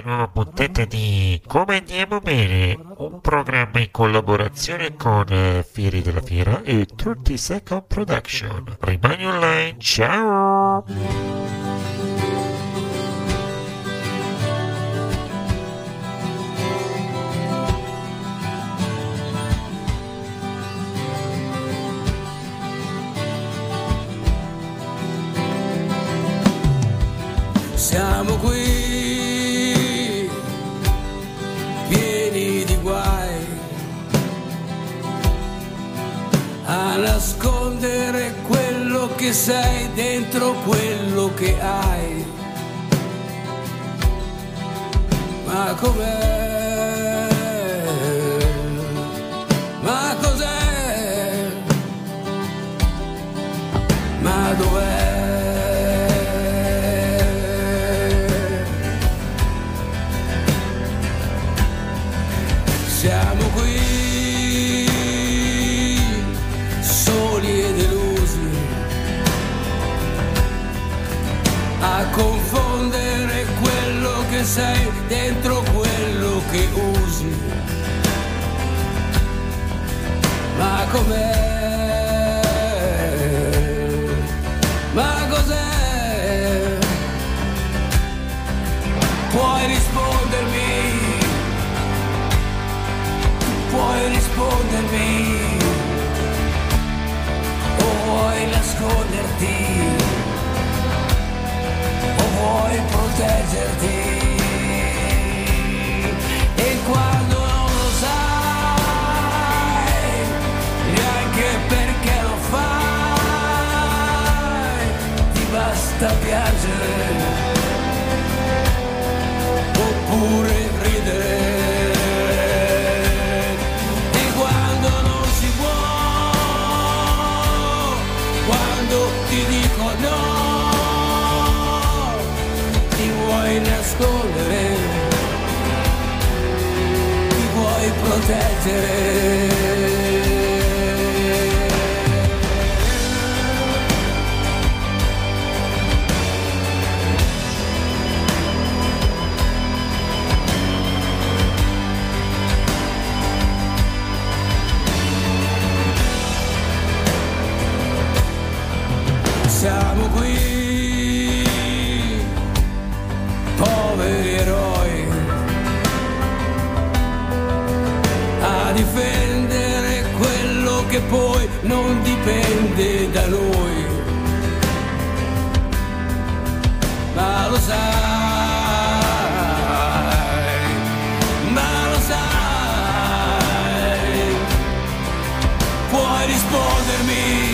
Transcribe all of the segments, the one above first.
Della nuova puntata di Come andiamo bene, un programma in collaborazione con eh, Fieri della Fiera e 30 Second Production. Rimani online, ciao! Siamo qui, nascondere quello che sei dentro quello che hai. Ma com'è? Sei dentro quello che usi. Ma com'è? Ma cos'è? Puoi rispondermi? puoi rispondermi o vuoi nasconderti o vuoi proteggerti nascondere, ti vuoi proteggere. Siamo qui, lo sai, ma lo sai, puoi rispondermi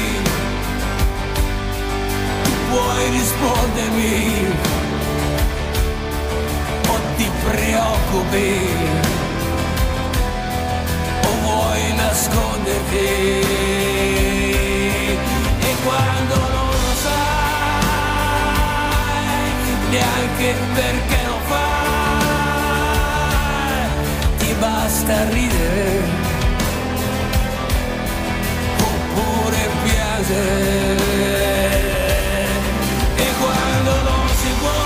puoi rispondermi. O ti preoccupi o vuoi nasconderti neanche perché lo fai, ti basta ridere. Oppure piangere. E quando non si può,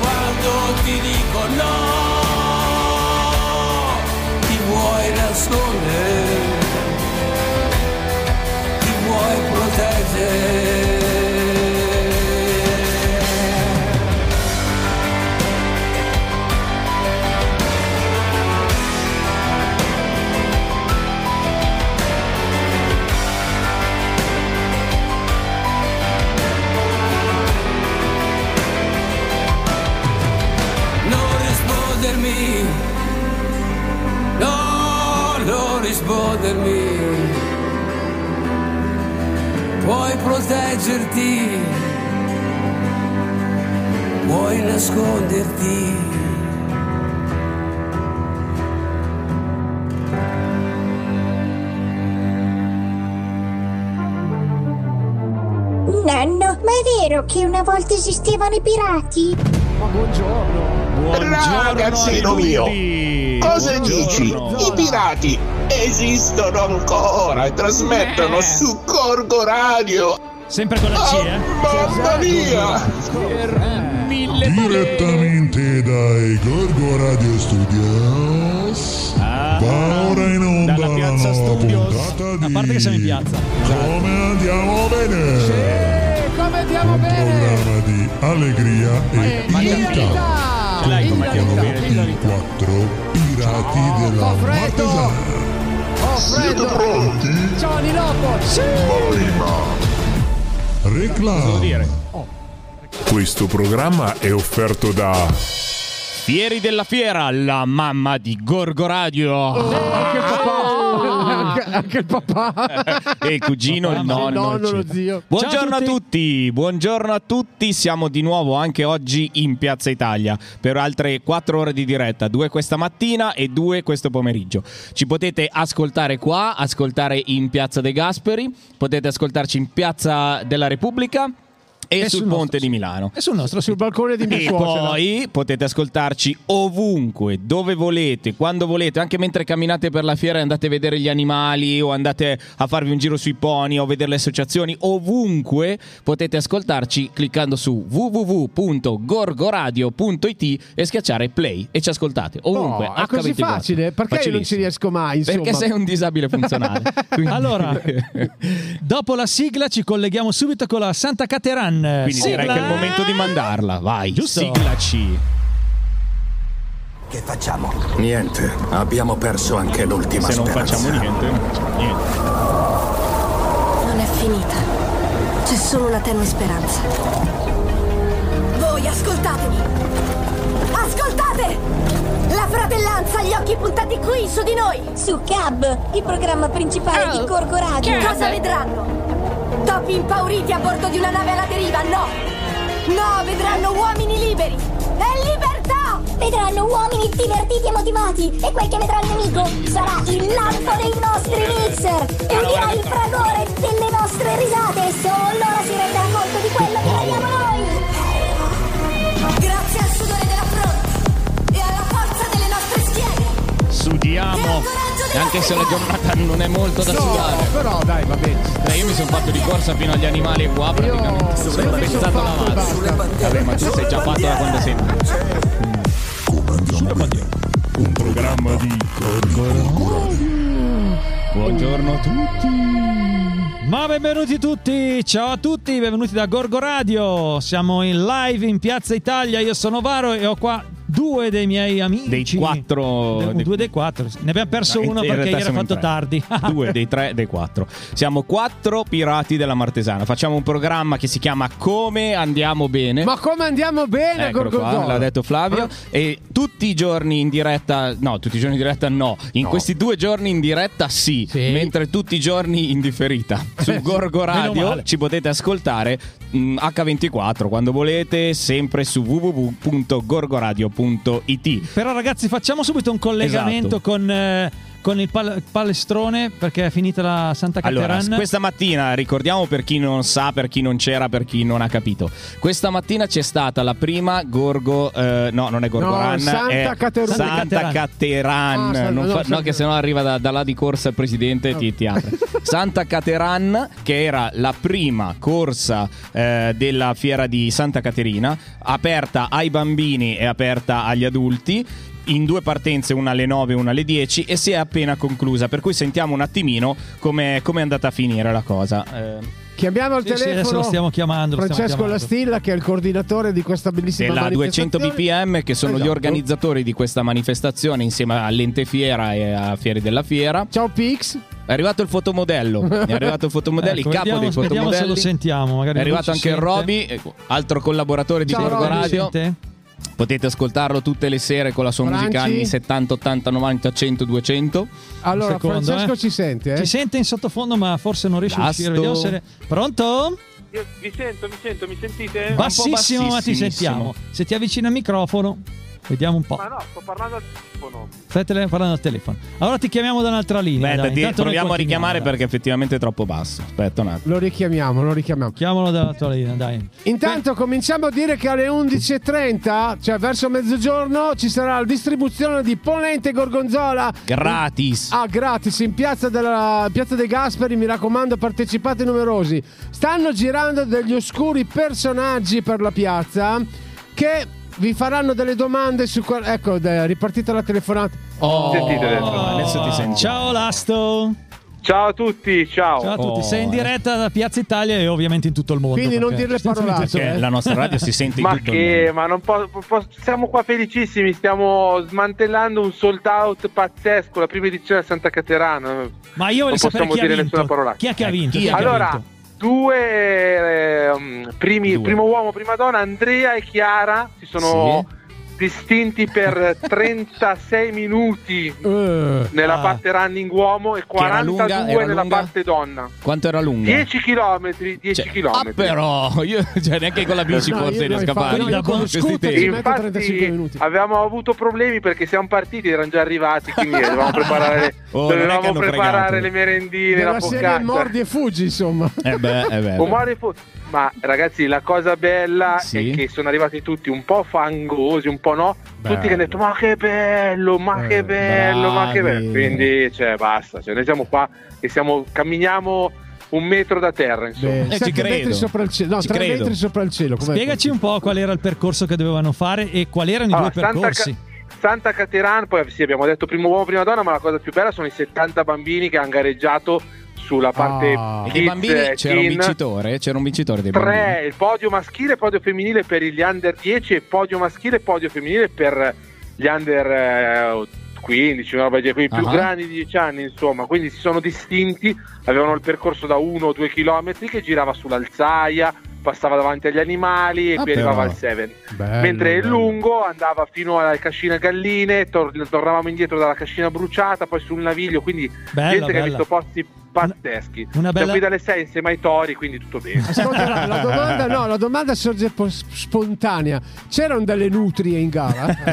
quando ti dico no, rispondermi, puoi proteggerti, puoi nasconderti. Nonno, ma è vero che una volta esistevano i pirati? Ma buongiorno. Ragazzino mio, cosa dici? I pirati esistono ancora e trasmettono su Corgo Radio. Sempre con la C, Oh, eh? mamma mia! Direttamente dai Gorgo Radio Studios. Va ora in onda Ah, Dalla la piazza nuova Studios. A parte che siamo in piazza. Come andiamo bene? Eh, come andiamo Un bene? programma di allegria e illegalità. Dai, come andiamo bene? i quattro pirati della Ho Oh, freddo. pronti? Ciao Nilopo. Sì. Reclama. Questo programma è offerto da Fieri della Fiera, la mamma di Gorgo Radio. Anche il papà. Anche, il papà. e il cugino, il nonno. Il nonno, lo zio. Buongiorno a a tutti, buongiorno a tutti, siamo di nuovo anche oggi in Piazza Italia per altre 4 ore di diretta, due questa mattina e due questo pomeriggio. Ci potete ascoltare qua, ascoltare in Piazza De Gasperi, potete ascoltarci in Piazza della Repubblica e, E sul, sul Ponte nostro- di Milano. È sul nostro Sul balcone di mia E suocera. poi potete ascoltarci ovunque, dove volete, quando volete, anche mentre camminate per la fiera e andate a vedere gli animali o andate a farvi un giro sui pony o vedere le associazioni, ovunque potete ascoltarci cliccando su www.gorgoradio.it e schiacciare play e ci ascoltate ovunque. Oh, è così H24. facile? Perché io non ci riesco mai, insomma? Perché sei un disabile funzionale. Quindi- Allora, dopo la sigla ci colleghiamo subito con la Santa Cateran. Quindi direi che è il momento di mandarla. Vai, Giusto. siglaci. Che facciamo? Niente, abbiamo perso anche l'ultima Se non speranza. facciamo niente, non facciamo niente. Non è finita. C'è solo una tenue speranza. Voi ascoltatemi! Ascoltate! La fratellanza ha gli occhi puntati qui, su di noi! Su Cab, il programma principale di Corgo Radio. Cosa vedranno? Topi impauriti a bordo di una nave alla deriva? No! No, vedranno uomini liberi! E libertà! Vedranno uomini divertiti e motivati e quel che vedrà il nemico sarà il lampo dei nostri mixer e udirà il fragore delle nostre risate e solo allora si renderà conto di quello che vediamo noi. Grazie al sudore della fronte e alla forza delle nostre schiene! Sudiamo. Anche se la giornata non è molto da No, sudare. però dai, va bene. Eh, io mi sono fatto di corsa fino agli animali qua praticamente. Io- sono pensato mazza. basta. Vabbè, ma tu sei già fatto da quando sei? Un programma di Buongiorno a tutti. Ma benvenuti tutti, ciao a tutti, benvenuti da Gorgo Radio. Siamo in live in Piazza Italia. Io sono Varo e ho qua due dei miei amici. Dei quattro- De- dei- Due dei quattro. Ne abbiamo perso No, uno perché ieri in fatto tre. tardi. Due dei tre, dei quattro. Siamo quattro pirati della Martesana. Facciamo un programma che si chiama Come andiamo bene. Ma come andiamo bene, Eccolo qua, l'ha detto Flavio. E tutti i giorni in diretta, no, tutti i giorni in diretta no. In questi due giorni in diretta sì, Sì. mentre tutti i giorni in differita. Su Gorgo Radio ci potete ascoltare mh, H24 quando volete, sempre su www.gorgoradio.it. Però ragazzi facciamo subito un collegamento Esatto. con, eh, con il pal- palestrone perché è finita la Santa Allora, Cateran. questa mattina, ricordiamo per chi non sa, per chi non c'era, per chi non ha capito. Questa mattina c'è stata la prima Gorgo, eh, no, non è Gorgo No, Run, Santa è Caterun. Santa Cateran. Ah, no, fa- no, che se no arriva da, da là di corsa il presidente e ti, ti apre. Santa Cateran, che era la prima corsa eh, della fiera di Santa Caterina, aperta ai bambini e aperta agli adulti. In due partenze, una alle 9 e una alle 10, e si è appena conclusa. Per cui sentiamo un attimino come è andata a finire la cosa. Eh, Chiamiamo al Sì, sì, telefono adesso lo stiamo chiamando. lo stiamo Francesco chiamando. Lastilla, che è il coordinatore di questa bellissima della 200 manifestazione. BPM che sono gli Esatto. organizzatori di questa manifestazione insieme all'Ente Fiera e a Fieri della Fiera. Ciao Pix. È arrivato il fotomodello, è arrivato il fotomodello, Ecco, il capo vediamo, dei vediamo se fotomodelli. lo sentiamo. Magari È arrivato anche il sente. Roby, ecco, altro collaboratore di Roby. Radio. Sente? Potete ascoltarlo tutte le sere con la sua Franci? musica anni 70, 80, 90, 100, 200. Allora, secondo, Francesco eh. ci sente, eh? Ci sente in sottofondo, ma forse non riesce a Lasto. uscire. Vediamo se- Pronto? Io vi sento, vi sento, mi sentite? Bassissimo, ma ti sentiamo. Se ti avvicini al microfono, vediamo un po'. Ma no, sto parlando al telefono. Stai tele- parlando al telefono. Allora ti chiamiamo da un'altra linea. Aspetta, dai. ti- proviamo a richiamare dai. perché effettivamente è troppo basso. Aspetta un attimo. Lo richiamiamo, lo richiamiamo. Chiamalo dalla tua linea, dai. Intanto cominciamo a dire che alle 11.30, cioè verso mezzogiorno, ci sarà la distribuzione di polente gorgonzola. Gratis. Ah, gratis in piazza, della, piazza dei Gasperi, mi raccomando, partecipate numerosi. Stanno girando degli oscuri personaggi per la piazza che vi faranno delle domande su... qual- Ecco, dai, ripartita la telefonata. Oh, Sentite adesso. adesso ti senti. Ciao Lasto. Ciao a tutti, ciao. Ciao a tutti. Oh, Sei in eh. diretta da Piazza Italia e ovviamente in tutto il mondo. Quindi non perché- dire le parolacce, Perché eh. la nostra radio si sente in Ma tutto il che, mondo. ma non po- po- siamo qua felicissimi, stiamo smantellando un sold out pazzesco, la prima edizione a Santa Caterina. Ma io voglio Non sapere possiamo chi ha dire vinto. nessuna parola. Chi è che ha Eh, vinto? chi Chi è è che ha Allora, vinto? Due ehm, primi, Due. primo uomo, prima donna, Andrea e Chiara si sono distinti per 36 minuti Eh, nella Ah. parte running uomo e Che era 42 lunga? Era nella lunga? parte donna. Quanto era lunga? 10 km, 10 Cioè, km. Ah, però, io cioè, neanche con la bici No, forse riesco a fare. no, con scooter tempi. ci metto 35 minuti. Infatti avevamo avuto problemi perché siamo partiti erano già arrivati, quindi dovevamo preparare, le, Oh, dovevamo preparare fregato. le merendine, della la serie focaccia. Mordi e Fuggi, insomma. Eh beh, eh beh. Umore fu- Ma ragazzi, la cosa bella Sì. è che sono arrivati tutti un po' fangosi, un po' no. Tutti che hanno detto: Ma che bello, ma Eh, che bello, ma che bravi. bello. Quindi, cioè, basta. Cioè, noi siamo qua e siamo, camminiamo un metro da terra, insomma. Beh, ci credo. metri sopra il cielo. No, Ci tre credo. metri sopra il cielo. com'è? Spiegaci un po' qual era il percorso che dovevano fare e quali erano i Allora, due Santa, percorsi. Ca- Santa Caterina, poi sì, abbiamo detto primo uomo, prima donna, ma la cosa più bella sono i 70 bambini che hanno gareggiato sulla parte Ah. E kids, dei bambini eh, c'era un teen. vincitore? C'era un vincitore dei bambini. Tre, il podio maschile, podio femminile per gli under 10 e podio maschile e podio femminile per gli under eh, 15, una roba di quindi più Ah. grandi di 10 anni, insomma, quindi si sono distinti, avevano il percorso da 1 o 2 km che girava sull'alzaia, passava davanti agli animali e Ah, qui però. arrivava al 7. Bello, Mentre il lungo andava fino alla cascina galline, tor- tornavamo indietro dalla cascina bruciata, poi sul naviglio, quindi Bella, gente che ha bella. visto posti pazzeschi. una bella- Siamo qui dalle 6 insieme ai tori, quindi tutto bene. Ascolta, la, la domanda, no, la domanda sorge po- spontanea. C'erano delle nutrie in gara?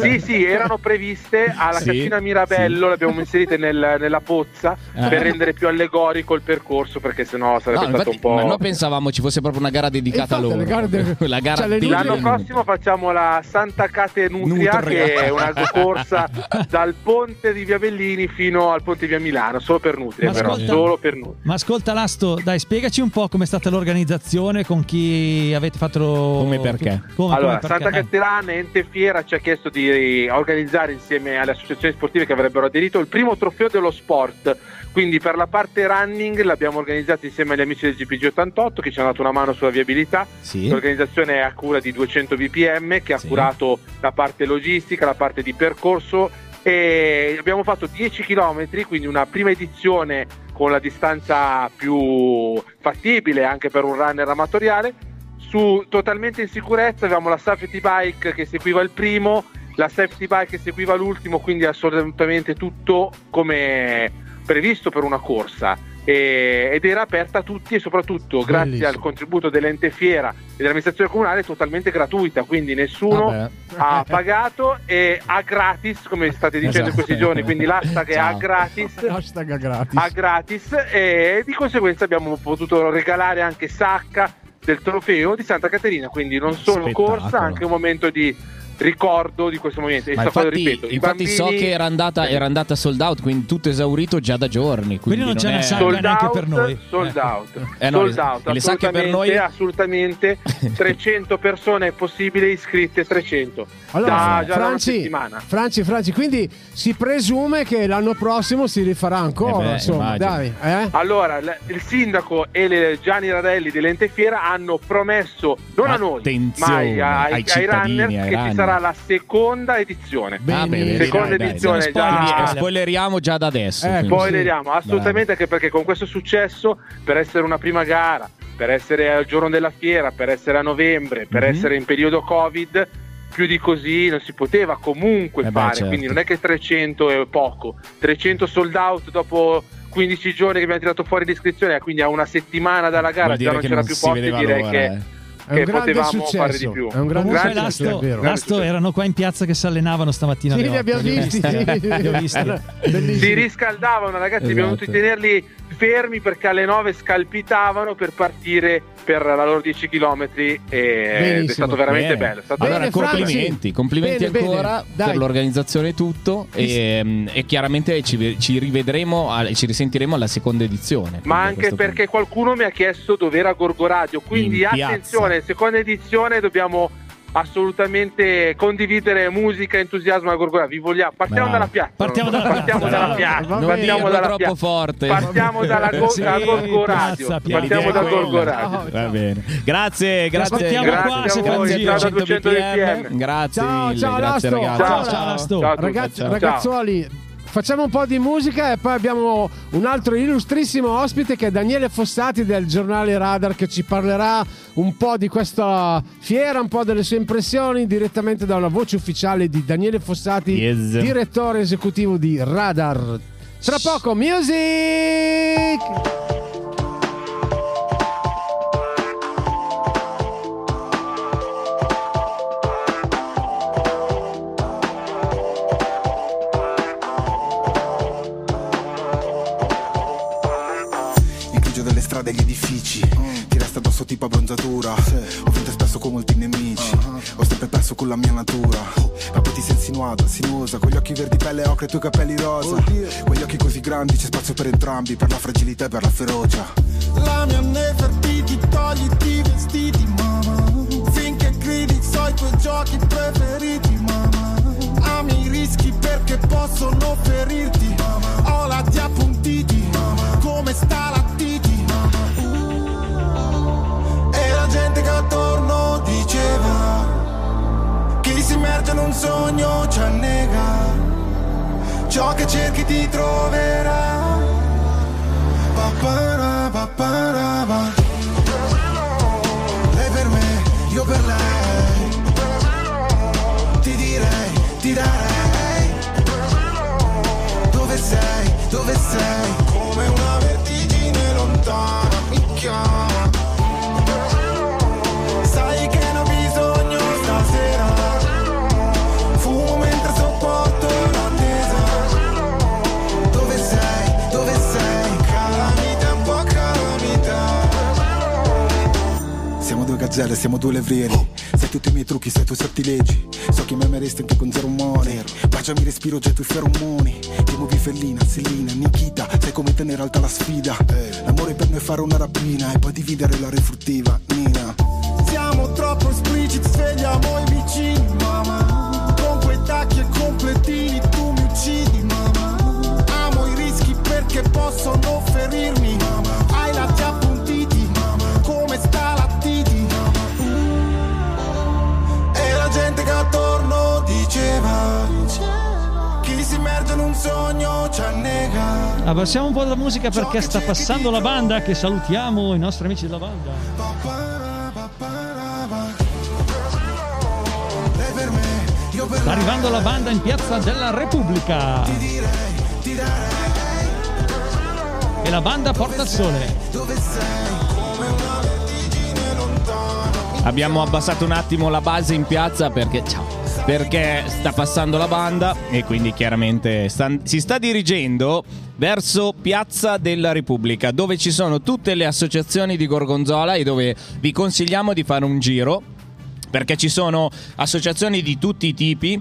sì, sì, erano previste alla Sì, cascina Mirabello, le abbiamo inserite nel- nella pozza Eh. per rendere più allegorico il percorso, perché sennò sarebbe No, stato infatti, un po'. ma noi pensavamo ci fosse proprio una gara dedicata a Infatti, loro. le gare de- la gara cioè, L'anno prossimo facciamo la Santa Cate Nutria, Nutria. che è una corsa dal ponte di Via Bellini fino al ponte di Via Milano, solo per Nutria, Ma però, ascolta- solo per Nutria. Ma ascolta Lasto, dai, spiegaci un po' com'è stata l'organizzazione, con chi avete fatto... Come perché? Come, Allora, come, Santa perché? Caterina, Ente Fiera, ci ha chiesto di organizzare insieme alle associazioni sportive che avrebbero aderito il primo trofeo dello sport. Quindi per la parte running l'abbiamo organizzato insieme agli amici del GPG88 che ci hanno dato una mano sulla viabilità. Sì. L'organizzazione è a cura di 200 VPM che ha Sì. curato la parte logistica, la parte di percorso e abbiamo fatto 10 km, quindi una prima edizione con la distanza più fattibile anche per un runner amatoriale. Su totalmente in sicurezza avevamo la safety bike che seguiva il primo, la safety bike che seguiva l'ultimo, quindi assolutamente tutto come previsto per una corsa. E- ed era aperta a tutti e soprattutto grazie Bellissimo. al contributo dell'ente fiera e dell'amministrazione comunale totalmente gratuita, quindi nessuno Vabbè. ha pagato e a gratis, come state dicendo in questi Esatto. giorni, quindi l'hashtag è a gratis Hashtag gratis. a gratis e di conseguenza abbiamo potuto regalare anche sacca del trofeo di Santa Caterina, quindi non solo Spettacolo. corsa, anche un momento di ricordo di questo momento. E Ma infatti, ripeto, infatti so bambini- che era andata, era andata sold out, quindi tutto esaurito già da giorni. Quindi, non c'è è... una sacca sold neanche out, per noi. sold Ecco. out, Eh no, sold le- out, le sacche per noi- assolutamente 300 persone è possibile iscritte 300 Allora, da, già da una Franci, settimana Franci, Franci, quindi si presume che l'anno prossimo si rifarà ancora, Eh beh, insomma, immagino. dai, eh? Allora, il sindaco e le Gianni Radelli dell'Ente Fiera hanno promesso, non a noi, ma ai, Attenzione, ai- ai ai cittadini, runner, ai che ci runner. Sarà la seconda edizione. Ah, beh, vedi, seconda dai, dai, edizione dai. già- Quindi, eh, spoileriamo già da adesso. Quindi. Spoileriamo, assolutamente anche perché con questo successo, per essere una prima gara, per essere al giorno della fiera, per essere a novembre, per Mhm. essere in periodo Covid, più di così non si poteva comunque Eh beh, fare, certo. quindi non è che 300 è poco, 300 sold out dopo 15 giorni che abbiamo tirato fuori l'iscrizione, quindi a una settimana dalla gara già non c'era non più vedeva direi l'ora, che, eh. È che un grande potevamo successo, fare di più. è un grande Comunque Lasto, successo, è vero. Lasto erano qua in piazza che si allenavano stamattina. Sì, li abbiamo visti, sì. Li ho visti. Si riscaldavano ragazzi abbiamo Esatto. dovuto tenerli fermi perché alle 9 scalpitavano per partire per la loro 10 km è Benissimo. stato veramente Bene. bello è stato Bene, Allora, Franci. complimenti, complimenti Bene, bene. ancora Dai. per l'organizzazione e tutto. E, mm, e chiaramente ci, ci rivedremo e ci risentiremo alla seconda edizione. ma anche perché qualcuno mi ha chiesto dove era Gorgoradio quindi In piazza. attenzione seconda edizione dobbiamo assolutamente condividere musica entusiasmo a Gorgoradio vi vogliamo partiamo Bravo. dalla piazza Partiamo dalla partiamo dalla piazza partiamo dirlo dalla troppo piazza forte. partiamo dalla go- Sì, da partiamo da quella. Gorgoradio Va bene. Grazie, grazie. aspettiamo grazie, qua, grazie, se fa un grazie giro. a 100 200 BPM. Grazie Ciao, ciao, ragazzi. Ciao, Ciao. ciao. Ciao facciamo un po' di musica e poi abbiamo un altro illustrissimo ospite che è Daniele Fossati del giornale Radar che ci parlerà un po' di questa fiera, un po' delle sue impressioni direttamente da una voce ufficiale di Daniele Fossati, Yes. direttore esecutivo di Radar. Tra poco, music! Addosso tipo abbronzatura. Ho vinto spesso con molti nemici. Ho sempre perso con la mia natura. Ma poi ti sei insinuata, sinuosa Con gli occhi verdi pelle ocre e i tuoi capelli rosa. Quegli occhi così grandi c'è spazio per entrambi Per la fragilità e per la ferocia. La mia Nefertiti togliti i vestiti mamma Finché gridi so i tuoi giochi preferiti mamma Ami i rischi perché possono ferirti Ho la di appuntiti Come sta la titi gente che attorno diceva Chi si immerge in un sogno ci annega Ciò che cerchi ti troverà. Papara, papara, pa. Lei per me, io per lei. Ti direi, ti darei. Dove sei, dove sei siamo due gazzelle, siamo due levrieri Sai tutti i miei trucchi, sai i tuoi sortilegi So che mi ameresti anche con zero money. Baciami respiro già i feromoni. Ti muovi fellina, Selina, Nikita. Sai come tenere alta la sfida. L'amore per noi è fare una rapina E poi dividere la refruttiva, Nina. Siamo troppo espliciti, svegliamo i vicini, mamma Con quei tacchi e completini tu mi uccidi, mamma Amo i rischi perché possono ferirmi, sogno ci annega Abbassiamo un po' la musica perché sta passando la banda che salutiamo i nostri amici della banda. Sta arrivando la banda in piazza della Repubblica. Ti darei E la banda porta il sole. dove sei Come una vertigine lontana Abbiamo abbassato un attimo la base in piazza perché ciao. Perché sta passando la banda e quindi chiaramente sta- si sta dirigendo verso Piazza della Repubblica, dove ci sono tutte le associazioni di Gorgonzola e dove vi consigliamo di fare un giro perché ci sono associazioni di tutti i tipi.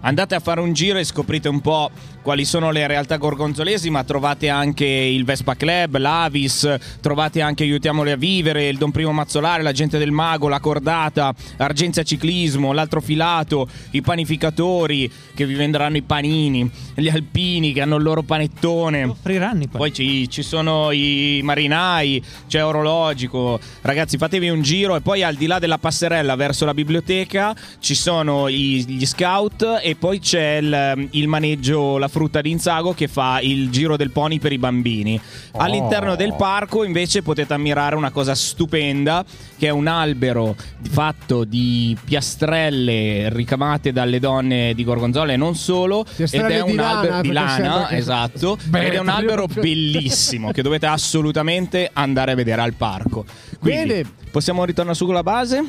Andate a fare un giro e scoprite un po' quali sono le realtà gorgonzolesi, ma trovate anche il Vespa Club, l'Avis, trovate anche Aiutiamoli a Vivere, il Don Primo Mazzolare, la Gente del Mago, la Cordata, Argenzia Ciclismo, l'Altro Filato, i panificatori che vi venderanno i panini, gli alpini che hanno il loro panettone. Offriranno i Poi ci, ci sono i marinai, c'è orologico. Ragazzi, fatevi un giro e poi al di là della passerella verso la biblioteca ci sono i- gli scout e poi c'è il, il maneggio La frutta d'Inzago che fa il giro del pony per i bambini. All'interno del parco invece potete ammirare una cosa stupenda che è un albero fatto di piastrelle ricamate dalle donne di Gorgonzola e non solo ed è un di lana, albero di lana, che- esatto, Beh, ed è un albero bellissimo che dovete assolutamente andare a vedere al parco. Quindi, Bene. possiamo ritornare su con la base?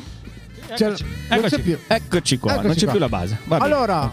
C'è- non c'è più. Eccoci qua, non Eccoci c'è qua. più la base. Va bene. Allora,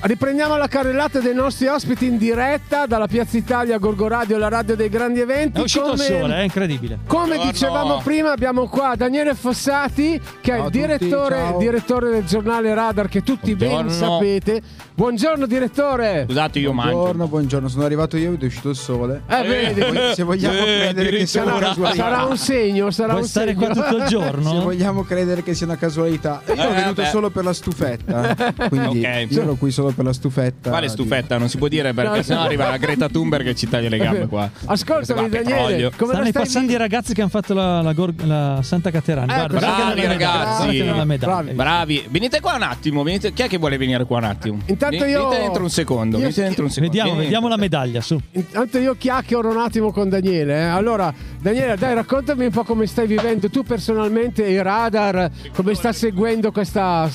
riprendiamo la carrellata dei nostri ospiti in diretta dalla Piazza Italia Gorgoradio, la radio dei grandi eventi. È uscito come, il sole, è incredibile. Come Buongiorno. dicevamo prima, abbiamo qua Daniele Fossati, che è Ciao il a tutti, direttore, ciao. direttore del giornale Radar, che tutti ben Buongiorno. sapete. Buongiorno, direttore. Scusate, io mangio. Buongiorno, buongiorno, sono arrivato io ed è uscito il sole. Eh, vedi, Poi, se vogliamo Eh, credere che sia una casualità. sarà un segno, sarà Vuoi un stare segno. qua tutto il Se giorno? vogliamo credere che sia una casualità. Io sono Eh, venuto beh. solo per la stufetta. eh. Quindi Ok. io ero qui solo per la stufetta. Quale di- stufetta? Non si può dire perché No. sennò arriva la Greta Thunberg e ci taglia le gambe qua. Ascoltami, Daniele, petrolio. come Stanno passando i ragazzi che hanno fatto la, la Gor- la Santa Caterina. Ecco, bravi ragazzi. Bravi. Bravi, venite qua un attimo. Venite... Chi è che vuole venire qua un attimo? Intanto Ven- io- Venite dentro un secondo. io- dentro un secondo. Vediamo, vediamo la medaglia, su. Intanto io chiacchiero un attimo con Daniele. eh. Allora, Daniele, dai, raccontami un po' come stai vivendo tu personalmente i radar, come sta seguendo questa,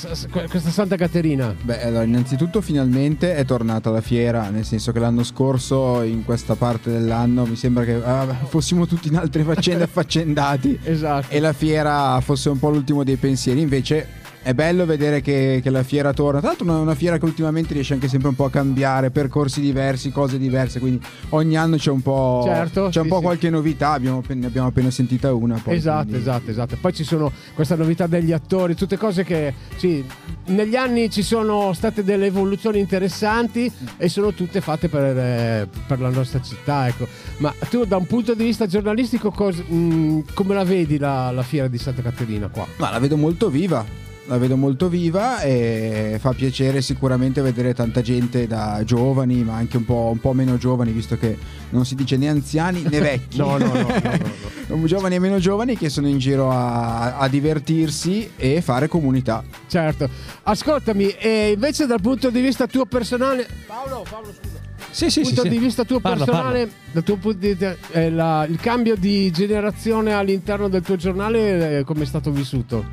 questa Santa Caterina. Beh, allora, innanzitutto finalmente è tornata la fiera, nel senso che l'anno scorso, in questa parte dell'anno, mi sembra che ah, fossimo tutti in altre faccende affaccendati Esatto. e la fiera fosse un po' l'ultimo dei pensieri. Invece è bello vedere che, che la fiera torna. Tra l'altro, una, una fiera che ultimamente riesce anche sempre un po' a cambiare, percorsi diversi, cose diverse. Quindi ogni anno c'è un po', Certo, c'è un sì, po' sì. qualche novità. Abbiamo, ne abbiamo appena sentita una. Poi, esatto, quindi- esatto, esatto. Poi ci sono questa novità degli attori, tutte cose che sì, negli anni ci sono state delle evoluzioni interessanti e sono tutte fatte per, eh, per la nostra città. Ecco. Ma tu da un punto di vista giornalistico cos- mh, come la vedi la, la fiera di Santa Caterina qua? Ma la vedo molto viva. La vedo molto viva e fa piacere sicuramente vedere tanta gente da giovani, ma anche un po', un po' meno giovani, visto che non si dice né anziani né vecchi. No, no, no, no, no, giovani e meno giovani che sono in giro a, a divertirsi e fare comunità. Certo. Ascoltami, e invece dal punto di vista tuo personale... Paolo, Paolo scusa. Sì, sì, punto sì, di sì. vista tuo Parla, personale, dal tuo punto di vista, eh, la- il cambio di generazione all'interno del tuo giornale, eh, come è stato vissuto?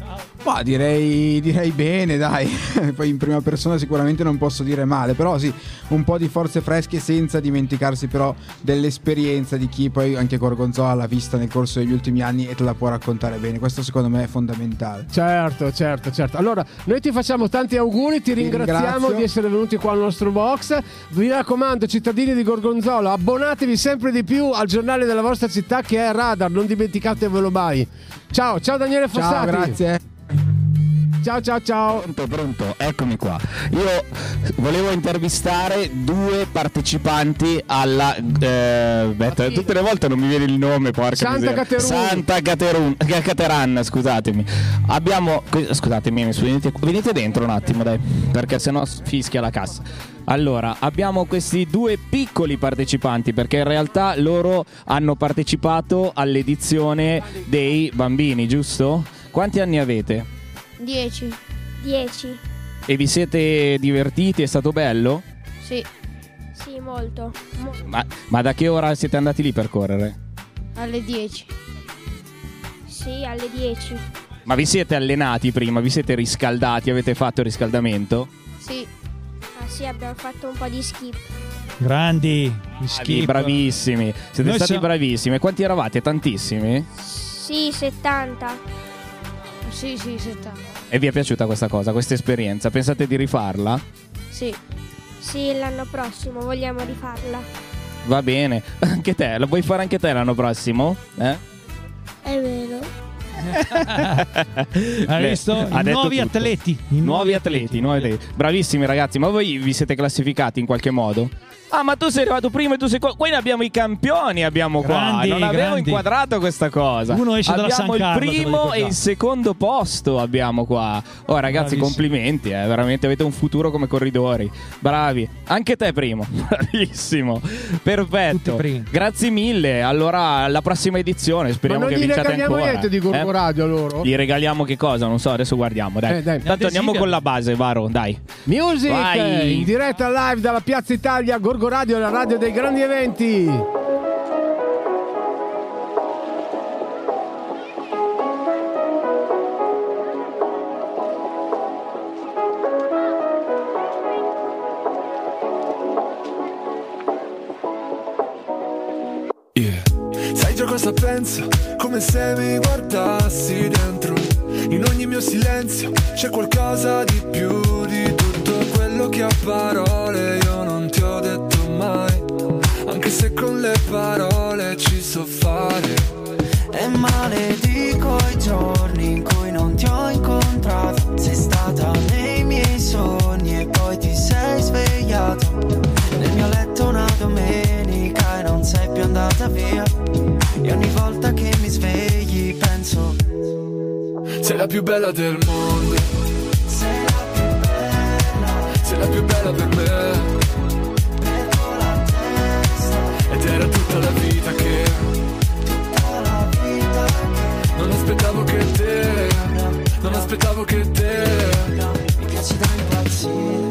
Ma direi, direi bene, dai. Poi in prima persona sicuramente non posso dire male, però sì, un po' di forze fresche senza dimenticarsi però dell'esperienza di chi poi anche Gorgonzola l'ha vista nel corso degli ultimi anni e te la può raccontare bene. Questo secondo me è fondamentale. Certo, certo, certo. Allora, noi ti facciamo tanti auguri, ti ringraziamo ringrazio. di essere venuti qua al nostro box. Vi raccomando, cittadini di Gorgonzola, abbonatevi sempre di più al giornale della vostra città che è Radar, non dimenticatevelo mai. Ciao, ciao Daniele Fossati. Ciao, grazie. Ciao, ciao, ciao. Pronto, pronto, eccomi qua. Io volevo intervistare due partecipanti alla. Eh, aspetta, tutte le volte non mi viene il nome, porca Santa miseria. Caterun. Santa Caterun, Ca- Cateran, scusatemi. Abbiamo. Scusatemi, venite, venite dentro un attimo, dai, perché sennò fischia la cassa. Allora, abbiamo questi due piccoli partecipanti perché in realtà loro hanno partecipato all'edizione dei bambini, giusto? Quanti anni avete? 10. 10. E vi siete divertiti? È stato bello? Sì. Sì, molto. Mo- Ma, ma da che ora siete andati lì per correre? alle 10. Sì, alle 10. Ma vi siete allenati prima? Vi siete riscaldati? Avete fatto il riscaldamento? Sì. Ah sì, abbiamo fatto un po' di skip. Grandi, gli Bravi, skip. bravissimi. Siete Noi stati siamo- bravissimi. Quanti eravate? Tantissimi? Sì, 70. Sì, sì, 70. E vi è piaciuta questa cosa, questa esperienza? Pensate di rifarla? Sì. Sì, l'anno prossimo vogliamo rifarla. Va bene. Anche te, la vuoi fare anche te l'anno prossimo? Eh? È vero. Hai visto? I nuovi tutto. atleti. I nuovi atleti, i nuovi atleti. Bravissimi ragazzi, ma voi vi siete classificati in qualche modo? Ah, ma tu sei arrivato primo e tu sei qua. Qui ne abbiamo i campioni, abbiamo Grandi, qua. Non avevo grandi. inquadrato questa cosa. Uno esce dalla abbiamo San Carlo, il primo e il secondo posto abbiamo qua. Oh, ragazzi, Bravissimi. complimenti, eh. Veramente avete un futuro come corridori. Bravi. Anche te primo. Bravissimo. Perfetto. Grazie mille. Allora, alla prossima edizione. Ma Speriamo non che gli vinciate regaliamo ancora. niente di Eh? Gorgonzola Gorgo Radio loro? Gli regaliamo che cosa? Non so, adesso guardiamo. Dai. Eh, dai. Tanto andiamo con la base, Varo, dai. Music Vai. in diretta live dalla Piazza Italia, Gorgo Radio, la radio dei grandi eventi. Cosa penso? Come se mi guardassi dentro. In ogni mio silenzio c'è qualcosa di più di tutto quello che a parole io Anche se con le parole ci so fare. E maledico i giorni in cui non ti ho incontrato Sei stata nei miei sogni e poi ti sei svegliato Nel mio letto una domenica e non sei più andata via E ogni volta che mi svegli penso Sei la più bella del mondo. Sei la più bella per me. Era tutta la vita che. Non aspettavo che te. Non aspettavo che te. Mi piaci da impazzire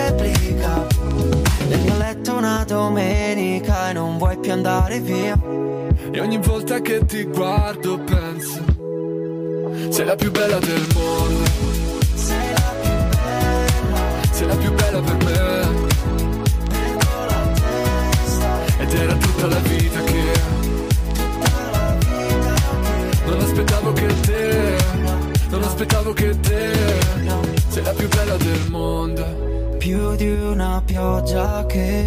replica Nel mio letto una domenica E non vuoi più andare via E ogni volta che ti guardo penso, sei la più bella del mondo. Sei la più bella Sei la più bella per me. Ed era tutta la vita che. Non aspettavo che te. Non aspettavo che te. Sei la più bella del mondo. Più di una pioggia che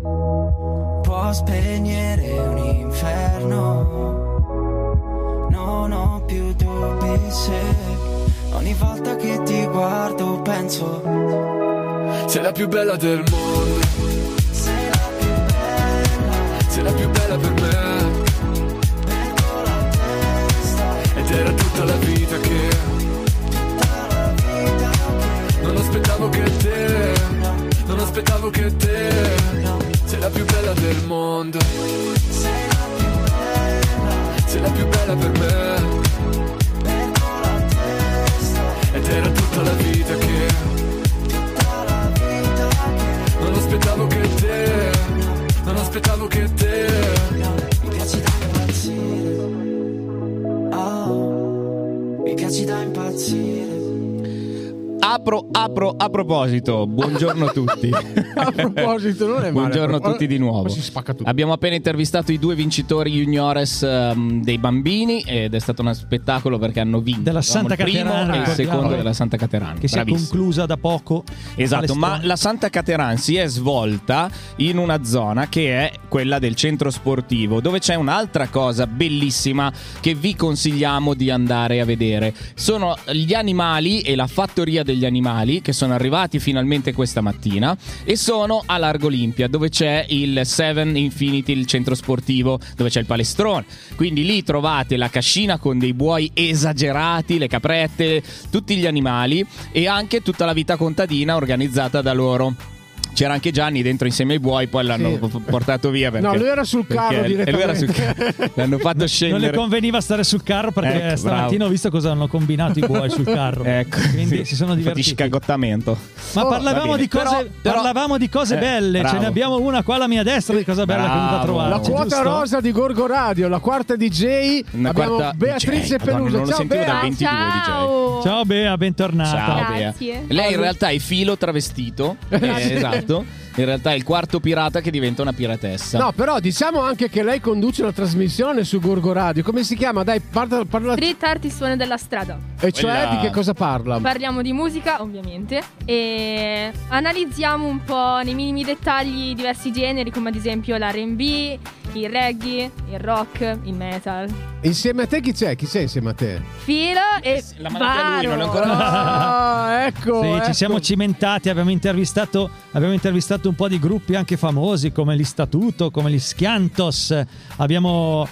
Può spegnere un inferno Non ho più dubbi se Ogni volta che ti guardo penso Sei la più bella del mondo. Sei la più bella Sei la più bella per me. Ed era tutta la vita che. Aspettavo che te. Non aspettavo che te. Sei la più bella del mondo. Sei la più bella per me. Ed era tutta la vita che. Non aspettavo che te. Non aspettavo che te. Mi piaci da impazzire Oh Mi piaci da impazzire Apro, apro, a proposito, buongiorno a tutti. A proposito, non è male. Buongiorno a tutti di nuovo. Tutto. Abbiamo appena intervistato i due vincitori juniores ehm, dei bambini ed è stato uno spettacolo perché hanno vinto Della Santa Caterina, e il secondo della Santa Caterina. Che si è Bravissimo. conclusa da poco. Esatto, ma la Santa Caterina si è svolta in una zona che è quella del centro sportivo, dove c'è un'altra cosa bellissima che vi consigliamo di andare a vedere. Sono gli animali e la fattoria degli animali che sono arrivati finalmente questa mattina e sono a Largo Olimpia, dove c'è il Seven Infinity, il centro sportivo, dove c'è il palestrone. Quindi lì trovate la cascina con dei buoi esagerati, le caprette, tutti gli animali e anche tutta la vita contadina organizzata da loro. C'era anche Gianni dentro insieme ai buoi, poi l'hanno Sì. portato via. Perché, No, lui era sul carro e era sul direttamente. carro. L'hanno fatto Non scendere. le conveniva stare sul carro perché Ecco, stamattina bravo. ho visto cosa hanno combinato i buoi sul carro. Ecco, Quindi sì. si sono divertiti. scagottamento. Ma Oh, parlavamo, di cose, Però- però- parlavamo di cose Eh, belle. Ce bravo. ne abbiamo una qua alla mia destra di cosa bella che è venuta a Bravo. trovare. La quota rosa di Gorgo Radio, la quarta DJ. Una abbiamo quarta Beatrice DJ. Madonna, Peluso. non lo Ciao sentivo Bea. dal 22 DJ. Ciao Bea, bentornata. Ciao Bea. Lei in realtà è filo travestito. eh, esatto. Exacto. In realtà è il quarto pirata che diventa una piratessa. No, però diciamo anche che lei conduce una trasmissione su Gorgo Radio. Come si chiama? Dai, parla, parla- Street Art suone della strada. E cioè Quella- di che cosa parla? Parliamo di musica, ovviamente, e analizziamo un po' nei minimi dettagli diversi generi, come ad esempio l'RB, il reggae, il rock, il metal. Insieme a te chi c'è? Chi c'è insieme a te? Filo e La mandate a lui, non è Varo. ancora Ah, ecco. Sì, ecco. ci siamo cimentati, abbiamo intervistato, abbiamo intervistato un po' di gruppi anche famosi come gli Statuto, come gli Schiantos, abbiamo,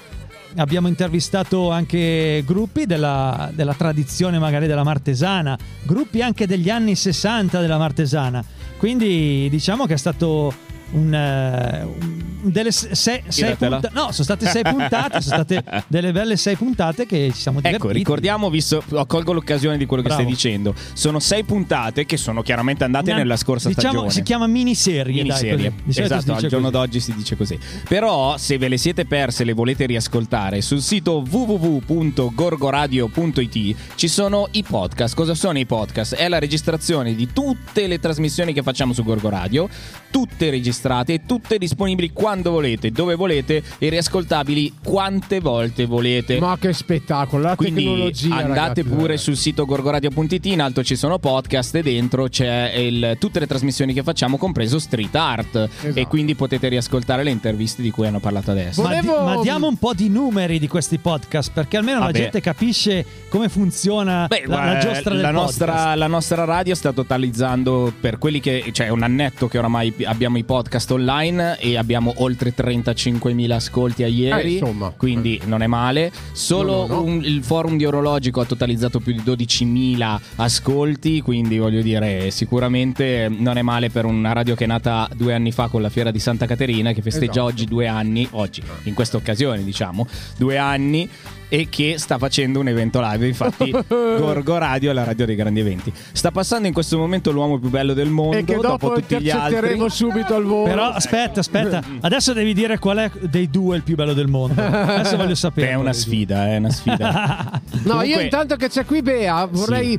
abbiamo intervistato anche gruppi della, della tradizione magari della Martesana, gruppi anche degli anni 60 della Martesana, quindi diciamo che è stato un, un- delle se- se- sei Tiratela. punta- no, sono state sei puntate, sono state delle belle sei puntate che ci siamo divertiti. Ecco, ricordiamo, visto, colgo l'occasione di quello che Bravo. stai dicendo. Sono sei puntate che sono chiaramente andate Una- nella scorsa diciamo, stagione. si chiama miniserie, dai, Miniserie. si Esatto, al giorno così. d'oggi si dice così. Però, se ve le siete perse e le volete riascoltare, sul sito www.gorgoradio.it ci sono i podcast. Cosa sono i podcast? È la registrazione di tutte le trasmissioni che facciamo su Gorgo Radio, tutte registrate e tutte disponibili quando volete, dove volete e riascoltabili quante volte volete. Ma che spettacolo, la Quindi tecnologia. andate ragazzi, pure sul sito gorgoradio.it, in alto ci sono podcast e dentro c'è il- tutte le trasmissioni che facciamo, compreso Street Art. Esatto. E quindi potete riascoltare le interviste di cui hanno parlato adesso. Ma, di- ma diamo un po' di numeri di questi podcast perché almeno la Vabbè. gente capisce come funziona Beh, la, la giostra del la podcast. nostra, la nostra radio sta totalizzando per quelli che cioè è un annetto che oramai abbiamo i podcast online e abbiamo oltre 35.000 ascolti a ieri Eh, insomma. quindi non è male solo No, no, no. un- il forum di orologico ha totalizzato più di 12.000 ascolti quindi voglio dire sicuramente non è male per una radio che è nata due anni fa con la fiera di Santa Caterina che festeggia Esatto. oggi due anni oggi in questa occasione diciamo due anni e che sta facendo un evento live. Infatti, Gorgo Radio è la radio dei grandi eventi. Sta passando in questo momento l'uomo più bello del mondo. E che dopo dopo tutti ti gli altri. subito al volo. Però aspetta, aspetta, adesso devi dire qual è dei due il più bello del mondo. Adesso voglio sapere. Beh, è una sfida, è una sfida. No, Comunque- io intanto che c'è qui Bea vorrei...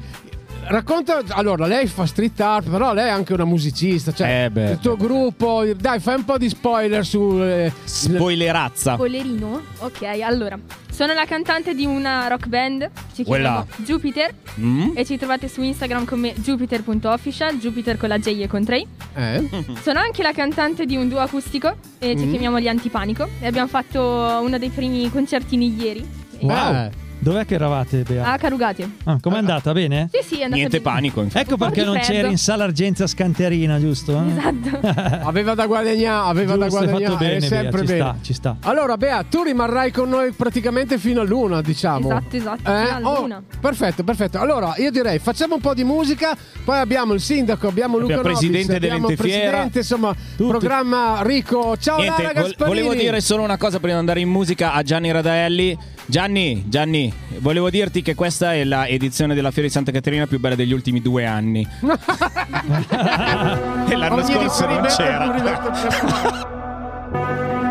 Racconta, allora lei fa street art, però lei è anche una musicista, cioè Eh beh, il tuo gruppo, dai fai un po' di spoiler su... eh, Spoilerazza. Spoilerino? Ok, allora. Sono la cantante di una rock band. Ci Quella. chiamiamo Jupiter. Mm? E ci trovate su Instagram come Jupiter.official. Jupiter con la J e con 3. Eh? Sono anche la cantante di un duo acustico. E ci Mm. chiamiamo Gli Antipanico. E abbiamo fatto uno dei primi concertini ieri. Wow. Dov'è che eravate, Bea? A Carugate. Ah, com'è andata? Bene? Sì, sì, è andata Niente bene. panico, infatti. Ecco perché di non freddo. c'eri in sala Argenza Scanterina, giusto? Eh? Esatto. aveva da guadagnare, aveva da Giusto, hai guadagnare, fatto bene, è sempre Bea, ci bene. sta, ci sta. Allora, Bea, tu rimarrai con noi praticamente fino all'una, diciamo. Esatto, esatto, Eh? fino all'una. Oh, perfetto, perfetto. Allora, io direi facciamo un po' di musica, poi abbiamo il sindaco, abbiamo Luca Abbiamo il presidente Nobis, abbiamo il dell'Entefiera. presidente, insomma, programma Rico. Ciao Niente, Lara vol- Gasparini. volevo dire solo una cosa prima di andare in musica a Gianni Radaelli. Gianni, Gianni, volevo dirti che questa è la edizione della Fiera di Santa Caterina più bella degli ultimi due anni. e l'anno Ogni scorso non c'era.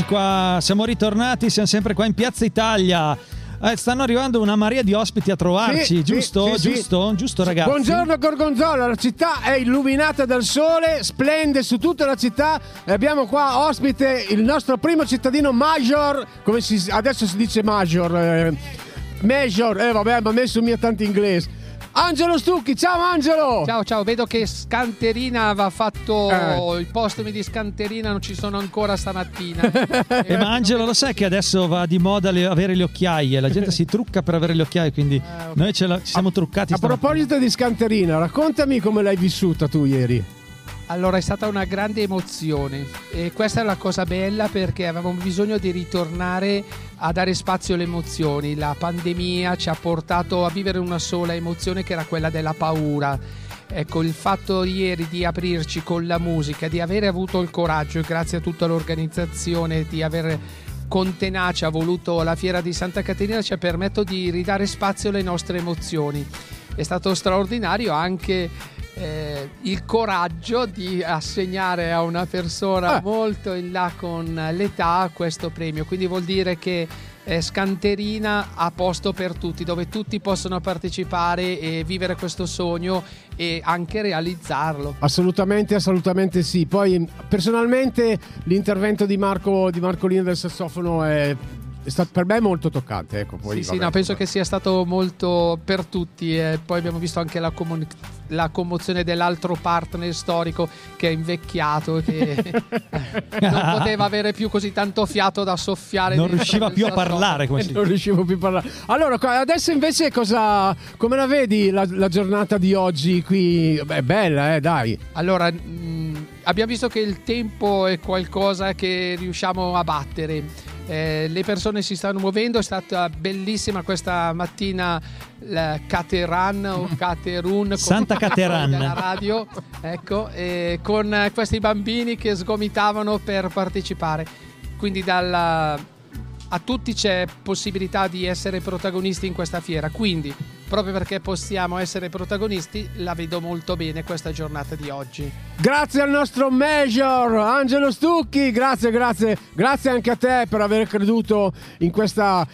Eccoci qua, siamo ritornati, siamo sempre qua in Piazza Italia. Eh, stanno arrivando una marea di ospiti a trovarci, Sì, giusto? sì, sì, giusto? Giusto ragazzi? Buongiorno Gorgonzola, la città è illuminata dal sole, splende su tutta la città e abbiamo qua ospite il nostro primo cittadino Major, come si, adesso si dice Major, eh, Major, eh vabbè ma ha messo mia tanto inglese. Angelo Stucchi, ciao Angelo! Ciao, ciao, vedo che Scanterina aveva fatto Eh. i postumi di Scanterina, non ci sono ancora stamattina. Eh, ma Angelo lo sai che adesso va di moda le- avere le occhiaie, la gente si trucca per avere le occhiaie, quindi noi ce la- ci siamo truccati A stamattina. proposito di Scanterina, raccontami come l'hai vissuta tu ieri. Allora è stata una grande emozione e questa è la cosa bella perché avevamo bisogno di ritornare a dare spazio alle emozioni. La pandemia ci ha portato a vivere una sola emozione che era quella della paura. Ecco, il fatto ieri di aprirci con la musica, di aver avuto il coraggio, grazie a tutta l'organizzazione, di aver con tenacia voluto la fiera di Santa Caterina ci ha permesso di ridare spazio alle nostre emozioni. È stato straordinario anche eh, il coraggio di assegnare a una persona molto in là con l'età questo premio. Quindi vuol dire che eh, Scanterina ha posto per tutti, dove tutti possono partecipare e vivere questo sogno e anche realizzarlo. Assolutamente, assolutamente sì. Poi personalmente l'intervento di Marco di Marcolino del sassofono è, è stato per me molto toccante. Ecco, poi, Sì, sì, no, penso che sia stato molto per tutti. E poi abbiamo visto anche la, comuni- la commozione dell'altro partner storico che è invecchiato e che non poteva avere più così tanto fiato da soffiare. Non riusciva più a parlare, non riuscivo più a parlare. Allora, adesso invece cosa come la vedi la, la giornata di oggi qui? Beh, è bella, eh, dai. Allora, mh, abbiamo visto che il tempo è qualcosa che riusciamo a battere. Eh, le persone si stanno muovendo, è stata bellissima questa mattina la Cateran o Caterun Santa Cateran. della radio, ecco, e con eh, questi bambini che sgomitavano per partecipare. Quindi dalla- a tutti c'è possibilità di essere protagonisti in questa fiera. Quindi, proprio perché possiamo essere protagonisti, la vedo molto bene questa giornata di oggi. Grazie al nostro Major Angelo Stucchi, grazie, grazie, grazie anche a te per aver creduto in questa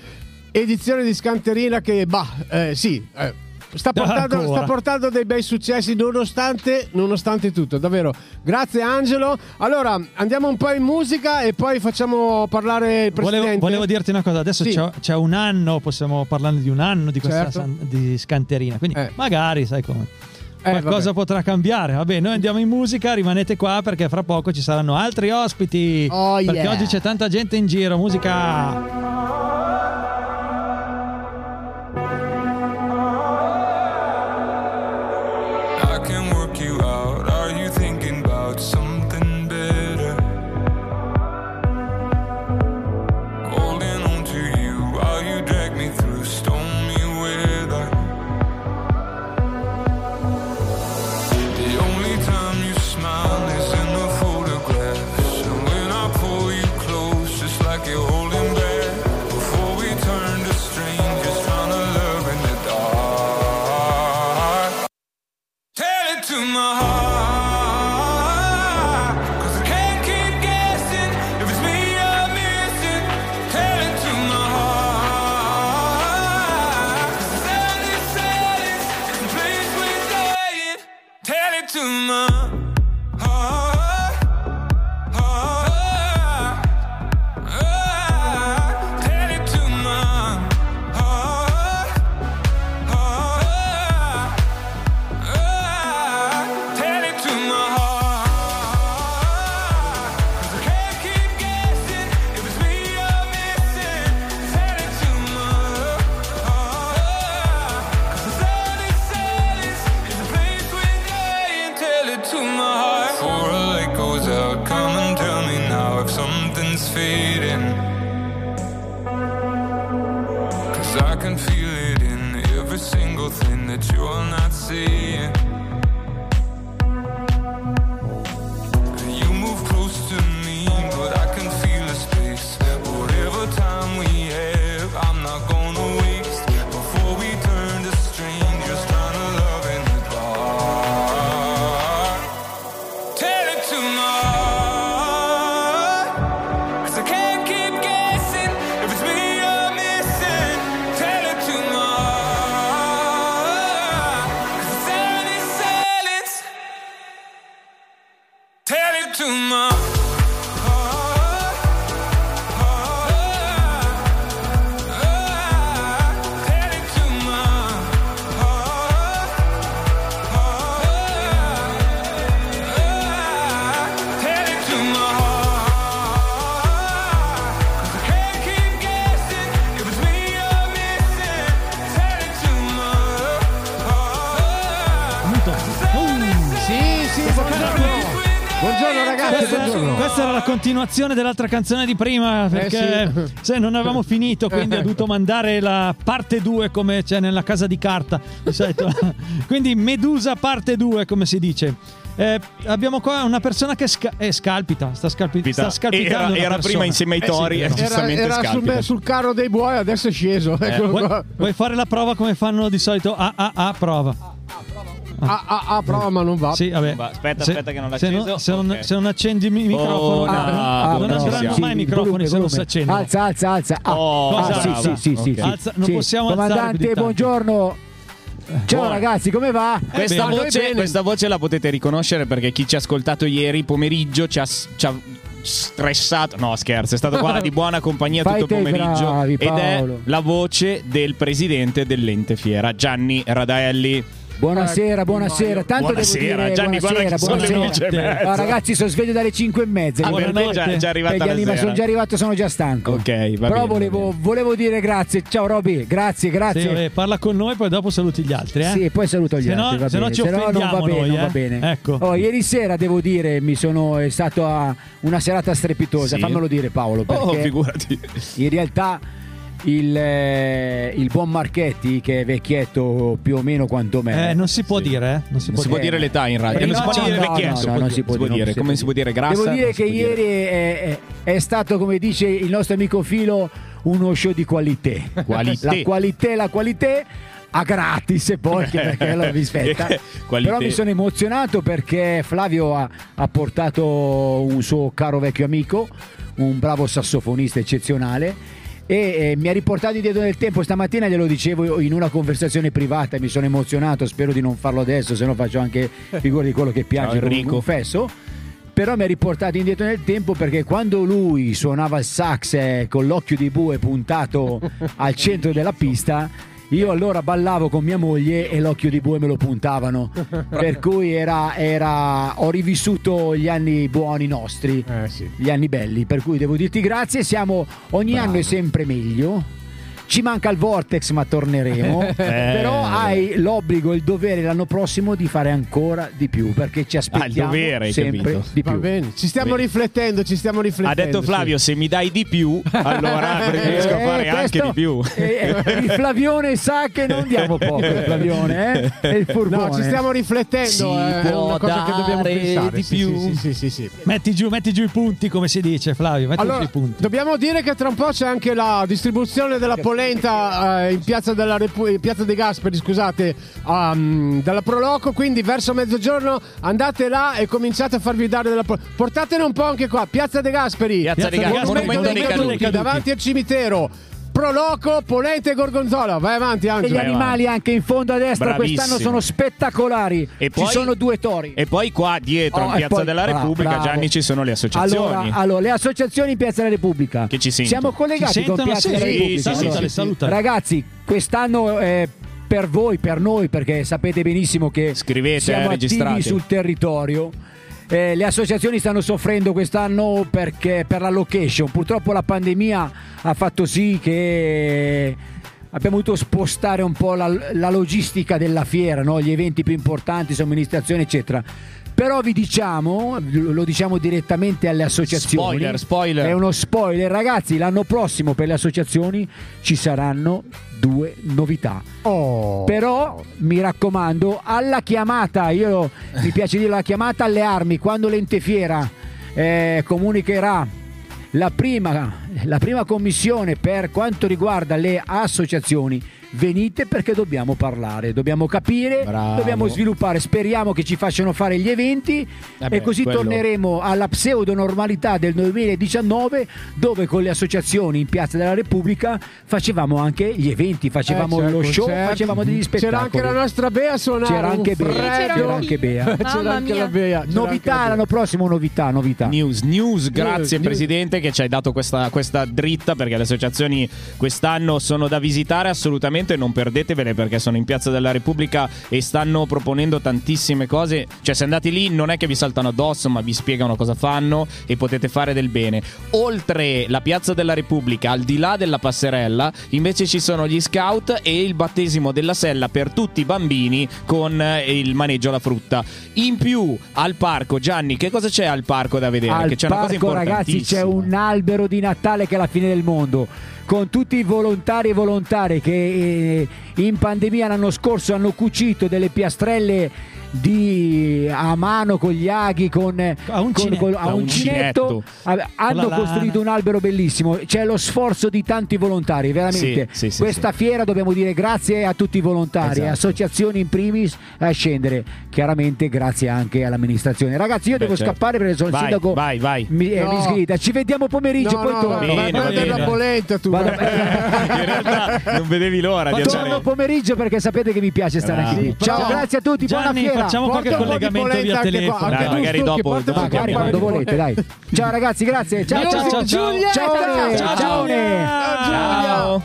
edizione di Scanterina che, bah, eh, sì, eh, sta, portando, sta portando dei bei successi nonostante, nonostante tutto, davvero. Grazie Angelo. Allora, andiamo un po' in musica e poi facciamo parlare il Presidente. Volevo, volevo dirti una cosa, adesso Sì. c'è, c'è un anno, possiamo parlare di un anno di questa Certo. san- di scanterina, quindi magari sai come. Eh, Qualcosa vabbè. potrà cambiare. Vabbè, noi andiamo in musica, rimanete qua perché fra poco ci saranno altri ospiti. Oh, perché yeah. oggi c'è tanta gente in giro. Musica. Continuazione dell'altra canzone di prima perché Eh, sì. se non avevamo finito quindi ho dovuto mandare la parte 2 come c'è nella casa di carta di solito. quindi Medusa parte 2 come si dice Eh, abbiamo qua una persona che sca- eh, scalpita sta, scalpi- sta scalpitando Era- era prima insieme ai Eh tori, sì. e giustamente Era, era sul, sul carro dei buoi, adesso è sceso. Eh, Eccolo vuoi, vuoi fare la prova come fanno di solito? Ah, ah, ah, prova. Ah, ah, ah, prova, ma non va. Sì, vabbè. Va, aspetta, Se- aspetta che non l'ha se non, se, non, Ok. se non accendi il mi- microfono, Oh, no. non Ah, andranno bravo. mai i microfoni se non si accendono. Alza, alza, alza. Ah, Oh, ah, sì, sì, sì, sì, Ok. sì. Alza- non Sì. possiamo Comandante, buongiorno. Ciao Buona. ragazzi, come va? Questa voce, questa voce la potete riconoscere perché chi ci ha ascoltato ieri pomeriggio ci ha, ci ha stressato. No, scherzo, è stato qua di buona compagnia Fai tutto il pomeriggio. bravi, ed è la voce del presidente dell'ente fiera, Gianni Radaelli. Buonasera, buonasera. Tanto Buonasera, devo dire Gianni, guarda buonasera, le buonasera. mezza. Ah, ragazzi, sono sveglio dalle 5 e mezza. Ah, per te già, già arrivata perché la anima- sera. sono già arrivato, sono già stanco. Ok, va Però bene, va volevo, bene. volevo dire grazie. Ciao Roby, grazie, grazie. Sì, vabbè, parla con noi, poi dopo saluti gli altri. Eh? Sì, poi saluto gli Se no- altri. va se no ci Se no non va offendiamo bene, noi, non va eh. bene. Ecco. Oh, ieri sera devo dire, mi sono è stata una serata strepitosa. Sì. Fammelo dire, Paolo. Perché Oh, figurati. in realtà il, eh, il buon Marchetti, che è vecchietto più o meno quanto me. Eh, non si può dire, eh? Non si Non può si può dire. dire l'età in radio, non si può no, dire no, vecchietto. no, no, non si può dire, dire. Come si può dire grassa? Devo dire che dire. ieri è, è- è stato, come dice il nostro amico Filo, uno show di qualità. Qualité. La qualità, la qualità a gratis e poi perché lo rispetta. Però mi sono emozionato perché Flavio ha, ha portato un suo caro vecchio amico, un bravo sassofonista eccezionale. E eh, mi ha riportato indietro nel tempo. Stamattina glielo dicevo in una conversazione privata. Mi sono emozionato spero di non farlo adesso se no faccio anche figura di quello che piange Ciao, con un- Enrico. un fesso però mi ha riportato indietro nel tempo perché quando lui suonava il sax eh, con l'occhio di bue puntato al centro della pista, io allora ballavo con mia moglie e l'occhio di bue me lo puntavano. Per cui era, era- ho rivissuto gli anni buoni nostri, gli anni belli. Per cui devo dirti grazie, siamo ogni anno è sempre meglio. Ci manca il Vortex, ma torneremo. Però hai l'obbligo e il dovere l'anno prossimo di fare ancora di più perché ci aspettiamo dovere, hai sempre capito? di Va più. bene, ci stiamo Bene. riflettendo, ci stiamo Ha riflettendo. detto Flavio, se mi dai di più, allora riesco a Eh, fare anche questo- di più. eh, eh, il Flavione sa che non diamo poco. Il Flavione, eh? È il No, furbone. ci stiamo riflettendo, Si eh, è una cosa che dobbiamo pensare. di sì, più. Sì, sì, sì, sì, sì. Metti giù, metti giù i punti, come si dice, Flavio. Metti giù Allora, i punti. dobbiamo dire che tra un po' c'è anche la distribuzione della polenta eh, in piazza, della Repu- piazza dei Gasperi, scusate, um, dalla Proloco. Quindi verso mezzogiorno andate là e cominciate a farvi dare della polenta. Portatene un po' anche qua, piazza dei Gasperi. Piazza dei Gasperi, Monumento dei caduti. davanti al cimitero. Proloco, polenta e gorgonzola. Vai avanti, E Angelo. gli animali anche in fondo a destra Bravissimo. quest'anno sono spettacolari. E Ci poi- sono due tori. E poi qua dietro, Oh, in e Piazza poi- della Repubblica, bravo. Gianni, ci sono le associazioni. Allora, allora, le associazioni in Piazza della Repubblica. Che ci sentono. Siamo collegati Ci con sentono? Piazza Sì, della sì, Repubblica. salutale, Allora, salutale. Ragazzi, quest'anno eh, per voi, per noi, perché sapete benissimo che Scrivete, siamo eh, attivi registrate. sul territorio. Eh, le associazioni stanno soffrendo quest'anno perché per la location. Purtroppo la pandemia ha fatto sì che abbiamo dovuto spostare un po' la, la logistica della fiera, no? gli eventi più importanti, somministrazione, eccetera. Però vi diciamo, lo diciamo direttamente alle associazioni. Spoiler, spoiler. È uno spoiler, ragazzi. L'anno prossimo per le associazioni ci saranno due novità. Oh. Però mi raccomando, alla chiamata, io mi piace dire la chiamata alle armi, quando l'Entefiera eh, comunicherà la prima, la prima commissione per quanto riguarda le associazioni. Venite perché dobbiamo parlare, dobbiamo capire, Bravo. dobbiamo sviluppare. Speriamo che ci facciano fare gli eventi Eh beh, e così quello- torneremo alla pseudo normalità del 2019 dove con le associazioni in Piazza della Repubblica facevamo anche gli eventi, facevamo Eh, c'era lo show, concerto. facevamo degli spettacoli. C'era anche la nostra Bea a suonare. C'era anche Bea, c'era anche Bea. C'era anche la Bea. Novità anche la l'anno prossimo, novità, novità. News, news, grazie news. Presidente che ci hai dato questa, questa dritta perché le associazioni quest'anno sono da visitare assolutamente assolutamente non perdetevele perché sono in Piazza della Repubblica e stanno proponendo tantissime cose. Cioè, se andate lì non è che vi saltano addosso, ma vi spiegano cosa fanno e potete fare del bene. Oltre la Piazza della Repubblica, al di là della passerella, invece ci sono gli scout e il battesimo della sella per tutti i bambini con eh, il maneggio alla frutta. In più, al parco, Gianni, che cosa c'è al parco da vedere? Al che c'è una cosa parco, ragazzi, c'è un albero di Natale che è la fine del mondo. Con tutti i volontari e volontarie che eh, in pandemia l'anno scorso hanno cucito delle piastrelle di, a mano con gli aghi, con, A un con- con- a A un un cinetto, cinetto. a- hanno la costruito lana. un albero bellissimo. C'è lo sforzo di tanti volontari, veramente. Sì, sì, sì, Questa fiera dobbiamo dire grazie a tutti i volontari, Esatto. associazioni in primis a scendere. Chiaramente grazie anche all'amministrazione. Ragazzi, io Beh, devo certo. scappare perché sono il Vai, sindaco. vai, vai. Mi, eh, No. mi sgrida. Ci vediamo pomeriggio, No, poi no, torno. vai a Bene, prendere bene. la polenta tu. Vado- In realtà non vedevi l'ora di Torno andare. pomeriggio perché sapete che mi piace stare Ah. anche lì. Sì, Ciao, grazie a tutti, Gianni, buona fiera. Facciamo qualche collegamento via telefono. Dai, tu, magari dopo- Magari quando volete, dai. Ciao ragazzi, grazie. Ciao, Ciao, ciao, ciao, ciao. Giulia. Ciao,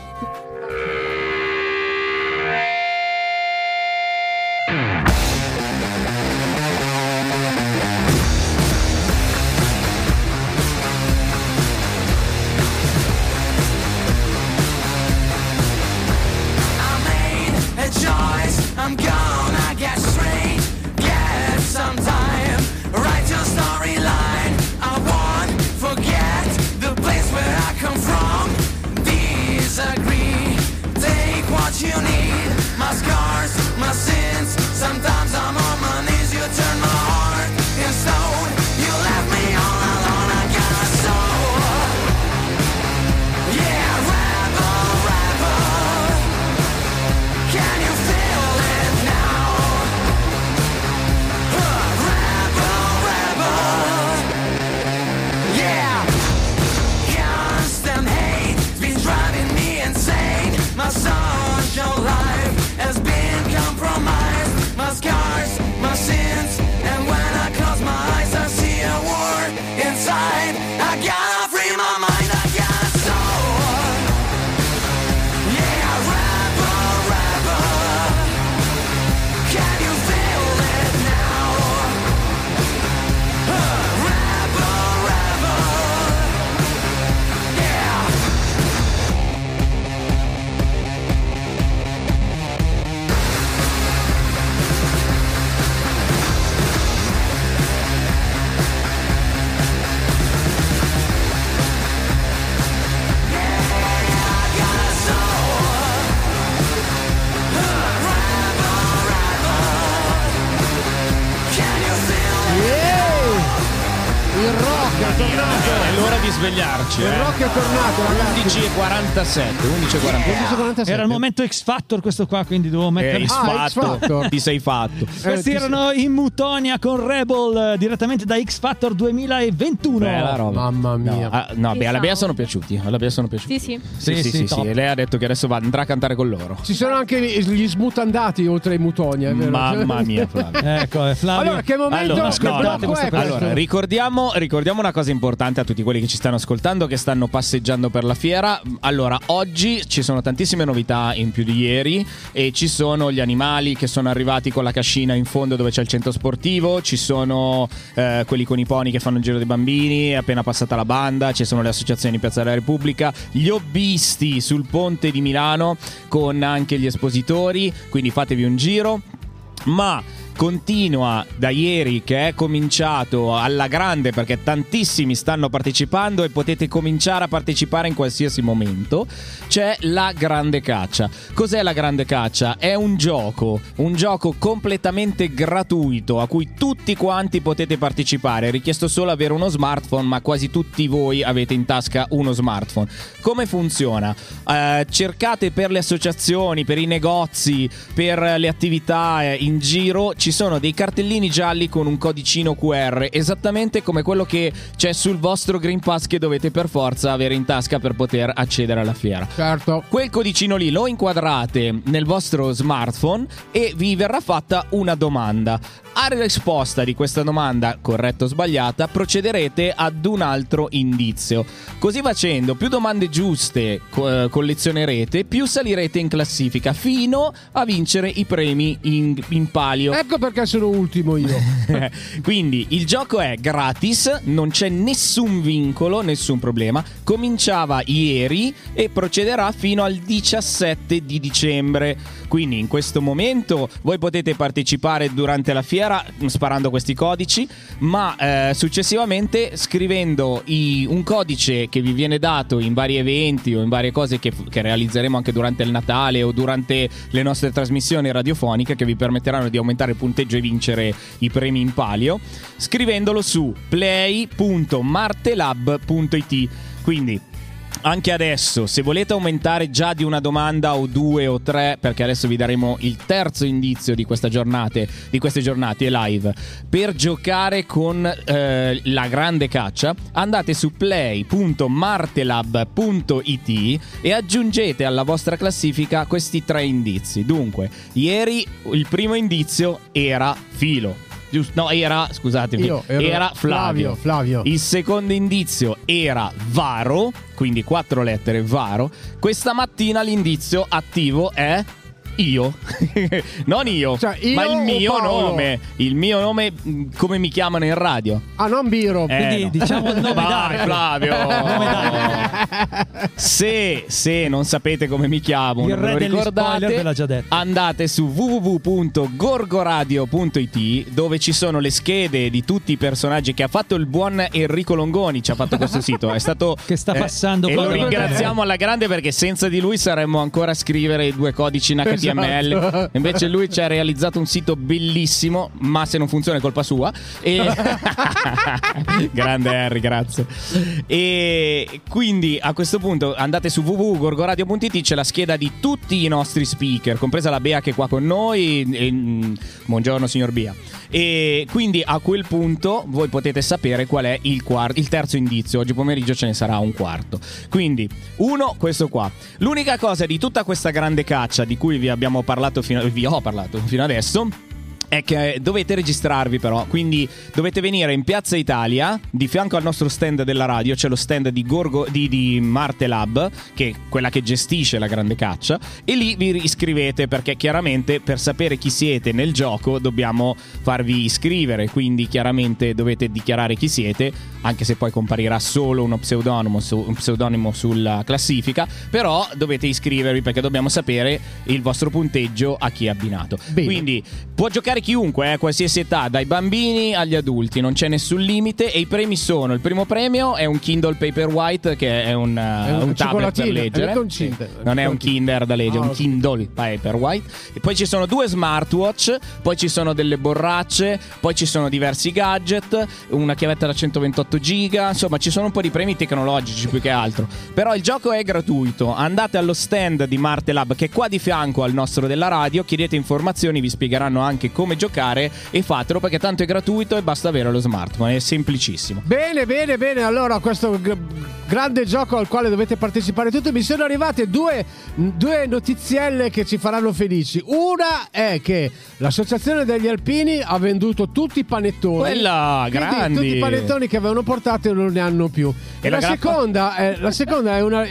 11.47. 11.47. Era il momento X Factor questo qua, quindi dovevo mettere Eh, X Ah, X. Factor. Ti sei fatto. Questi Eh, ti- erano in Mutonia con Rebel eh, direttamente da X Factor 2021. Bella roba. Mamma mia. Ah, no, beh, alla Bea sono piaciuti. Alla Bea sono piaciuti. Sì, sì. Sì, sì, Sì, sì, sì, sì. top. E lei ha detto che adesso va- andrà a cantare con loro. Ci sono anche gli smutandati oltre ai mutoni, è vero? Mamma mia, Flavio. Ecco, eh, Flavio. Allora, che momento Allora, che no, no, è allora, ricordiamo, ricordiamo una cosa importante a tutti quelli che ci stanno ascoltando, che stanno passeggiando per la fiera. Allora, oggi ci sono tantissime novità in più di ieri e ci sono gli animali che sono arrivati con la cascina in fondo dove c'è il centro sportivo, ci sono eh, quelli con i pony che fanno il giro dei bambini, è appena passata la banda, ci sono le associazioni in Piazza della Repubblica, gli hobbisti sul ponte di Milano con anche gli espositori, quindi fatevi un giro. Ma continua da ieri che è cominciato alla grande perché tantissimi stanno partecipando e potete cominciare a partecipare in qualsiasi momento. C'è la grande caccia. Cos'è la grande caccia? È un gioco, un gioco completamente gratuito a cui tutti quanti potete partecipare. È richiesto solo avere uno smartphone, ma quasi tutti voi avete in tasca uno smartphone. Come funziona? Eh, cercate per le associazioni, per i negozi, per le attività eh, in giro, ci sono dei cartellini gialli con un codicino QR, esattamente come quello che c'è sul vostro Green Pass che dovete per forza avere in tasca per poter accedere alla fiera. Certo. Quel codicino lì lo inquadrate nel vostro smartphone e vi verrà fatta una domanda. A risposta di questa domanda, corretta o sbagliata, procederete ad un altro indizio. Così facendo, più domande giuste co- eh, collezionerete, più salirete in classifica, fino a vincere i premi in, in palio. Ecco perché sono ultimo io. Quindi il gioco è gratis, non c'è nessun vincolo, nessun problema. Cominciava ieri e procederà fino al 17 di dicembre. Quindi in questo momento voi potete partecipare durante la fiera mh, sparando questi codici, ma eh, successivamente scrivendo i- un codice che vi viene dato in vari eventi o in varie cose che, che realizzeremo anche durante il Natale o durante le nostre trasmissioni radiofoniche che vi permetteranno di aumentare il punteggio e vincere i premi in palio, scrivendolo su play.martelab.it. Quindi anche adesso, se volete aumentare già di una domanda o due o tre, perché adesso vi daremo il terzo indizio di, questa giornate, di queste giornate live, per giocare con eh, la grande caccia, andate su play.martelab.it e aggiungete alla vostra classifica questi tre indizi. Dunque, ieri il primo indizio era filo. Giusto? No, era, scusatemi, Io ero era Flavio. Flavio, Flavio. Il secondo indizio era Varo, quindi quattro lettere Varo. Questa mattina l'indizio attivo è io. non io, Cioè, io ma il mio Paolo? nome. Il mio nome, mh, come mi chiamano in radio. Ah, non Biro. Eh, Quindi no. diciamo il nome Vai. Flavio. Se, se non sapete come mi chiamo, Il re ricordate, andate su www.gorgoradio.it dove ci sono le schede di tutti i personaggi che ha fatto il buon Enrico Longoni. Ci ha fatto questo sito. È stato Che sta passando E lo ringraziamo alla grande perché senza di lui saremmo ancora a scrivere i due codici in HTML. Esatto. Invece lui ci ha realizzato un sito bellissimo, ma se non funziona è colpa sua. E... Grande Harry, grazie. E quindi a questo punto andate su www.gorgoradio.it, c'è la scheda di tutti i nostri speaker, compresa la Bea che è qua con noi. E, mm, buongiorno signor Bea. E quindi a quel punto voi potete sapere qual è il, quar- il terzo indizio. Oggi pomeriggio ce ne sarà un quarto. Quindi, uno, questo qua. L'unica cosa di tutta questa grande caccia di cui vi abbiamo parlato fino, vi ho parlato fino adesso è che dovete registrarvi però, quindi dovete venire in Piazza Italia, di fianco al nostro stand della radio, c'è lo stand di, Gorgo, di, di Marte Lab, che è quella che gestisce la grande caccia, e lì vi iscrivete perché chiaramente per sapere chi siete nel gioco dobbiamo farvi iscrivere, quindi chiaramente dovete dichiarare chi siete, anche se poi comparirà solo uno pseudonimo, su- un pseudonimo sulla classifica, però dovete iscrivervi perché dobbiamo sapere il vostro punteggio a chi è abbinato. Bene. Quindi può giocare chiunque, eh, qualsiasi età, dai bambini agli adulti, non c'è nessun limite e i premi sono, il primo premio è un Kindle Paperwhite che è un, eh, È un un tablet è leggere. un Kindle. Non è un Kinder da leggere, è Ah, un ok. Kindle Paperwhite. E poi ci sono due smartwatch, poi ci sono delle borracce, poi ci sono diversi gadget, una chiavetta da 128 giga, insomma ci sono un po' di premi tecnologici più che altro. Però il gioco è gratuito, andate allo stand di Marte Lab che è qua di fianco al nostro della radio, chiedete informazioni, vi spiegheranno anche come giocare e fatelo perché tanto è gratuito e basta avere lo smartphone, è semplicissimo. Bene, bene, bene. Allora, questo g- grande gioco al quale dovete partecipare tutti. Mi sono arrivate due, due notizielle che ci faranno felici. Una è che l'associazione degli alpini ha venduto tutti i panettoni. Quella, grandi. Tutti i panettoni che avevano portato non ne hanno più. E la, la grappa? seconda, è, la seconda è una,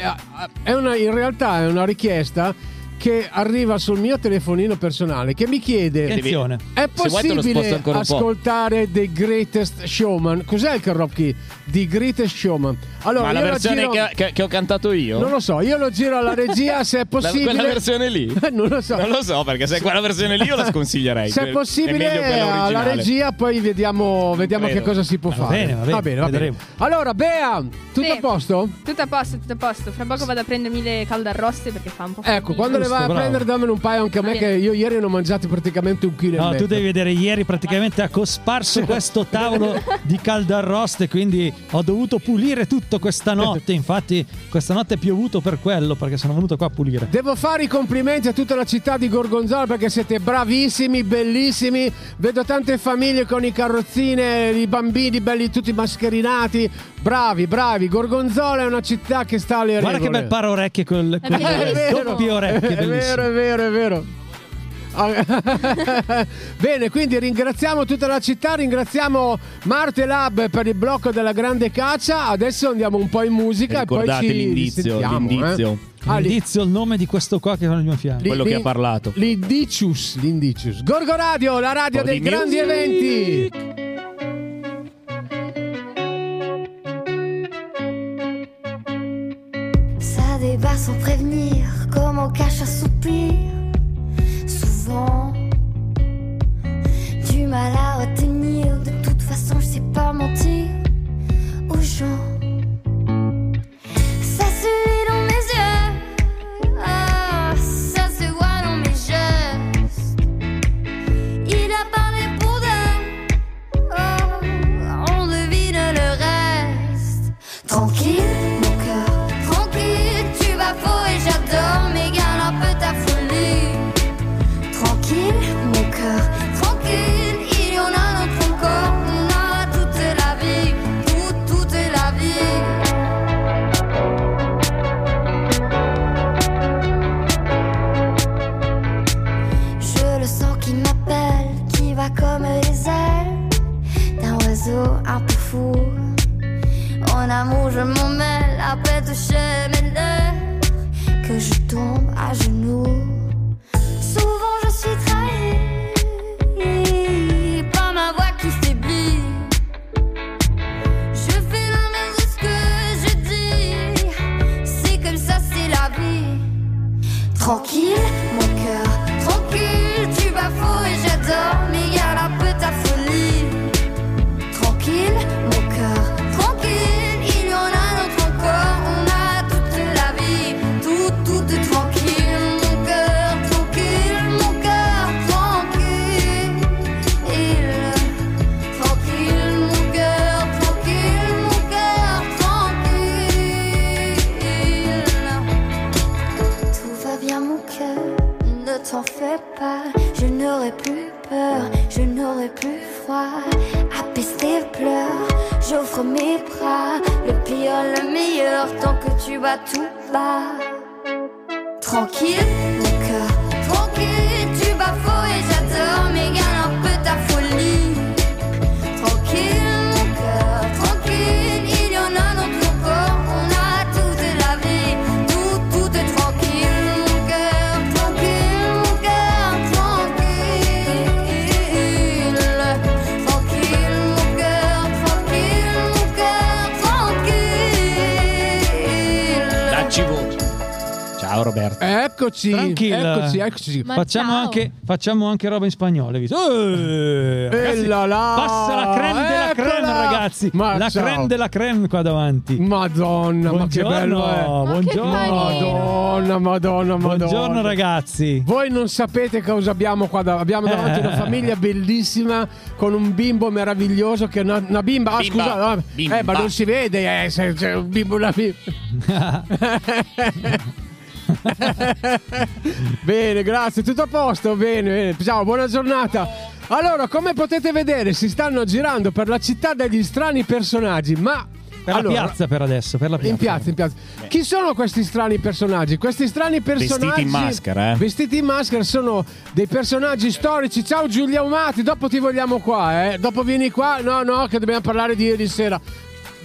è una- in realtà è una richiesta che arriva sul mio telefonino personale che mi chiede Attenzione. è possibile ascoltare The Greatest Showman cos'è il karaoke? The Greatest Showman allora Ma la versione giro- che, che- ho cantato io? non lo so io lo giro alla regia se è La- possibile quella versione lì? non lo so Non lo so, perché se è quella versione lì io la sconsiglierei. se è È possibile quella alla regia poi vediamo, vediamo che cosa si può Va fare bene, va bene, va bene, va bene. vedremo. allora Bea tutto Sì. a posto? Tutto a posto, tutto a posto. Fra poco vado a prendermi le caldarroste perché fa un po' ecco quando le Giusto, vai a bravo. prendere dammene un paio anche a me che io ieri ne ho mangiati praticamente un chilo e No, mezzo tu devi vedere, ieri praticamente ha cosparso questo tavolo di caldarroste, quindi ho dovuto pulire tutto questa notte. Infatti, questa notte è piovuto per quello, perché sono venuto qua a pulire. Devo fare i complimenti a tutta la città di Gorgonzola perché siete bravissimi, bellissimi. Vedo tante famiglie con i carrozzine, i bambini belli tutti mascherinati. Bravi, bravi. Gorgonzola è una città che sta alle Guarda regole. che bel paro orecchie con le doppie orecchie, È bellissimo. vero, è vero, è vero. Bene, quindi ringraziamo tutta la città, ringraziamo Marte Lab per il blocco della grande caccia. Adesso andiamo un po' in musica e poi Ricordate ci l'indizio, l'indizio. eh. Ah, lì- Indizio il nome di questo qua che è al mio fianco. Quello che ha parlato. L'Indicius, l'Indicius. Gorgo Radio, la radio dei di grandi music. eventi. Ça débarque sans prévenir, comme on cache un soupir. Du mal à retenir. De toute façon, je sais pas mentir aux gens. Plus froid. Apaise tes pleurs, j'offre mes bras, le pire, le meilleur, tant que tu vas tout bas. Tranquille, mon cœur, tranquille, Eccoci, Tranquilla. eccoci, eccoci. Facciamo anche, facciamo anche roba in spagnolo. visto? Eh, ragazzi, là là, passa la creme della eccola. creme, ragazzi. Ma la ciao. creme della creme qua davanti. Madonna, ma che Buongiorno, bello è. buongiorno. Madonna, madonna, madonna. Buongiorno, ragazzi. Voi non sapete cosa abbiamo qua davanti. Abbiamo davanti una Eh. famiglia bellissima con un bimbo meraviglioso che è una, una bimba. Ah, Bimba, scusa, no, bimba. eh, ma non si vede, eh, se c'è un bimbo una bimba. bene, grazie, tutto a posto, bene, bene. Ciao, buona giornata. Allora, come potete vedere, si stanno girando per la città degli strani personaggi, ma Per allora, la piazza per adesso, per la piazza. in piazza, in piazza. Chi sono questi strani personaggi? Questi strani personaggi Vestiti in maschera, eh. Vestiti in maschera sono dei personaggi storici. Ciao Giulia Umati, dopo ti vogliamo qua, eh. Dopo vieni qua. No, no, che dobbiamo parlare di ieri sera.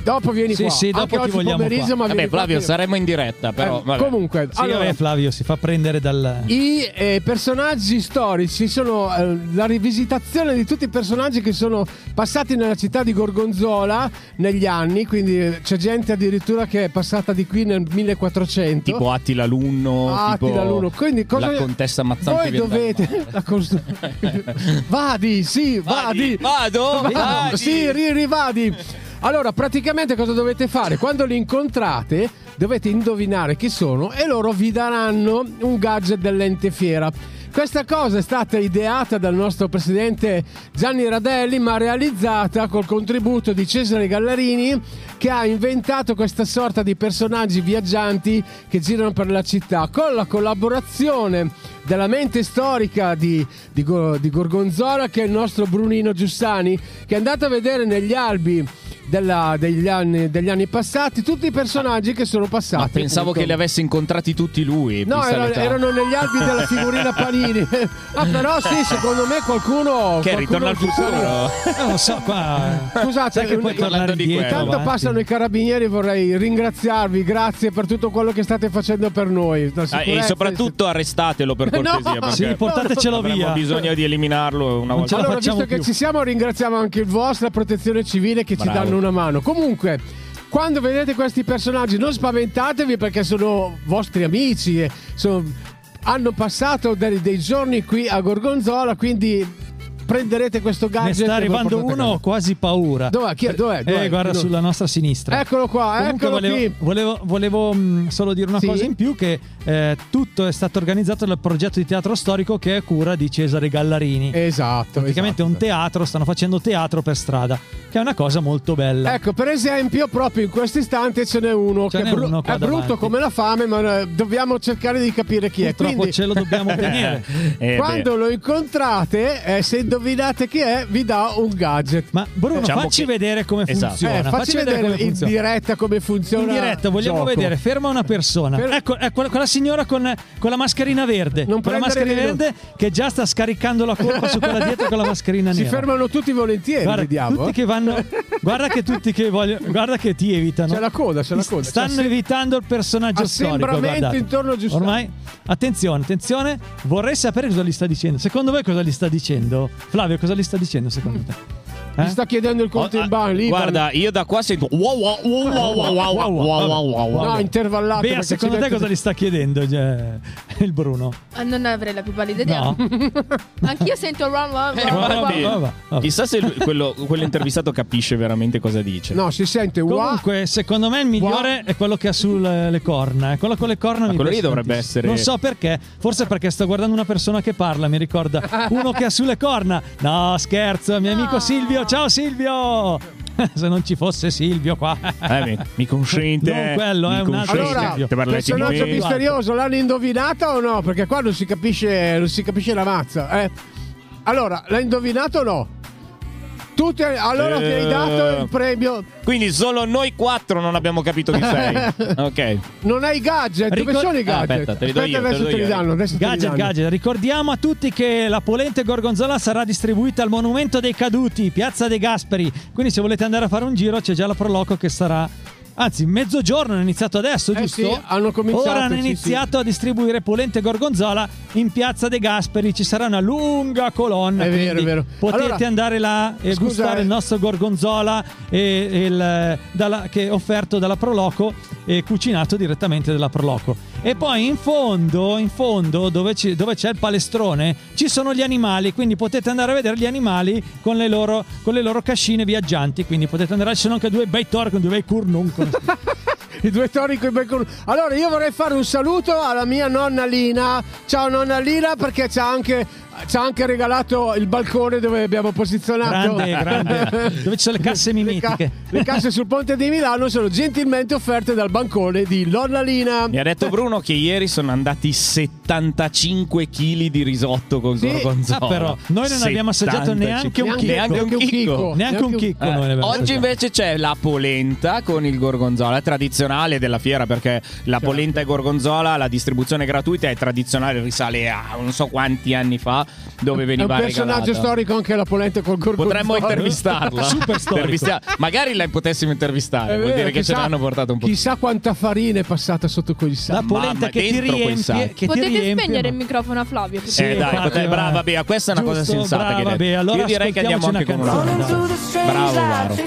Dopo vieni Sì, qua. sì, dopo Anche ti vogliamo pomeriggio, qua. ma Vabbè, Flavio, saremo in diretta, però. Eh, vabbè. comunque, Sì, allora, vabbè, Flavio si fa prendere dal. i eh, personaggi storici sono eh, la rivisitazione di tutti i personaggi che sono passati nella città di Gorgonzola negli anni, quindi eh, c'è gente addirittura che è passata di qui nel 1400. Tipo Attila l'Unno, Ah, tipo Attila l'Uno. Quindi cosa- la contessa Mazzanti Voi dovete la costru- Vadi, sì, vadi. Vado? Va- Vadi. Sì, ri- rivadi. Allora, praticamente cosa dovete fare? Quando li incontrate, dovete indovinare chi sono e loro vi daranno un gadget dell'ente fiera. Questa cosa è stata ideata dal nostro presidente Gianni Radelli, ma realizzata col contributo di Cesare Gallarini, che ha inventato questa sorta di personaggi viaggianti che girano per la città, con la collaborazione della mente storica di, di di Gorgonzola, che è il nostro Brunino Giussani, che è andato a vedere negli albi della- degli, anni, degli anni passati, tutti i personaggi che sono passati. Ma pensavo appunto. che li avesse incontrati tutti lui. No, erano, erano negli albi della figurina Panini. ah, però sì, secondo me qualcuno. Che qualcuno ritorna al ci futuro? Non lo so, qua. Scusate, che puoi un- tornare indietro. Intanto avanti. passano i carabinieri, vorrei ringraziarvi, grazie per tutto quello che state facendo per noi. Ah, e soprattutto arrestatelo per No! cortesia. perché Sì, portatecelo avremmo via. bisogno di eliminarlo una volta. allora, visto che ci siamo, ringraziamo anche il vostro, la protezione civile che ci Bravo. danno una mano. Comunque, quando vedete questi personaggi, non spaventatevi perché sono vostri amici. e sono- hanno passato dei, dei giorni qui a Gorgonzola, quindi prenderete questo gadget. Ne sta arrivando uno, ho quasi paura. Dov'è? Chi è? Dov'è? Dov'è? Eh, guarda Dove? sulla nostra sinistra. Eccolo qua, Comunque eccolo volevo, qui. volevo, volevo, mh, solo dire una Sì? cosa in più che eh, tutto è stato organizzato dal progetto di teatro storico che è a cura di Cesare Gallarini. Esatto. Praticamente è un teatro, stanno facendo teatro per strada, che è una cosa molto bella. Ecco, per esempio, proprio in questo istante ce n'è uno Ce che n'è è, bru- uno è brutto davanti. come la fame, ma eh, dobbiamo cercare di capire chi Purtroppo è. Quindi, ce lo dobbiamo tenere. Eh, quando lo incontrate, eh, se indovinate chi è, vi dà un gadget. Ma Bruno, Diciamo facci che- vedere come Esatto. funziona. Eh, facci vedere, come in funziona. diretta come funziona. In diretta vogliamo gioco. vedere, ferma una persona. Per- Ecco, ecco quella, signora con, con la mascherina verde. Non con la mascherina verde che già sta scaricando la colpa su quella dietro con la mascherina Si nera. fermano tutti volentieri, Guarda, vediamo. tutti eh. che vanno. Guarda che tutti che vogliono. Guarda che ti evitano. C'è la coda, c'è la coda. Stanno C'è evitando il personaggio storico. assembramento guardate. intorno a Giuseppe. Ormai, attenzione, attenzione. Vorrei sapere cosa gli sta dicendo. Secondo voi cosa gli sta dicendo? Flavio, cosa gli sta dicendo secondo te? Gli Eh? sta chiedendo il conto in banca. lì, Guarda, io da qua sento. Wow, wow, wow, wow, wow, wow, wow, wow, wow, wow, wow. No, intervallato. Bea, secondo te cosa gli sta chiedendo cioè, il Bruno? Ah, non avrei la più pallida idea. No. Anch'io sento Eh, run. vabbè, vabbè. Chissà se quello, quello intervistato capisce veramente cosa dice. No, si sente wow. Comunque, secondo me il migliore è quello che ha sulle le corna. eh. Quello con le corna Ma mi quello lì dovrebbe essere- Non so perché. Forse perché sto guardando una persona che parla. Mi ricorda uno che ha sulle corna. No, scherzo, mio amico Silvio. Ciao Silvio. Se non ci fosse Silvio qua. Eh, mi, mi consente. Non quello, mi è un altro Allora, personaggio misterioso l'hanno indovinata o no? Perché qua non si capisce, non si capisce la mazza. Eh. Allora, l'ha indovinato o no? Tutti, allora ti hai dato il premio. Quindi solo noi quattro non abbiamo capito chi sei. ok. Non hai gadget. Dove Ricor- sono i Ah, gadget? aspetta, te li do io, te adesso te li danno. Adesso Gadget, gadget. Ricordiamo a tutti che la polente gorgonzola sarà distribuita al Monumento dei Caduti, Piazza dei Gasperi. Quindi se volete andare a fare un giro c'è già la Proloco che sarà... Anzi, mezzogiorno hanno iniziato adesso, Eh giusto? sì, hanno cominciato, Ora hanno sì, iniziato a distribuire polente gorgonzola in Piazza dei Gasperi. Ci sarà una lunga colonna. È vero, è vero. Potete Allora, andare là e scusa, gustare eh. il nostro gorgonzola e- e il- dalla- che è offerto dalla Proloco e cucinato direttamente dalla Proloco. E poi in fondo, in fondo dove, ci- dove c'è il palestrone, ci sono gli animali, quindi potete andare a vedere gli animali con le loro, con le loro cascine viaggianti. Quindi potete andare, ci sono anche due bei tor con due bei curnun. I due tori con i bacon. Allora, io vorrei fare un saluto alla mia nonna Lina. Ciao nonna Lina, perché ci ha anche, ci ha anche regalato il balcone dove abbiamo posizionato. Grande, grande. Dove ci sono le casse mimetiche. Le, ca- le casse sul ponte di Milano sono gentilmente offerte dal bancone di nonna Lina. Mi ha detto Bruno che ieri sono andati 75 kg di risotto con Sì. gorgonzola. Ah, però, noi non abbiamo assaggiato 75. neanche un chicco. Neanche un chicco. Neanche un chicco Eh, oggi assaggiato. invece c'è la polenta con il gorgonzola, è tradizionale della fiera perché la Certo. polenta e gorgonzola, la distribuzione gratuita è tradizionale, risale a non so quanti anni fa dove È un veniva personaggio regalata. storico anche la polenta col gorgonzola. Potremmo intervistarla. Super storico. Magari la potessimo intervistare, È vuol vero, dire che ce l'hanno portato un po'. Chissà quanta farina è passata sotto quei La sacchi. polenta che ti quel riempie. sacco. Che ti Potete riempie, spegnere ma- il microfono a Flavio? Sì, eh dai, va. brava Bea, questa è una cosa Giusto, sensata che brava hai detto. Bea, allora Io direi che andiamo anche con una canzone, Bravo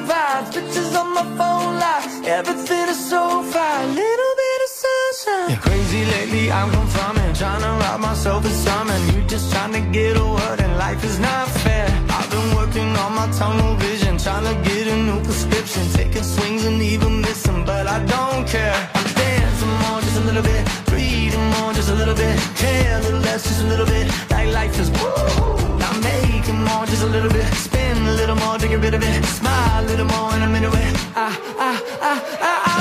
vibes, pictures on my phone lights. Everything is so fine, little bit of sunshine. Yeah, crazy lately, I'm confirming, trying to rob myself of something. You just trying to get a word, and life is not fair. I've been working on my tunnel vision, trying to get a new prescription, taking swings and even missing, but I don't care. I'm dancing more, just a little bit, breathing more, just a little bit, care a little less, just a little bit. Like life is woo. I'm making more, just a little bit, spin a little more take get rid of it, smile a little more, and I'm into it. I, I, I, I, I've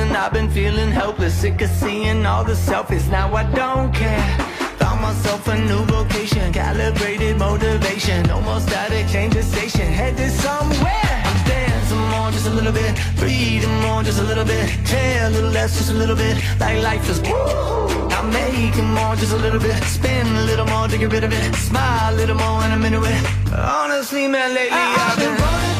moment. I've been feeling helpless, sick of seeing all the selfies. Now I don't care. Found myself a new vocation, calibrated motivation. Almost more static, change the station, headed somewhere. I'm dancing more, just a little bit. Breathing more, just a little bit. Care a little less, just a little bit. Like life is woo. I'm making more, just a little bit. Spin a little more to get rid of it. Smile a little more, and I'm into it. Honestly, man, lately I've been running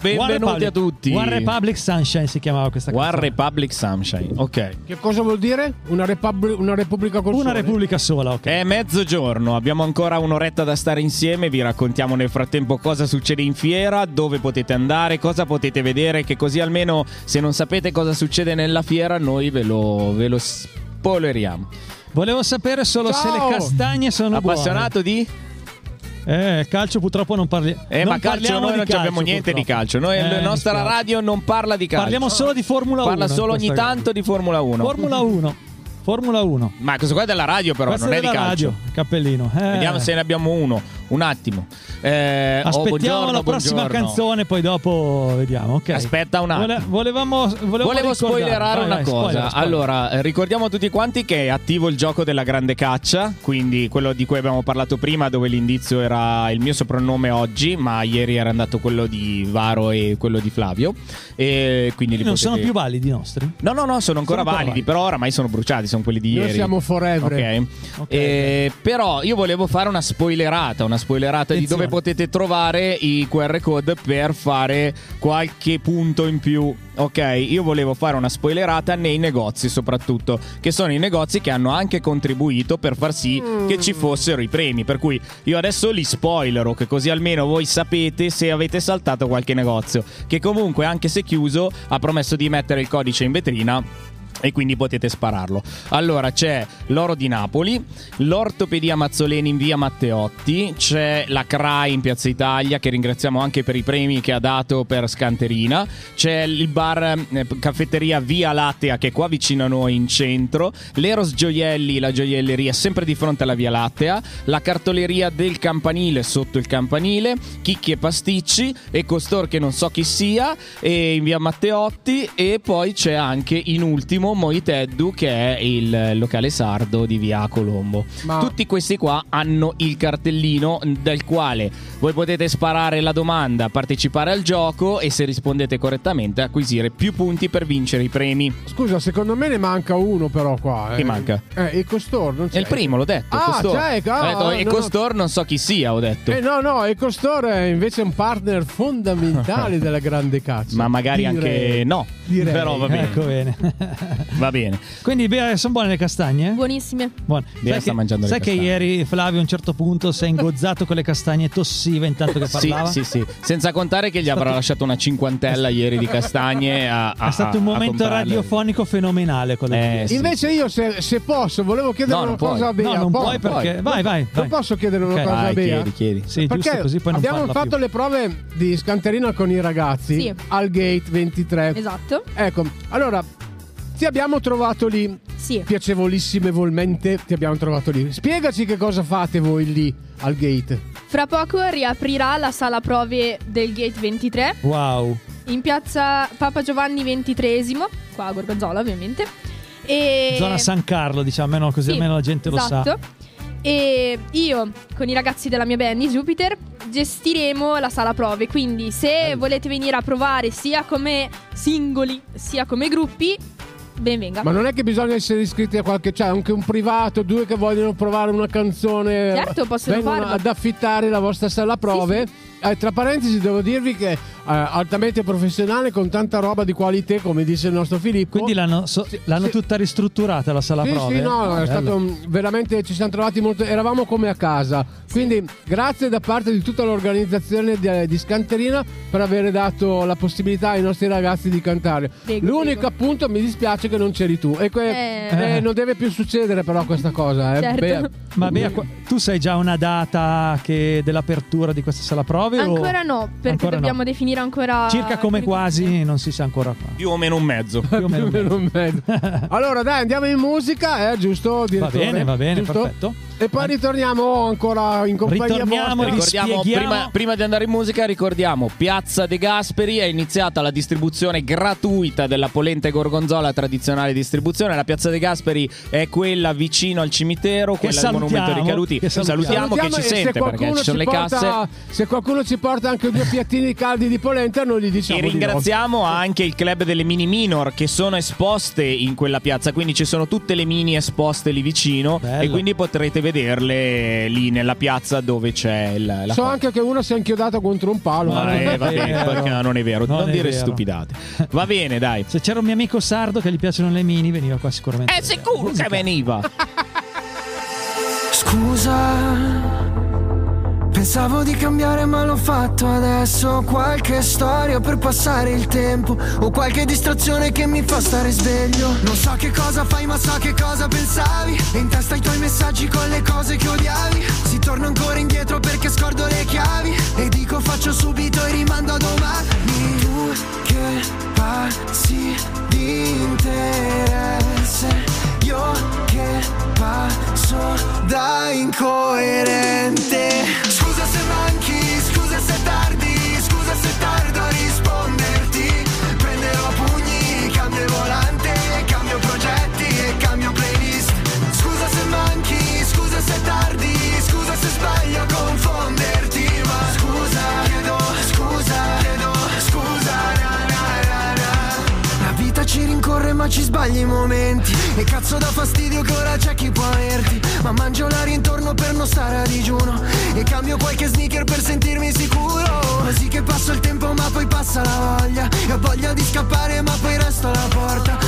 Benvenuti a tutti. One Republic Sunshine si chiamava questa cosa. One Republic Sunshine, ok. Che cosa vuol dire? Una, repubblica, una repubblica col Una sole? repubblica sola, ok. È mezzogiorno, abbiamo ancora un'oretta da stare insieme, vi raccontiamo nel frattempo cosa succede in fiera, dove potete andare, cosa potete vedere, che così almeno se non sapete cosa succede nella fiera noi ve lo, ve lo spoileriamo. Volevo sapere solo se Ciao! le castagne sono Appassionato di? Eh, calcio purtroppo non parliamo. Eh, ma calcio noi non abbiamo niente di calcio. Noi, la nostra radio non parla di calcio. Parliamo solo di Formula 1. Parla solo ogni tanto di Formula 1. Formula 1. Formula 1. Ma questo qua è della radio, però, Questo non è di della calcio. radio, cappellino. Eh. Vediamo se ne abbiamo uno. Un attimo. Eh, oh, Aspettiamo buongiorno, la prossima buongiorno. canzone, poi dopo vediamo. ok. Aspetta un attimo. Vole- volevamo, volevamo Volevo ricordare- spoilerare vai, una vai, cosa. spoiler, spoiler. Allora, eh, ricordiamo a tutti quanti che è attivo il gioco della grande caccia, quindi quello di cui abbiamo parlato prima, dove l'indizio era il mio soprannome oggi, ma ieri era andato quello di Varo e quello di Flavio. E quindi li non potete- sono più validi i nostri? No, no, no, sono ancora Sono ancora validi, validi. però oramai sono bruciati, sono quelli di Noi ieri. siamo forever. Ok. Eh, Però io volevo fare una spoilerata, una spoilerata di dove potete trovare i QR code per fare qualche punto in più. Ok, io volevo fare una spoilerata nei negozi soprattutto, che sono i negozi che hanno anche contribuito per far sì che ci fossero i premi. Per cui io adesso li spoilerò, che così almeno voi sapete se avete saltato qualche negozio, che comunque anche se chiuso ha promesso di mettere il codice in vetrina e quindi potete spararlo. Allora c'è l'Oro di Napoli, l'Ortopedia Mazzoleni in via Matteotti, c'è la CRAI in Piazza Italia che ringraziamo anche per i premi che ha dato per Scanterina, c'è il bar eh, caffetteria Via Lattea che è qua vicino a noi in centro, l'Eros Gioielli, la gioielleria sempre di fronte alla Via Lattea, la cartoleria del Campanile sotto il Campanile, Chicchi e Pasticci e Costor che non so chi sia e in via Matteotti e poi c'è anche in ultimo Moiteddu che è il locale sardo di via Colombo. Ma- Tutti questi qua hanno il cartellino dal quale voi potete sparare la domanda, partecipare al gioco e se rispondete correttamente acquisire più punti per vincere i premi. Scusa, secondo me ne manca uno però qua. Chi eh. manca? Eh, il Costor, non c'è. È il primo, l'ho detto. Ah, Costor. c'è, ah, Ho detto, e no, Costor non so chi sia, ho detto. Eh no, no, il Costor è invece un partner fondamentale della grande caccia. Ma magari Direi. anche no. Direi. Però va bene. Ecco bene. Va bene. Quindi beh, sono buone le castagne? Buonissime. Buone. Bea Sai sta che, mangiando le sai che castagne. ieri Flavio a un certo punto si è ingozzato con le castagne e tossiva intanto che Sì, parlava? sì, sì. Senza contare che gli avrà lasciato una cinquantella ieri di castagne. A, a- È stato un a- a momento radiofonico fenomenale quello Eh, di sì. Invece io, se, se posso, volevo chiedere No, una non puoi. cosa a Bea. No, non Po- puoi perché- vai, vai, Non vai. posso chiedere una Ok. cosa a Vai, Bea? chiedi, chiedi. Sì, Perché giusto, così poi non abbiamo fatto più. le prove di scanterina con i ragazzi Sì. al gate 23. Esatto. Ecco, allora ti abbiamo trovato lì. Sì. Piacevolissimamente ti abbiamo trovato lì. Spiegaci che cosa fate voi lì al gate. Fra poco riaprirà la sala prove del Gate 23 Wow. in piazza Papa Giovanni XXIII, qua a Gorgonzola ovviamente. E... Zona San Carlo, diciamo, almeno così Sì, almeno la gente lo esatto. sa. E io con i ragazzi della mia band, i Jupiter, gestiremo la sala prove. Quindi, se volete venire a provare sia come singoli sia come gruppi, ben venga. Ma non è che bisogna essere iscritti a qualche. Cioè, anche un privato, due che vogliono provare una canzone. Certo, possono vengono farlo. ad affittare la vostra sala prove. Eh, tra parentesi, devo dirvi che altamente professionale, con tanta roba di qualità, come dice il nostro Filippo. Quindi l'hanno, so- l'hanno tutta ristrutturata la sala Sì, prove? sì, no, Ah, è bello. stato veramente ci siamo trovati molto. Eravamo come a casa. Quindi, grazie da parte di tutta l'organizzazione di, di Scanterina per aver dato la possibilità ai nostri ragazzi di cantare. Prego, L'unico appunto mi dispiace che non c'eri tu. E que- Eh. eh, non deve più succedere, però, questa cosa. Eh. Certo. Beh, Ma Bea, tu sai già una data che- dell'apertura di questa sala prove? o- Ancora no, perché Ancora no. dobbiamo definire ancora. Circa come quasi, non si sa ancora qua. Più o meno un mezzo. Più o meno. più un mezzo. allora, dai, andiamo in musica, eh, giusto? Va direttore? bene, va bene, Giusto? perfetto. E poi ritorniamo ancora in compagnia Ritorniamo, Ricordiamo, prima, prima di andare in musica, ricordiamo Piazza De Gasperi. È iniziata la distribuzione gratuita della polenta e gorgonzola, tradizionale distribuzione. La Piazza De Gasperi è quella vicino al cimitero, Che quella del Monumento salutiamo, Ricaduti. che salutiamo. Salutiamo, che ci se sente perché qualcuno ci sono ci le porta- casse. Se qualcuno ci porta anche due piattini caldi di polenta, noi gli diciamo. E di no. ringraziamo anche il club delle mini minor che sono esposte in quella piazza, quindi ci sono tutte le mini esposte lì vicino Bello. e quindi potrete vederle lì nella piazza dove c'è il, la So cosa. anche che uno si è inchiodato contro un palo. Ma eh. eh, va bene, perché non è vero, non, Non è dire vero. stupidate. Va bene, dai. Se c'era un mio amico sardo che gli piacciono le mini, veniva qua sicuramente. È sicuro che veniva. Scusa, pensavo di cambiare ma l'ho fatto adesso. Qualche storia per passare il tempo o qualche distrazione che mi fa stare sveglio. Non so che cosa fai ma so che cosa pensavi. E in testa i tuoi messaggi con le cose che odiavi. Si torna ancora indietro perché scordo le chiavi. E dico faccio subito e rimando a domani. Tu che passi di interesse. Io passo da incoerente. Scusa se manchi, scusa se tardi ma ci sbagli i momenti. E cazzo da fastidio che ora c'è chi può averti. Ma mangio l'aria intorno per non stare a digiuno. E cambio qualche sneaker per sentirmi sicuro. Così che passo il tempo ma poi passa la voglia. E ho voglia di scappare ma poi resto alla porta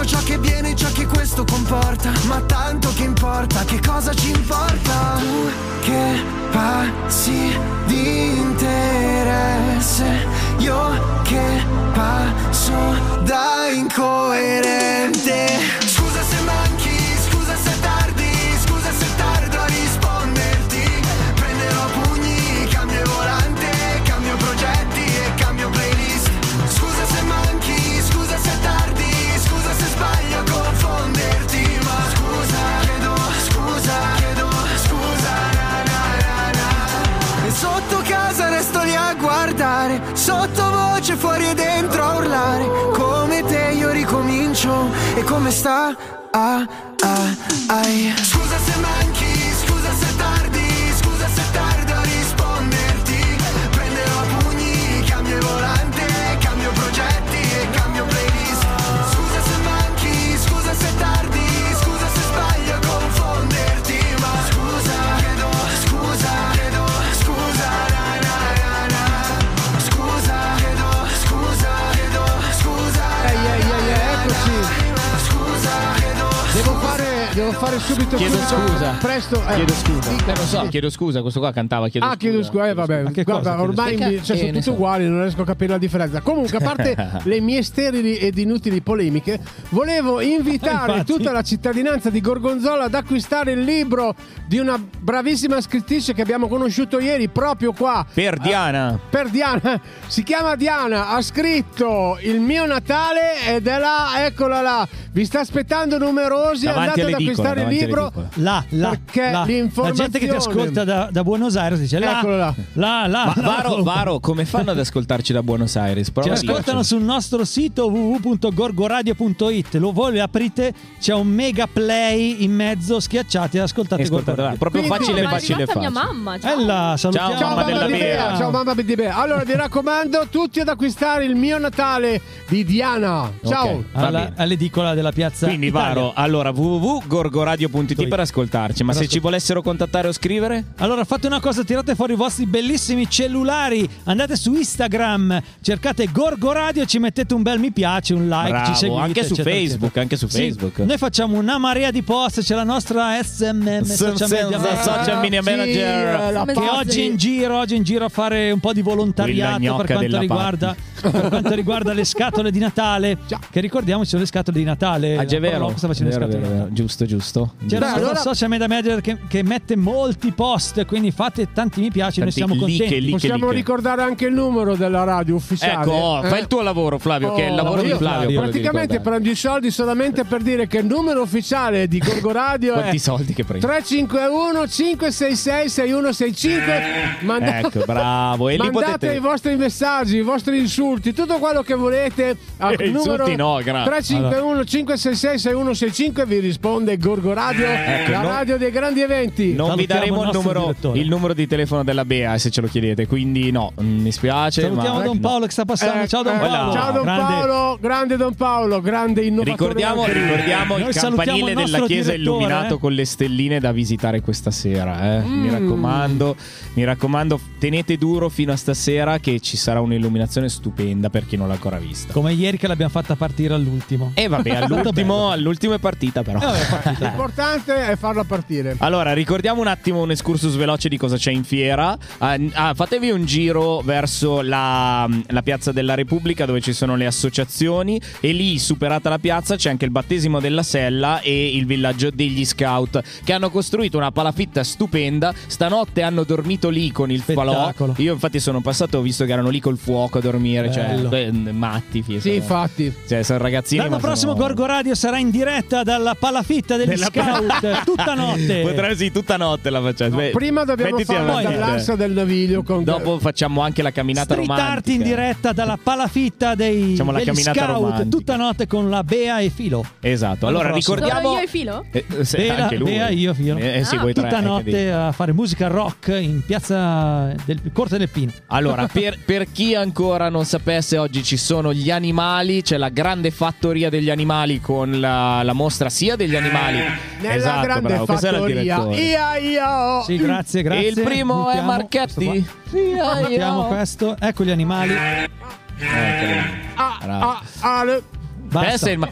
Aspetto ciò che viene e ciò che questo comporta. Ma tanto che importa, che cosa ci importa? Tu che passi di interesse Io che passo da incoerente guardare Sottovoce fuori e dentro a urlare Come te io ricomincio E come sta? Ah, ah, ai. Scusa se manchi, devo fare subito Chiedo subito, scusa. Presto. eh. Chiedo scusa. Eh, lo so, chiedo scusa, questo qua cantava chiedo ah, chiedo scusa, eh, vabbè. Guarda, cosa ormai scusa? mi- cioè, Eh, sono tutti uguali, non riesco a capire la differenza. Comunque, a parte le mie sterili ed inutili polemiche, volevo invitare Infatti. tutta la cittadinanza di Gorgonzola ad acquistare il libro di una bravissima scrittrice che abbiamo conosciuto ieri proprio qua. Per Diana. Per Diana, si chiama Diana, ha scritto Il mio Natale ed è là, eccola là. Vi sta aspettando numerosi, Davanti andate ad all'edicola, acquistare il libro. là, là, Perché là. La gente che ti ascolta da, da Buenos Aires dice là, Eccolo là. là, là, Ma là. Varo, Varo, come fanno ad ascoltarci da Buenos Aires? Ci Prova a ascoltano sul nostro sito www.gorgoradio.it. Lo voi lo aprite, c'è un mega play in mezzo, schiacciate e ascoltate ascoltate, Radio. proprio Quindi- facile, facile, arrivata mia facile. mamma. Ciao. Ella, salutiamo Ciao, Ciao mamma mamma della di Bea, Bea. ciao mamma di Bea. Allora vi raccomando tutti ad acquistare il mio Natale di Diana. Ciao. Ok, va Alla- bene. all'edicola della piazza Quindi Italia. Varo, allora www.gorgoradio.it per ascoltarci, ma Per se ascol- ci volessero contattare o scrivere? Allora fate una cosa, tirate fuori i vostri bellissimi cellulari, andate su Instagram, cercate Gorgo Radio, ci mettete un bel mi piace, un like, Bravo, ci seguite. anche su eccetera, Facebook, eccetera. anche su Sì, Facebook. Noi facciamo una marea di post, c'è la nostra SMM social media Senza social media Sì, manager. che oggi in giro, oggi in giro a fare un po' di volontariato per quanto, riguarda, per quanto riguarda le scatole di Natale. Che ricordiamo ci sono le scatole di Natale. Ah, già è vero. Sta facendo le scatole vero. Giusto, giusto. C'è Beh, il allora- social media manager che, che mette molti post, quindi fate tanti mi piace, noi Tanti siamo like, contenti. like. Possiamo like. ricordare anche il numero della radio ufficiale. Ecco, oh, Eh? fai il tuo lavoro, Flavio, che è il Oh, lavoro di io- Flavio. di Praticamente prendi i soldi solamente per dire che il numero ufficiale di Gorgo Radio Quanti è soldi che prendi? 351 566 6165 Manda- Ecco, bravo. E Mandate potete... i vostri messaggi, i vostri insulti, tutto quello che volete al Eh, numero insulti no, grazie. 351 566 6165 vi risponde Gorgo Radio, Ecco, la non- radio dei grandi eventi. Non vi daremo il numero, il numero di telefono della Bea, se ce lo chiedete. Quindi no, mm, mi spiace. Salutiamo ma... Don no. Paolo che sta passando. Eh, Ciao Don eh, Paolo. Ciao Don Grande. Paolo, grande Don Paolo, grande innovatore. Ricordiamo, ricordiamo il campanile il della chiesa illuminato eh. con le stelline da visitare questa sera. eh. Mi Mm. raccomando, mi raccomando, tenete duro fino a stasera che ci sarà un'illuminazione stupenda per chi non l'ha ancora vista. Come ieri che l'abbiamo fatta partire all'ultimo. E vabbè, Molto all'ultimo, all'ultimo è partita però. Eh, vabbè. L'importante è farla partire. Allora, ricordiamo un attimo un excursus veloce di cosa c'è in fiera. N- ah, fatevi un giro verso la, la piazza della Repubblica dove ci sono le associazioni e lì, superata la piazza, c'è anche il battesimo della Sella e il villaggio degli scout che hanno costruito una palafitta stupenda. Stanotte hanno dormito lì con il falò. Io infatti sono passato, ho visto che erano lì col fuoco a dormire, Bello. cioè matti. fi- Sì, infatti. Cioè, sono ragazzini. L'anno prossimo sono- Gorgo Radio sarà in diretta dalla palafitta degli Della- scout tutta notte. Potrei sì, tutta notte la facciamo. Beh, Prima dobbiamo mettiti farla avanti. dall'assa del naviglio con Dopo facciamo anche la camminata Street romantica. art in diretta dalla palafitta dei Facciamo la degli camminata scout romantica. tutta notte con la Bea e Filo. Esatto. Allora ricordiamo. Solo io e Filo? Eh, eh, se- Bea, anche lui. Bea, io, Filo. Eh, eh sì, Ah. tre. tutta anche notte a fare musica rock in piazza del Corte del Pino. Allora, per, per chi ancora non sapesse, oggi ci sono gli animali. C'è la grande fattoria degli animali con la, la mostra sia degli animali. Nella esatto, grande bravo. Fattoria. direttore. Ia, ia, oh. Sì, grazie, grazie. E il primo è Buttiamo Marchetti. questo qua. Mettiamo questo. Ecco gli animali. Ah, Bravo. ah, ale. Te Basta. sei il ma-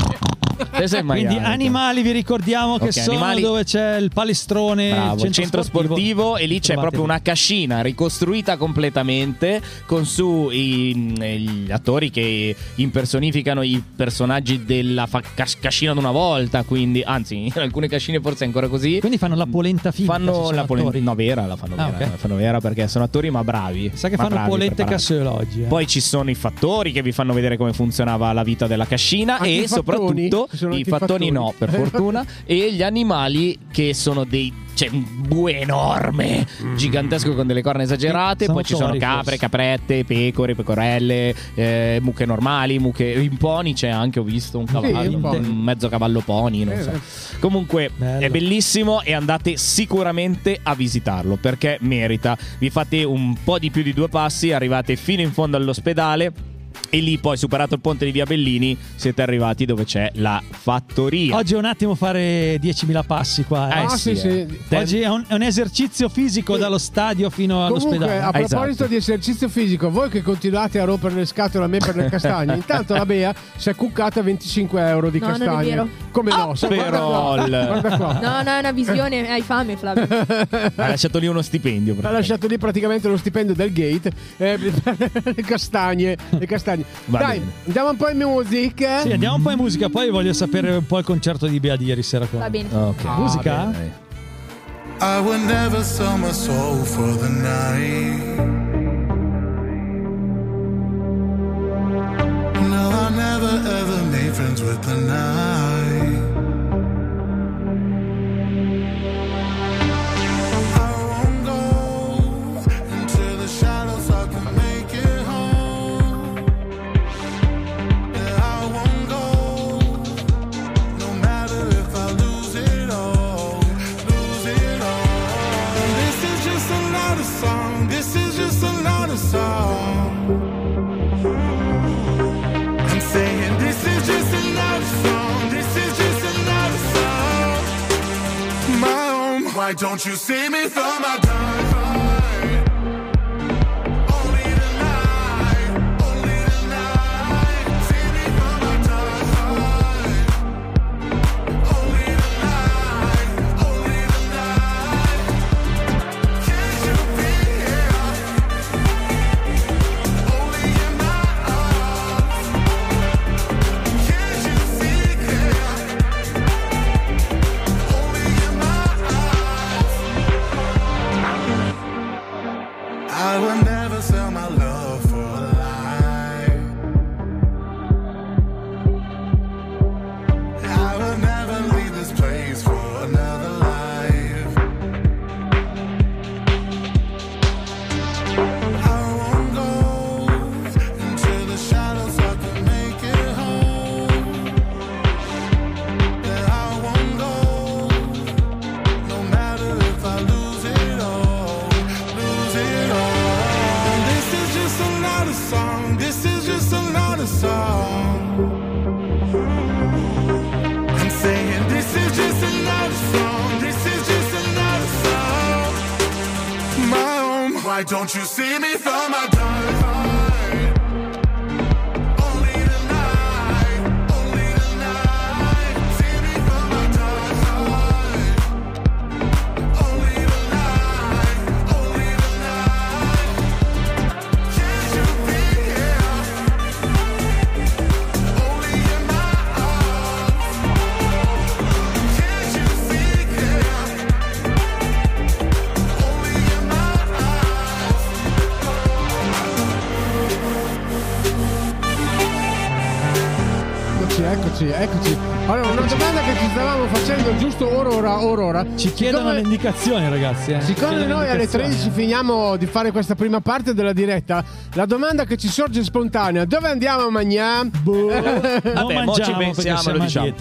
Quindi animali vi ricordiamo che Ok, sono animali- dove c'è il palestrone, Bravo, il centro, sportivo, e lì c'è proprio una cascina ricostruita completamente con su i- gli attori che impersonificano i personaggi della fa- cas- cascina d'una volta, quindi anzi in alcune cascine forse è ancora così. Quindi fanno la polenta finta. Fanno la polenta attori. no vera, la fanno Ah, vera, ok. la fanno vera perché sono attori ma bravi. Sa che fanno bravi, polente oggi. eh. Poi ci sono i fattori che vi fanno vedere come funzionava la vita della cascina Anche e soprattutto Sono i fattoni fattoni? no, per fortuna, e gli animali che sono dei c'è un bue enorme, gigantesco con delle corna esagerate, Sono poi ci sono capre, forse. caprette, pecore, pecorelle, eh, mucche normali, mucche in pony c'è anche, ho visto un cavallo, un pony. un mezzo cavallo pony, non Eh, so. beh. Comunque Bello. è bellissimo e andate sicuramente a visitarlo perché merita. Vi fate un po' di più di due passi, arrivate fino in fondo all'ospedale. E lì poi, superato il ponte di Via Bellini, siete arrivati dove c'è la fattoria. Oggi è un attimo fare 10.000 passi qua. eh. Eh Ah, sì, sì, eh. sì. Oggi è un, è un esercizio fisico dallo stadio fino Comunque, all'ospedale. a proposito Esatto. di esercizio fisico, voi che continuate a rompere le scatole a me per le castagne, intanto la Bea si è cuccata 25 euro di No, non è castagne. vero. Come no? Se- guarda Però qua, il- guarda qua. No, no, è una visione, hai fame Flavio. Ha lasciato lì uno stipendio. Ha lasciato lì praticamente lo stipendio del gate eh, per le castagne. Le castagne. Va Dai, bene. andiamo un po' in musica. Sì, andiamo un po' in musica, poi voglio sapere un po' il concerto di Bea di ieri sera. Con... Va bene. Ok. musica? I would never sell my soul for the night. No, I never ever made friends with the night. Why don't you see me for my dime? Why don't you see me for my dime? Eccoci, eccoci, eccoci. Allora, una domanda che ci stavamo facendo giusto ora, ora, ora, ora. Ci chiedono Siccome- le indicazioni, ragazzi. eh. Siccome noi alle indicazioni. 13 finiamo di fare questa prima parte della diretta, la domanda che ci sorge spontanea, dove andiamo a mangiare? Vabbè, mo ci pensiamo, lo diciamo.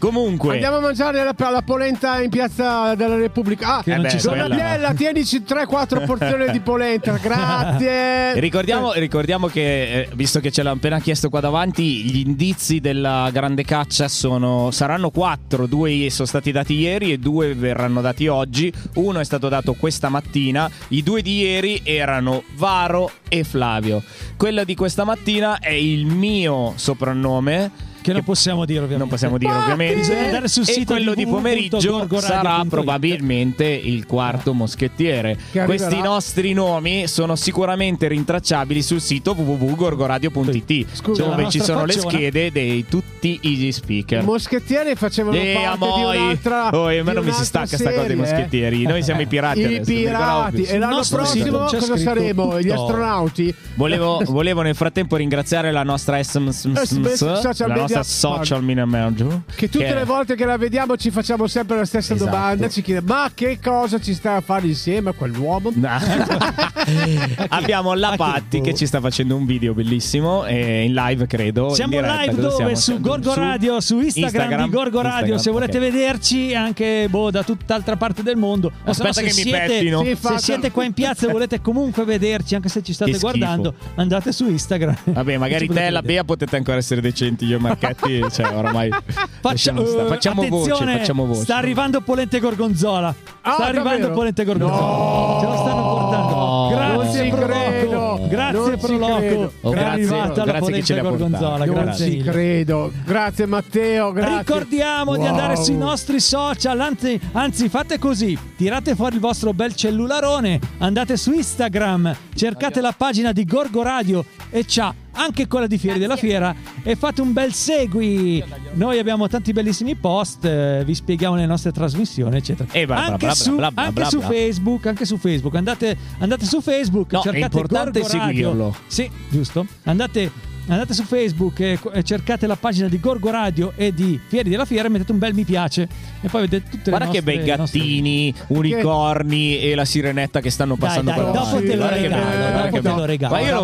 Comunque, Andiamo a mangiare la, la polenta in piazza della Repubblica. Ah, Che non ci sono. Donatella, tienici 3-4 porzioni di polenta, grazie. Ricordiamo, ricordiamo che, eh, visto che ce l'hanno appena chiesto qua davanti, gli indizi della grande caccia sono, saranno quattro. Due sono stati dati ieri e due verranno dati oggi. Uno è stato dato questa mattina. I due di ieri erano Varo e Flavio. Quello di questa mattina è il mio soprannome. Che non possiamo dire, ovviamente. Non possiamo dire, ovviamente. Bisogna andare sul e sito quello di pomeriggio sarà probabilmente il quarto moschettiere. Questi nostri nomi sono sicuramente rintracciabili sul sito www.gorgoradio.it dove nostra ci sono le schede dei tutti i speaker. I moschettieri facevano Eh, parte di un'altra Oh, e a me di non mi si stacca sta cosa dei serie, eh. moschettieri. Noi siamo i pirati I adesso, pirati. E l'anno prossimo cosa saremo? Gli tutto. astronauti? Volevo, volevo nel frattempo ringraziare la nostra SMS, la media- nostra social media manager. Che tutte le volte che la vediamo ci facciamo sempre la stessa Esatto. domanda, ci chiede ma che cosa ci sta a fare insieme a quell'uomo? Abbiamo la Patti che ci sta facendo un video bellissimo eh, in live, credo. Siamo in diretta. live dove? siamo? Su Gorgo Radio, su Instagram, di Gorgo Radio. Instagram, Se volete ok. vederci anche boh, da tutt'altra parte del mondo. O se no, Aspetta se che mi siete, pettino. Sì, Se siete qua in piazza e volete comunque vederci, anche se ci state Che guardando, andate su Instagram. Vabbè, magari te e la. Bea potete ancora essere decenti. Io e Marchetti, cioè, oramai. Faccia- eh, facciamo voce, attenzione, facciamo voce. Sta arrivando Polente Gorgonzola. Ah, sta arrivando davvero? Polente Gorgonzola. Ce lo stanno portando. Grazie, Proloco. Grazie, Proloco. Oh, è grazie, arrivata la grazie che Polente ce l'ha Gorgonzola. Non Grazie ci credo. Grazie Matteo, grazie. Ricordiamo di Wow. andare sui nostri social, anzi, anzi fate così, tirate fuori il vostro bel cellularone, andate su Instagram, cercate la pagina di Gorgo Radio e c'ha anche quella di Fieri della Fiera e fate un bel segui. Noi abbiamo tanti bellissimi post, eh, vi spieghiamo le nostre trasmissioni, eccetera. E bla, bla, anche bla, su, bla, bla, anche bla, su bla. Facebook, anche su Facebook, andate, andate su Facebook, No, è cercate importante Gorgo Radio. seguirlo. Sì, giusto. Andate, andate su Facebook e, e cercate la pagina di Gorgo Radio e di Fieri della Fiera e mettete un bel mi piace e poi vedete tutte Guarda le che nostre bei nostre- gattini, unicorni e la sirenetta che stanno Dai, passando dai, per dopo te lo Guarda che regalo, bello, guarda dopo che te lo bello. regalo. Ma io lo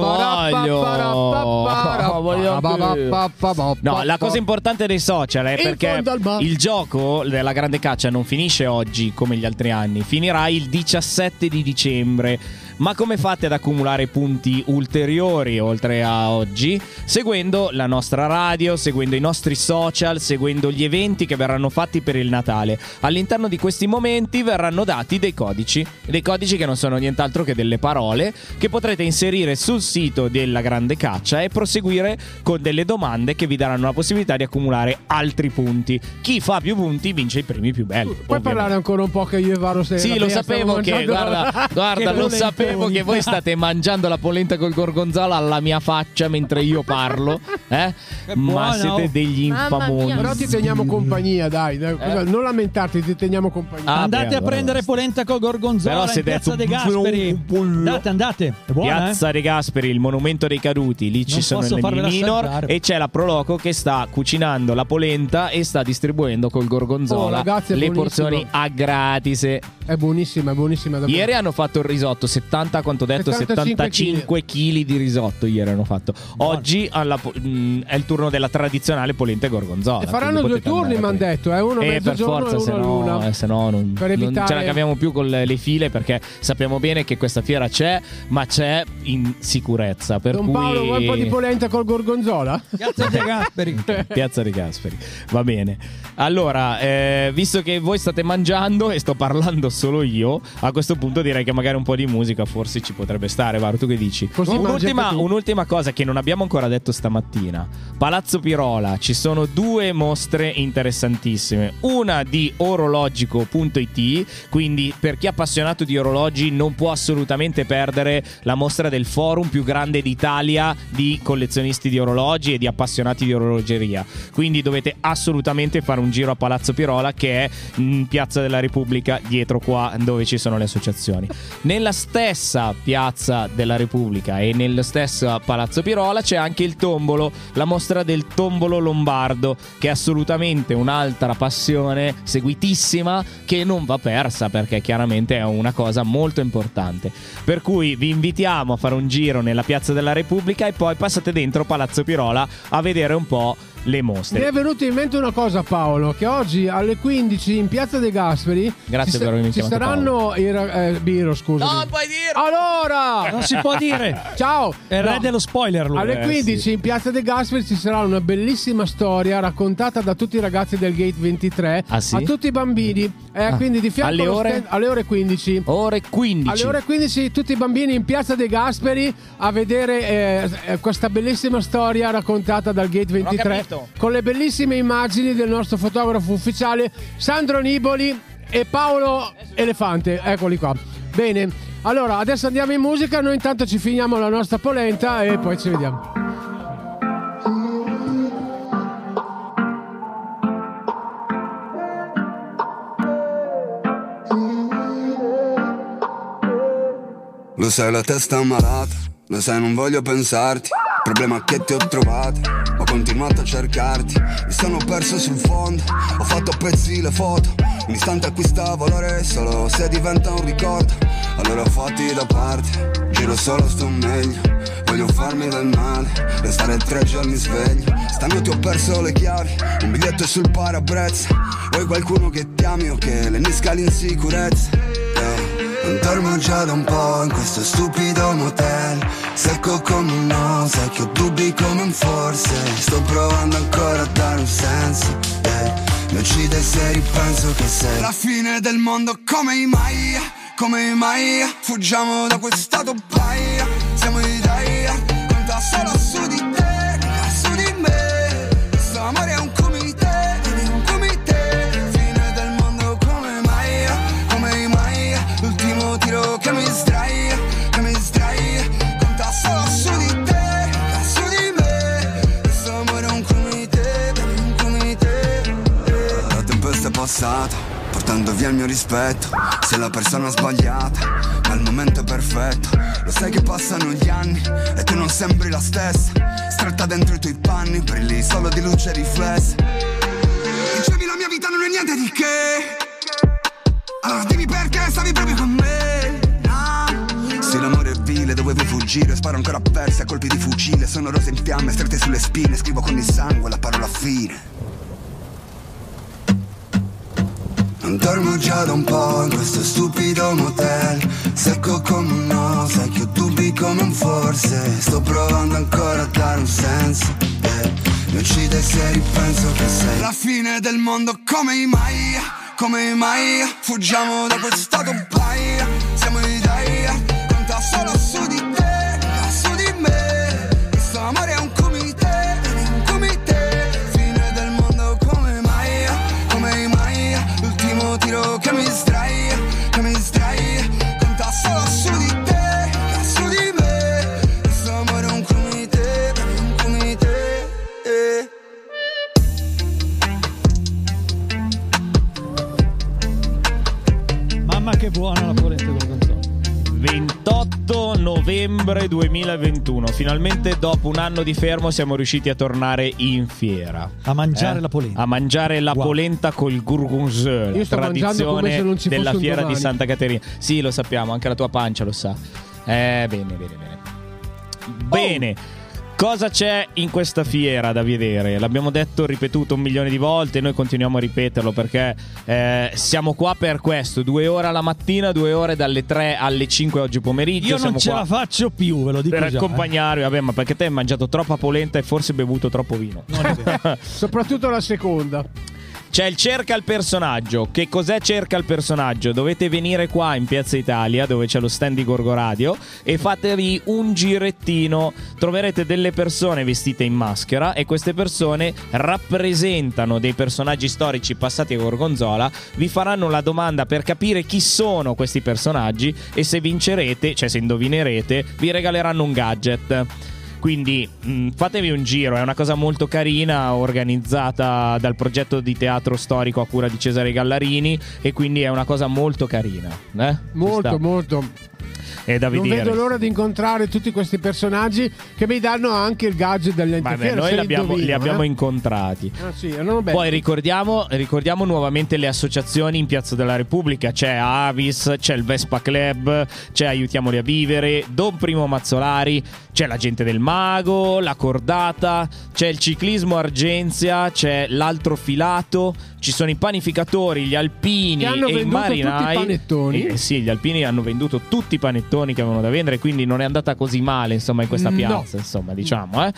voglio. No, la cosa importante dei social è perché il gioco della grande caccia non finisce oggi come gli altri anni, finirà il 17 di dicembre. Ma come fate ad accumulare punti ulteriori oltre a oggi? Seguendo la nostra radio, seguendo i nostri social, seguendo gli eventi che verranno fatti per il Natale. All'interno di questi momenti verranno dati dei codici, dei codici che non sono nient'altro che delle parole che potrete inserire sul sito della Grande Caccia e proseguire con delle domande che vi daranno la possibilità di accumulare altri punti. Chi fa più punti vince i premi più belli. Puoi ovviamente. parlare ancora un po' che io e Varo se Sì, lo sapevo che, guarda, guarda, Che lo sapevo polentoni. che voi state mangiando la polenta col gorgonzola alla mia faccia mentre io parlo, eh? Ma siete oh. degli infamoni. Però ti teniamo compagnia, dai. dai, cosa- Non lamentarti, ti teniamo compagnia. Ah, andate beh, a allora prendere polenta col gorgonzola Però in piazza De Gasperi. Andate, andate. Buona, Piazza eh? De Gasperi, il monumento dei caduti, lì ci Non sono posso le minor assaggiare. e c'è la Proloco che sta cucinando la polenta e sta distribuendo col Oh, gorgonzola ragazzi, è le buonissimo. porzioni a gratis. È buonissima, è buonissima. davvero. Ieri hanno fatto il risotto, 70, quanto ho detto, 75 75 kg di risotto ieri hanno fatto. Oggi alla mh, è il turno della tradizionale polenta e gorgonzola. E faranno due turni, mi hanno detto. Eh, uno a eh, per mezzogiorno forza, e se no, eh, se no non, Per non evitare- ce la caviamo più con le, le file perché sappiamo bene che questa fiera c'è, ma c'è in sicurezza. Per Don cui... Paolo, vuoi un po' di polenta col gorgonzola? Piazza De Gasperi. Piazza De Gasperi. Va bene. Allora, eh, visto che voi state mangiando e sto parlando solo io, a questo punto direi che magari un po' di musica forse ci potrebbe stare. Varo, tu che dici? Un'ultima, un'ultima cosa che non abbiamo ancora detto stamattina. Palazzo Pirola, ci sono due mostre interessantissime. Una di orologico.it, quindi per chi è appassionato di orologi non può assolutamente perdere la mostra del forum più grande d'Italia di collezionisti di orologi e di appassionati di orologeria. Quindi dovete assolutamente fare un giro a Palazzo Pirola che è in Piazza della Repubblica dietro qua dove ci sono le associazioni. Nella stessa Piazza della Repubblica e nello stesso Palazzo Pirola c'è anche il tombolo, la mostra del tombolo lombardo che è assolutamente un'altra passione seguitissima che non va persa perché chiaramente è una cosa molto importante. Per cui vi invitiamo a fare un giro nella Piazza della Repubblica e poi passate dentro Palazzo Pirola a vedere un po' le Mi mostre. è venuta in mente una cosa, Paolo, che oggi alle 15 in piazza De Gasperi Grazie ci, per avermi ci saranno i ra- eh, Biro, scusa. No, puoi dire. Allora! Non si può dire. Ciao! È il re No. dello spoiler lui. Alle Eh, 15 sì. in piazza De Gasperi ci sarà una bellissima storia raccontata da tutti i ragazzi del Gate 23 Ah, sì? a tutti i bambini. Eh, Ah. Quindi di fianco Alle ore? stand- alle ore 15. Ore 15. Alle ore 15 tutti i bambini in piazza De Gasperi a vedere eh, eh, questa bellissima storia raccontata dal Gate 23 capito. con le bellissime immagini del nostro fotografo ufficiale Sandro Niboli e Paolo Elefante. Eccoli qua. Bene, allora adesso andiamo in musica, noi intanto ci finiamo la nostra polenta e poi ci vediamo. Lo sai la testa è malata, lo sai non voglio pensarti problema che ti ho trovato, continuato a cercarti. Mi sono perso sul fondo, ho fatto a pezzi le foto. Un istante acquista valore solo se diventa un ricordo. Allora fatti da parte, giro solo sto meglio. Voglio farmi del male, restare tre giorni sveglio. Stanotte ho perso le chiavi, un biglietto sul parabrezza. Vuoi qualcuno che ti ami o che lenisca l'insicurezza? Eh. Non dormo già da un po' in questo stupido motel Secco come un no, sai che ho dubbi come un forse Sto provando ancora a dare un senso yeah. Mi uccide se ripenso che sei La fine del mondo come i Maya Come i Maya Fuggiamo da quest'stato paia Siamo i Daya Conta solo su di te passata Portando via il mio rispetto. Sei la persona sbagliata Ma il momento è perfetto. Lo sai che passano gli anni E tu non sembri la stessa. Stretta dentro i tuoi panni Brilli solo di luce riflessa. Dicevi la mia vita non è niente di che. Allora dimmi perché stavi proprio con me. No? L'amore è vile dovevo fuggire Sparo ancora persi a colpi di fucile. Sono rose in fiamme strette sulle spine Scrivo con il sangue la parola fine dormo già da un po' in questo stupido motel. Secco come un no, sai che ho dubbi come un forse. Sto provando ancora a dare un senso eh. Mi uccide se ripenso che sei La fine del mondo. Come mai, come mai Fuggiamo da questo paia buona la polenta gorgonzola. 28 novembre 2021. Finalmente dopo un anno di fermo siamo riusciti a tornare in fiera. A mangiare Eh? la polenta. A mangiare la Wow. polenta col non ci della fiera di. Santa Caterina. Sì, lo sappiamo, anche la tua pancia lo sa. Eh, bene, bene, bene. Bene. Cosa c'è in questa fiera da vedere? L'abbiamo detto, ripetuto un milione di volte, noi continuiamo a ripeterlo perché eh, siamo qua per questo, due ore alla mattina, due ore dalle 3 alle 5 oggi pomeriggio. Io non ce qua la faccio più, ve lo dico per già. eh. accompagnarvi, vabbè, ma perché te hai mangiato troppa polenta e forse bevuto troppo vino. Soprattutto la seconda. C'è il cerca il personaggio. Che cos'è cerca il personaggio? Dovete venire qua in Piazza Italia, dove c'è lo stand di Gorgo Radio, e fatevi un girettino. Troverete delle persone vestite in maschera e queste persone rappresentano dei personaggi storici passati a Gorgonzola. Vi faranno la domanda per capire chi sono questi personaggi e se vincerete, cioè se indovinerete, vi regaleranno un gadget. Quindi mh, fatevi un giro, è una cosa molto carina, organizzata dal progetto di teatro storico a cura di Cesare Gallarini e quindi è una cosa molto carina. eh? Molto, molto. È da Non vedere. vedo l'ora di incontrare tutti questi personaggi che mi danno anche il gadget dell'ente Vabbè, noi li abbiamo, li indovino, abbiamo eh. incontrati. Ah, sì. Poi ricordiamo, ricordiamo nuovamente le associazioni in Piazza della Repubblica. C'è Avis, c'è il Vespa Club, c'è Aiutiamoli a Vivere, Don Primo Mazzolari, c'è la gente del Mago, la Cordata, c'è il ciclismo Argenzia, c'è l'altro filato, ci sono i panificatori, gli alpini Che hanno e i venduto tutti i marinai. panettoni. Eh sì, gli alpini hanno venduto tutti i panettoni che avevano da vendere, quindi non è andata così male, insomma, in questa No. piazza, insomma, diciamo, eh.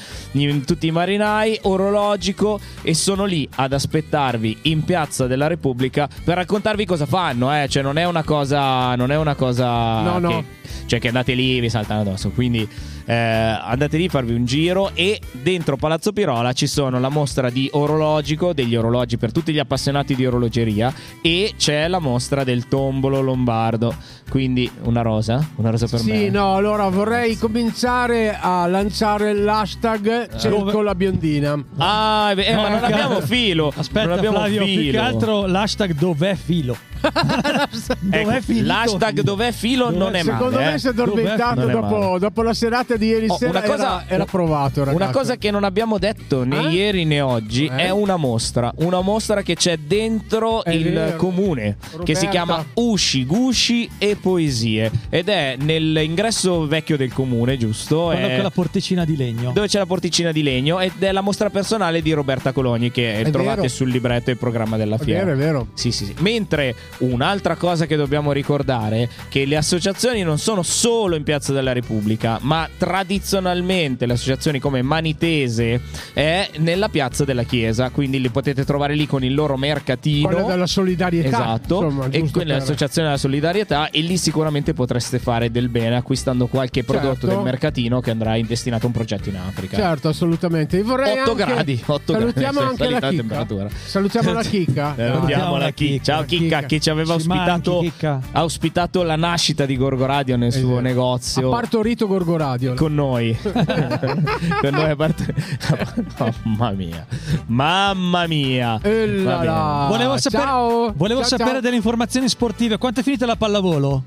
Tutti i marinai, orologico e sono lì ad aspettarvi in Piazza della Repubblica per raccontarvi cosa fanno, eh. Cioè non è una cosa non è una cosa No, no. che- cioè che andate lì e vi saltano addosso, quindi eh, andate lì, farvi un giro e dentro Palazzo Pirola ci sono la mostra di orologico, degli orologi per tutti gli appassionati di orologeria e c'è la mostra del tombolo lombardo, quindi una rosa, una rosa per Sì, me. no, allora vorrei cominciare a lanciare l'hashtag cerco la biondina. Ah, eh, ma non abbiamo filo. Aspetta, non abbiamo Flavio, più filo. che altro l'hashtag dov'è filo. dov'è Ecco, l'hashtag filo? dov'è filo non è male. Secondo me eh. si è addormentato dopo, dopo la serata di ieri Oh, sera. una cosa- era, era provato, ragazzi. Una cosa che non abbiamo detto né Eh? ieri né oggi Eh? è una mostra. Una mostra che c'è dentro È il vero. comune che si Roberta. chiama Usci, Gusci e Poesie ed è nell'ingresso vecchio del comune, giusto? Quello È- con la porticina di legno. dove c'è la porticina di legno ed è la mostra personale di Roberta Cologni che È trovate vero. sul libretto e programma della È fiera. vero, è vero. Sì, sì, sì. Mentre un'altra cosa che dobbiamo ricordare è che le associazioni non sono solo in Piazza della Repubblica, ma tradizionalmente le associazioni come Manitese è nella Piazza della Chiesa, quindi li potete trovare lì con il loro mercatino. Quella della solidarietà. Esatto, insomma, e quella è per- l'associazione della solidarietà e lì sicuramente potreste fare del bene acquistando qualche prodotto Certo. del mercatino che andrà in- destinato a un progetto in Africa. Certo, assolutamente. Vorrei 8 anche- gradi, 8 Salutiamo gradi, anche la temperatura. Salutiamo la chicca. Salutiamo la Chicca. Ciao Chicca, che ci aveva ospitato, ha ospitato la nascita di Gorgo Radio nel suo Ha negozio. partorito Gorgoradio. Con noi, con noi a parte... Mamma mia, mamma mia. E là. Volevo sapere, Ciao. volevo Ciao, sapere ciao. delle informazioni sportive. Quanto è finita la pallavolo?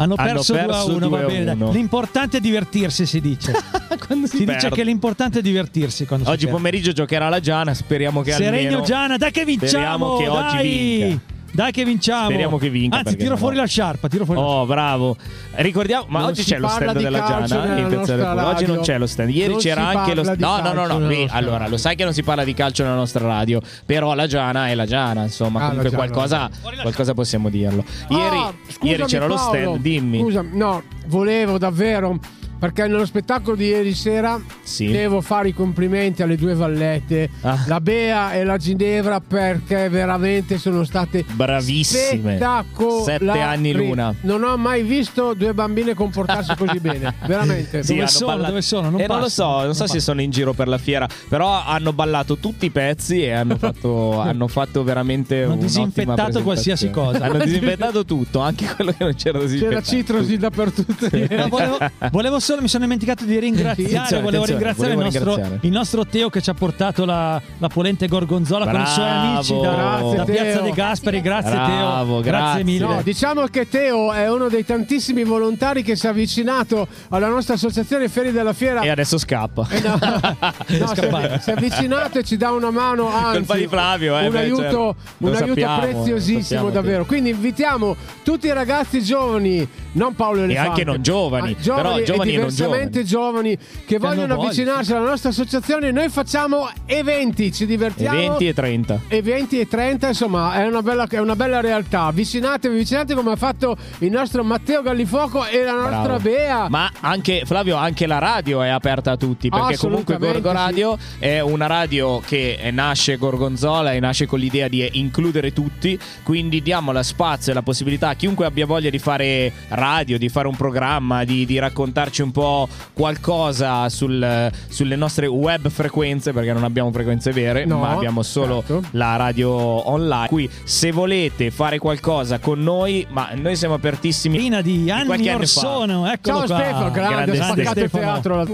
Hanno Hanno perso, 2 a perso 1, va 2 a bene. 1. L'importante è divertirsi, si dice. si dice perde. che l'importante è divertirsi quando si Oggi perde. pomeriggio giocherà la Giana, speriamo che Seregno almeno... Giana, dai che vinciamo! Speriamo che oggi dai! vinca. Dai che vinciamo. Speriamo che vinca. Anzi, tiro no. fuori la sciarpa, tiro fuori la Oh, bravo. Ricordiamo, ma Non oggi c'è lo stand della Giana. Oggi non c'è lo stand. Ieri Non c'era anche lo di No, no, no, no. Beh, allora, lo sai che non si parla di calcio nella nostra radio. Però la Giana è la Giana. Insomma, Ah, comunque Giana, qualcosa, qualcosa possiamo dirlo. Ieri, Ah, scusami, ieri c'era lo Paolo, stand. Dimmi. Scusa, no, volevo davvero. Perché nello spettacolo di ieri sera Sì. devo fare i complimenti alle due vallette, Ah. la Bea e la Ginevra, perché veramente sono state Bravissime. spettacolari. Sette anni l'una. Non ho mai visto due bambine comportarsi così bene, veramente. Sì, Dove hanno sono? ballato- Dove sono? Non Eh, non lo so, non non so se sono in giro per la fiera, però hanno ballato tutti i pezzi e hanno fatto, hanno fatto veramente Hanno disinfettato qualsiasi cosa. Hanno disinfettato tutto, anche quello che non c'era da C'era citrosi dappertutto. Volevo, volevo solo, mi sono dimenticato di ringraziare. Attenzione, volevo attenzione, ringraziare, volevo il, nostro, ringraziare. il nostro Teo che ci ha portato la, la polenta e gorgonzola con i suoi Bravo. amici da, Grazie, da Piazza. De Gasperi. Grazie, Bravo, Teo. grazie. mille. No, diciamo che Teo è uno dei tantissimi volontari che si è avvicinato alla nostra associazione Feri della Fiera. E adesso scappa. Eh no, no, si, è, si è avvicinato e ci dà una mano, anzi, Colpa di Flavio, eh, un beh, aiuto, certo. un aiuto sappiamo, preziosissimo sappiamo, davvero. Quindi invitiamo tutti i ragazzi giovani, non Paolo Elefante, anche non giovani, giovani però giovani e e non diversamente giovani, che vogliono hanno voglia, avvicinarsi alla nostra associazione. Noi facciamo eventi, ci divertiamo. 20 e 30. E 20 e 30, insomma, è una bella, è una bella realtà. Avvicinatevi, avvicinatevi come ha fatto il nostro Matteo Gallifuoco e la nostra Bravo. Bea. Ma anche Flavio, anche la radio è aperta a tutti. Perché comunque Gorgo Radio è una radio che nasce gorgonzola e nasce con l'idea di includere tutti. Quindi diamo la spazio e la possibilità a chiunque abbia voglia di fare radio, di fare un programma, di, di raccontarci un po' qualcosa sul- sulle nostre web frequenze, perché non abbiamo frequenze vere, No, ma abbiamo solo certo. la radio online. Qui se volete fare qualcosa con noi, ma noi siamo apertissimi. Prima di anni Orsono, fa. eccolo Ciao qua. Stefano, grande, Grande spaccato il Stefano. teatro.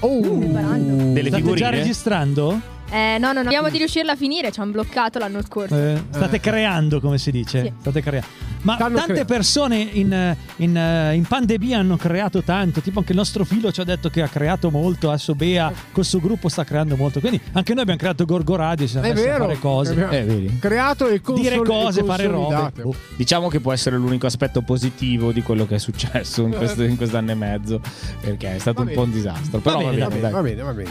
Oh, Delle State figurine? già registrando? Eh, no, no, no. Speriamo di riuscirla a finire. Ci hanno bloccato l'anno scorso. Eh, state creando, come si dice. Sì. State creando. Ma Stanno tante crea- persone in, in, eh, in pandemia hanno creato tanto. Tipo anche il nostro filo ci ha detto che ha creato molto. Adesso Bea col suo gruppo sta creando molto. Quindi anche noi abbiamo creato Gorgo Radio. Ci siamo messi a fare cose. Abbiamo Eh? Creato e consol- Dire cose, fare robe. Boh. Diciamo che può essere l'unico aspetto positivo di quello che è successo in, questo, in quest'anno e mezzo, perché è stato Va un po' un bene. disastro. Però va, bene, bene, Va bene, va bene, va bene.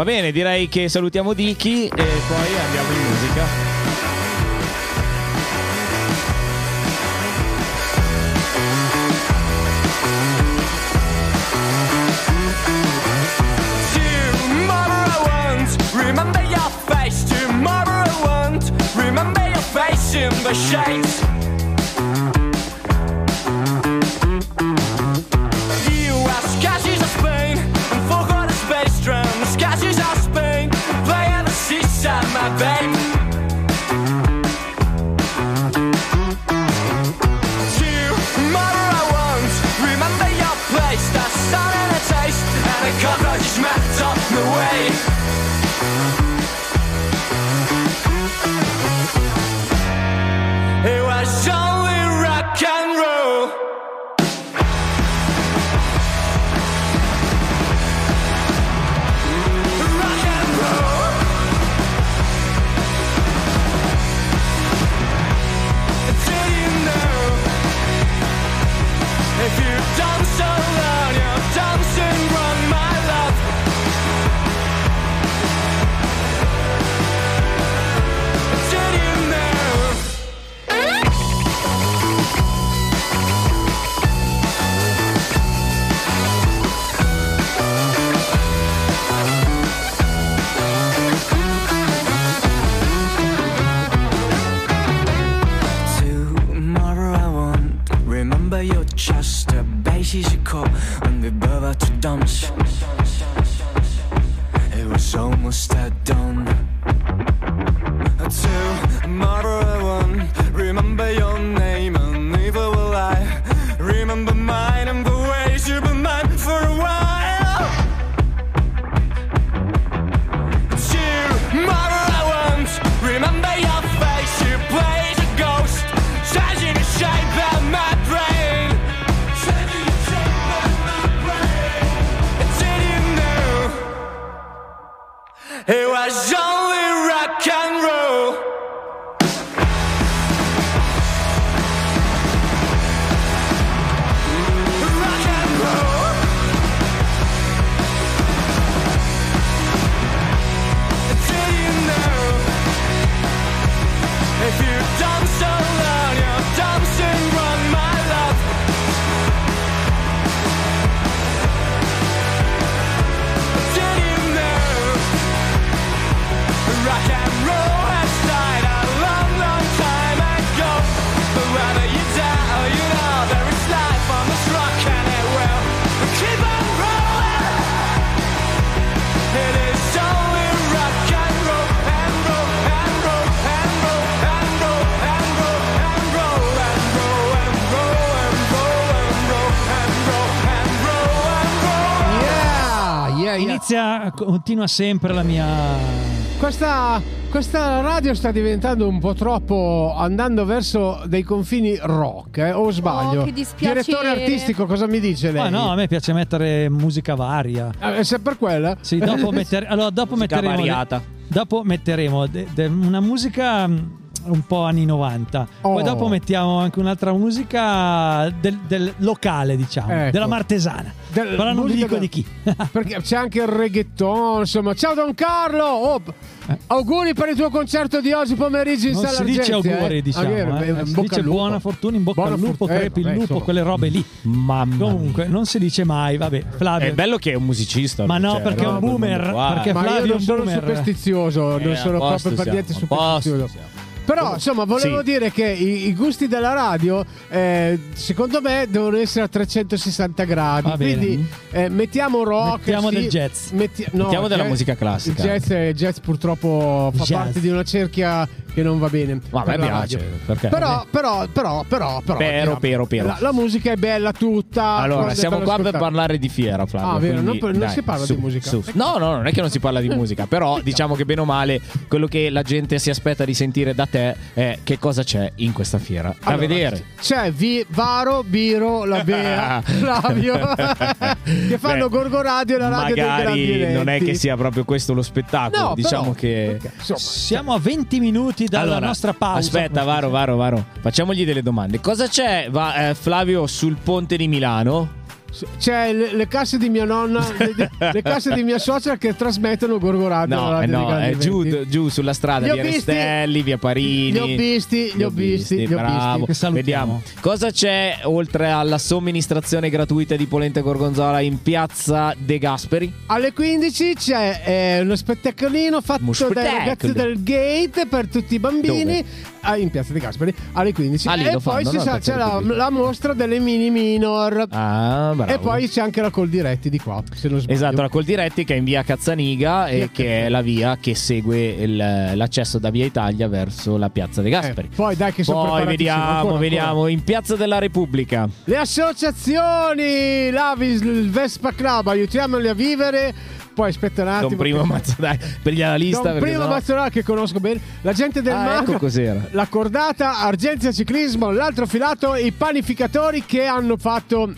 Va bene, direi che salutiamo Dicky e poi andiamo in musica. Remember your face. Remember your face in the shades. Continua sempre la mia. Questa, questa radio sta diventando un po' troppo andando verso dei confini rock, eh? o sbaglio? Oh, che dispiacere. Direttore artistico, cosa mi dice lei? Ma no, a me piace mettere musica varia. Eh, è sempre quella? Sì, dopo, metter- allora, dopo metteremo. variata. Dopo metteremo de- de- una musica mm, un po' anni 90. Oh. Poi dopo mettiamo anche un'altra musica del, del locale, diciamo, Ecco. della martesana. Del- Però non dico del- di chi. Perché c'è anche il reggaeton, insomma. Ciao Don Carlo! Oh, auguri per il tuo concerto di oggi pomeriggio in Eh. Non sala si dice Argenzia, auguri, eh. diciamo. Ah, vero, eh. eh, in Si bocca dice buona fortuna, in bocca Buona al lupo, crepi eh, il lupo, insomma. quelle robe lì. Mamma mia. Comunque, non si dice mai, vabbè, Flavio. È bello che è un musicista. Ma no, cioè, perché è un boomer, perché Ma io Flavio è non un sono boomer. superstizioso, Eh, non a sono proprio per niente superstizioso. siamo. Però, insomma, volevo Sì. dire che i, i gusti della radio, eh, secondo me, devono essere a 360 gradi. Quindi eh, mettiamo rock. Mettiamo sì, del jazz. metti- no, Mettiamo della jazz- musica classica. Il jazz, è- jazz purtroppo fa Jazz. parte di una cerchia che non va bene. Ma a per me la piace. Perché? Però, però, però, però, però, Pero, pero, pero. La, la musica è bella tutta. Allora, siamo qua per parlare di fiera, Flavio. Ah, vero, quindi, non- non dai, si parla su, di musica. su. No, no, non è che non si parla di musica, però diciamo che bene o male quello che la gente si aspetta di sentire da te è che cosa c'è in questa fiera. Da Allora, vedere. C'è Vi- Varo, Biro, la Bea, Flavio che fanno Beh, Gorgo Radio e la radio Magari non è che sia proprio questo lo spettacolo. No, diciamo però, che. perché, insomma, Siamo a 20 minuti dalla Allora, nostra pausa. Aspetta, Varo, Varo, Varo. Facciamogli delle domande. Cosa c'è, va- eh, Flavio, sul ponte di Milano? C'è le, le casse di mia nonna, le, le casse di mia suocera che trasmettono Gorgo Radio. la No, eh, no, è giù, eventi. giù sulla strada, via visti. Restelli, via Parini. Li ho visti, li ho visti, li ho bravo. visti. Vediamo. Cosa c'è oltre alla somministrazione gratuita di polenta gorgonzola in piazza De Gasperi? Alle 15 c'è eh, uno spettacolino fatto dai ragazzi del Gate per tutti i bambini in piazza di Gasperi alle 15. Ah, e poi fanno, no? sa- c'è la, la mostra delle mini minor. Ah. E poi c'è anche la Coldiretti di qua, se non sbaglio. Esatto, la Coldiretti che è in via Cazzaniga Via e che è la via che segue il- l'accesso da via Italia verso la piazza De Gasperi. Eh, poi dai che sono Poi vediamo, ancora, vediamo, in piazza della Repubblica. Le associazioni, l'Avis, il Vespa Club, aiutiamoli a vivere. Poi aspetta un attimo. Don Primo che- Mazzadai per gli analisti. Don Primo Mazzolari che conosco bene, la gente del Ah, Mago, ecco cos'era. la cordata, Argenzia Ciclismo, l'altro filato, i panificatori che hanno fatto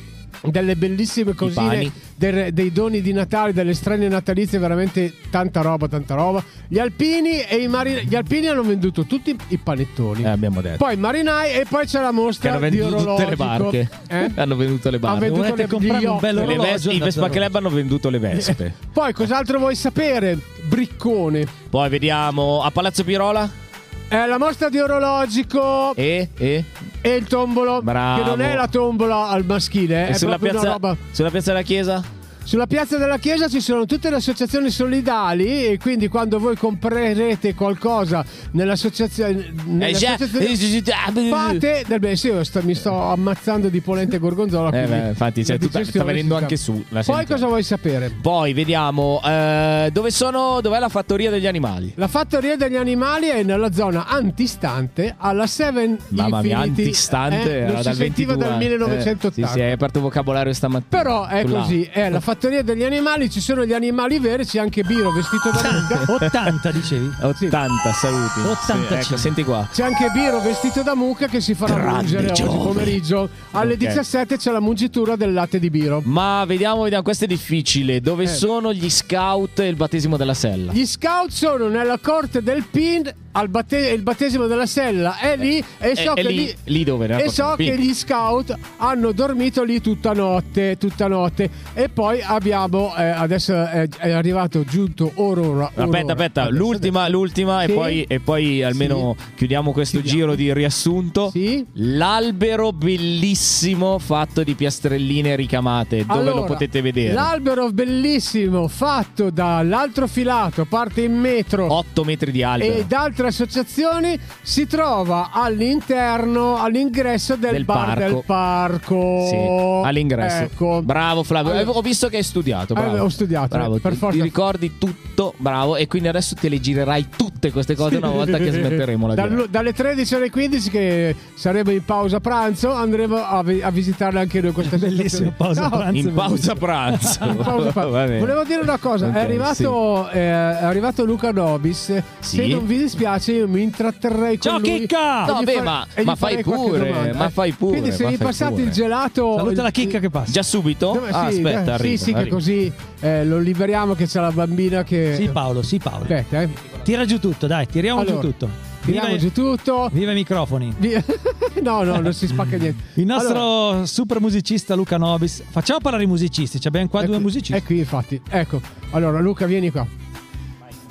delle bellissime cosine, pani. dei, doni di Natale, delle strane natalizie, veramente tanta roba, tanta roba. Gli alpini e i marinai, gli alpini hanno venduto tutti i panettoni. Eh, abbiamo detto. Poi i marinai e poi c'è la che mostra hanno di venduto tutte le barche. Eh? hanno venduto le barche. venduto Volete le- comprare un bello. Le I Vespa Club hanno venduto le Vespe. Poi cos'altro vuoi sapere? Briccone. Poi vediamo a Palazzo Pirola. È la mostra di orologico E, e, e il tombolo. Bravo. Che non è la tombola al maschile, e è sulla, proprio piazza, una roba. sulla piazza della Chiesa? Sulla piazza della chiesa ci sono tutte le associazioni solidali e quindi quando voi comprerete qualcosa nell'associazione, Eh, già, nell'associazione fate del bene sì, io sto- mi sto ammazzando di polenta e gorgonzola Eh, beh, infatti, cioè, tutta- sta venendo anche su. Poi sentiamo. cosa vuoi sapere? Poi vediamo eh, dove sono. Dov'è la fattoria degli animali? La fattoria degli animali è nella zona antistante alla Seven Mamma mia, Infinity. antistante Eh, non dal si sentiva 22. dal eh. 1980. sì, sì, hai aperto vocabolario stamattina. Però è così, è la fattoria degli animali, ci sono gli animali veri, c'è anche Biro vestito da mucca. 80 dicevi? 80 saluti. 85. Sì, ecco, senti qua. C'è anche Biro vestito da mucca che si farà Grande mungere oggi pomeriggio. Alle Ok. 17 c'è la mungitura del latte di Biro. Ma vediamo, vediamo, questo è difficile. Dove Eh. sono gli scout e il battesimo della sella? Gli scout sono nella corte del PIN, batte- il battesimo della sella è lì e so È- è che lì- lì dove? Nella e so che gli scout hanno dormito lì tutta notte, tutta notte. E poi abbiamo eh, adesso è, è arrivato giunto Aurora. Aspetta, Aurora. aspetta, Adesso, l'ultima, adesso. l'ultima Sì. e, poi, e poi almeno chiudiamo questo Chiudiamo. giro di riassunto. Sì. L'albero bellissimo fatto di piastrelline ricamate, dove Allora, lo potete vedere? L'albero bellissimo fatto dall'altro filato, parte in metro 8 metri di albero. e da altre associazioni si trova all'interno, all'ingresso del, Del bar parco. del parco. Sì, all'ingresso. Ecco. Bravo Flavio, Allora- ho visto che hai studiato. Bravo. Eh, ho studiato, Bravo, per ti- forza. Ti ricordi tutto, bravo. E quindi adesso te le girerai tutte queste cose una volta che smetteremo la Dal- dalle 13 alle 15 che saremo in pausa pranzo andremo a, vi- a visitarle anche noi questa Bellissimo, pausa pranzo. In pausa pranzo. In pausa pranzo. Volevo dire una cosa, Ok, è, arrivato, eh, è arrivato Luca Nobis. Sì. Se non vi dispiace, io mi intratterrei con Ciao, lui. Chicca! No, beh, ma- ma fai pure, ma fai pure, Quindi, se mi passate pure. il gelato. Saluta la il- chicca che passa. Già subito? Dove- Ah, sì, aspetta, eh, arriva. Sì, sì, che così eh, lo liberiamo che c'è la bambina che... Sì, Paolo, sì, Paolo. Aspetta, eh. Tira giù tutto, dai, tiriamo Allora, giù tutto. Tiriamo giù tutto. Viva i microfoni. no, no, non si spacca niente. Il nostro Allora, super musicista Luca Nobis. Facciamo parlare i musicisti, ci abbiamo qua due musicisti. è qui, infatti. Ecco. Allora, Luca, vieni qua.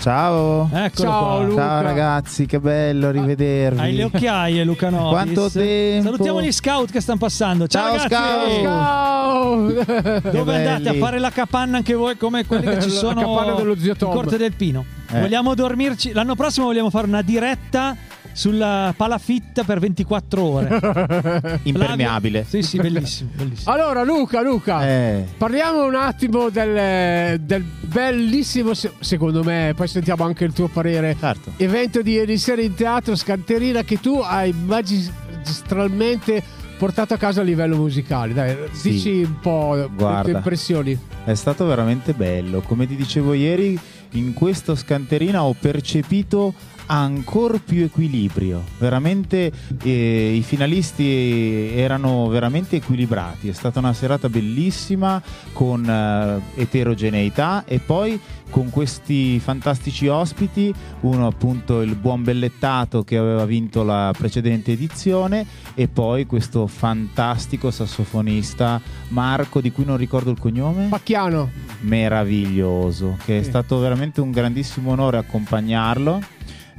Ciao. Eccolo Ciao, qua. Luca. Ciao ragazzi, che bello rivedervi. Hai le occhiaie, Luca Nobis. Quanto tempo. Salutiamo gli scout che stanno passando. Ciao, Ciao, ragazzi. Ciao! Dove andate a fare la capanna anche voi come quelli che ci La sono capanna dello zio in Tom. Corte del Pino? Eh. Vogliamo dormirci l'anno prossimo vogliamo fare una diretta sulla palafitta per 24 ore. Impermeabile. Sì, sì, bellissimo, bellissimo. Allora, Luca, Luca, Eh. parliamo un attimo del, del bellissimo, se- secondo me, poi sentiamo anche il tuo parere, Certo. evento di ieri sera in teatro Scanterina che tu hai magistralmente portato a casa a livello musicale. Dai, Sì. dici un po' le Guarda. tue impressioni. È stato veramente bello. Come ti dicevo ieri, in questo scanterina ho percepito ancora più equilibrio. Veramente eh, i finalisti erano veramente equilibrati. È stata una serata bellissima con eh, eterogeneità e poi con questi fantastici ospiti, uno appunto il buon Bellettato che aveva vinto la precedente edizione e poi questo fantastico sassofonista Marco di cui non ricordo il cognome Pacchiano. meraviglioso, che è Sì. stato veramente un grandissimo onore accompagnarlo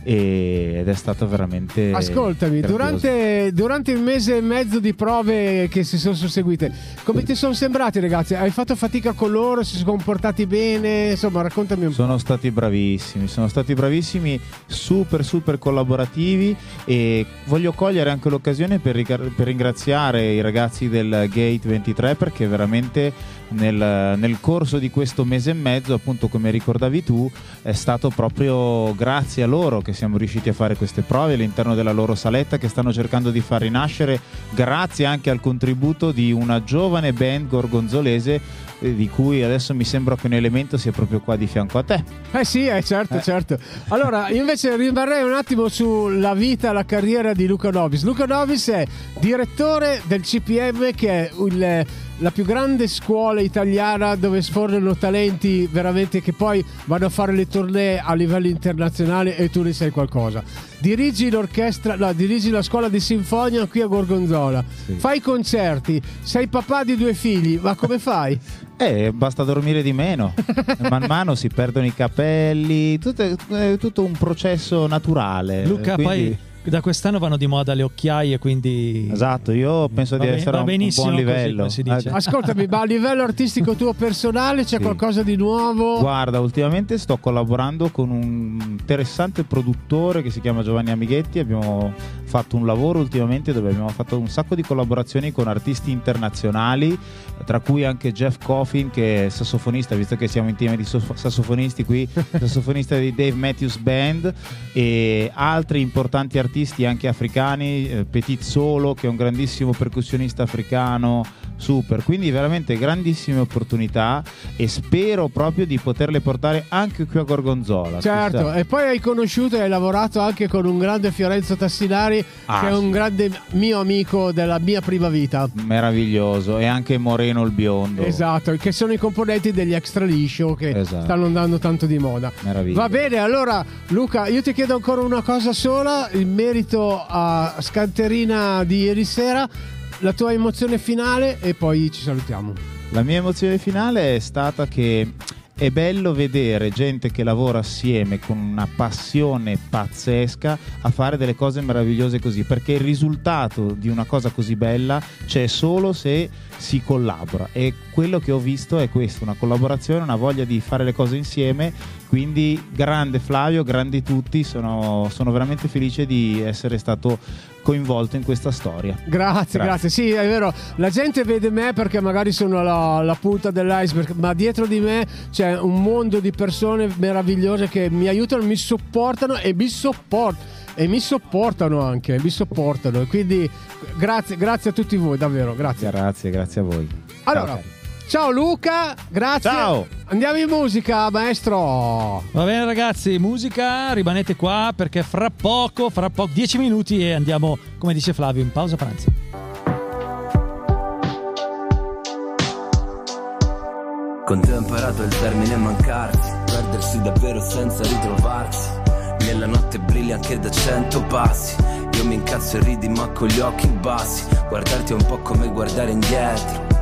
ed è stato veramente Ascoltami, durante, durante il mese e mezzo di prove che si sono susseguite, come ti sono sembrati ragazzi? Hai fatto fatica con loro? Si sono comportati bene? Insomma, raccontami un po'. Sono stati bravissimi, sono stati bravissimi, super super collaborativi e voglio cogliere anche l'occasione per, per ringraziare i ragazzi del Gate 23 perché veramente nel, nel corso di questo mese e mezzo, appunto come ricordavi tu, è stato proprio grazie a loro che siamo riusciti a fare queste prove all'interno della loro saletta che stanno cercando di far rinascere grazie anche al contributo di una giovane band gorgonzolese di cui adesso mi sembra che un elemento sia proprio qua di fianco a te. Eh sì, eh, certo, certo. Allora, io invece rimarrei un attimo sulla vita la carriera di Luca Novis. Luca Novis è direttore del CPM che è il- la più grande scuola italiana dove sfornano talenti veramente che poi vanno a fare le tournée a livello internazionale e tu ne sai qualcosa. Dirigi l'orchestra, no, dirigi la scuola di sinfonia qui a Gorgonzola. Fai concerti, sei papà di due figli, ma come fai? Eh, basta dormire di meno. Man mano si perdono i capelli, tutto, è tutto un processo naturale. Luca, Quindi- poi da quest'anno vanno di moda le occhiaie, quindi Esatto, io penso Va di essere a un, buon così, livello. dice. Eh, Ascoltami, ma a livello artistico tuo personale c'è Sì. qualcosa di nuovo? Guarda, ultimamente sto collaborando con un interessante produttore che si chiama Giovanni Amighetti. Abbiamo fatto un lavoro ultimamente dove abbiamo fatto un sacco di collaborazioni con artisti internazionali, tra cui anche Jeff Coffin, che è sassofonista, visto che siamo in tema di sassofonisti qui, sassofonista di Dave Matthews Band, e altri importanti artisti anche africani, eh, Petit Solo, che è un grandissimo percussionista africano, super. Quindi veramente grandissime opportunità e spero proprio di poterle portare anche qui a Gorgonzola. Certo, chissà. e poi hai conosciuto e hai lavorato anche con un grande Fiorenzo Tassinari, Ah, che è un grande mio amico della mia prima vita. Meraviglioso. E anche Moreno il biondo. Esatto, che sono i componenti degli extra liscio che Esatto. stanno andando tanto di moda. Meraviglioso. Va bene, allora Luca, io ti chiedo ancora una cosa sola, in merito a Scanterina di ieri sera, la tua emozione finale e poi ci salutiamo. La mia emozione finale è stata che è bello vedere gente che lavora assieme con una passione pazzesca a fare delle cose meravigliose così, perché il risultato di una cosa così bella c'è solo se si collabora e quello che ho visto è questo, una collaborazione, una voglia di fare le cose insieme, quindi grande Flavio, grandi tutti, sono, sono veramente felice di essere stato coinvolto in questa storia. Grazie, grazie. Sì, è vero. La gente vede me perché magari sono la, la punta dell'iceberg, ma dietro di me c'è un mondo di persone meravigliose che mi aiutano, mi supportano e mi sopportano. E mi sopportano anche, mi sopportano. Quindi grazie, grazie a tutti voi, davvero, grazie. Grazie, grazie a voi. Allora, ciao Luca, grazie. Ciao. Andiamo in musica, maestro. Va bene ragazzi, musica, rimanete qua perché fra poco, fra poco, 10 minuti e andiamo, come dice Flavio, in pausa pranzo. Con te ho imparato il termine mancarsi, perdersi davvero senza ritrovarsi. Nella notte brilli anche da cento passi. Io mi incazzo e ridi ma con gli occhi bassi. Guardarti è un po' come guardare indietro.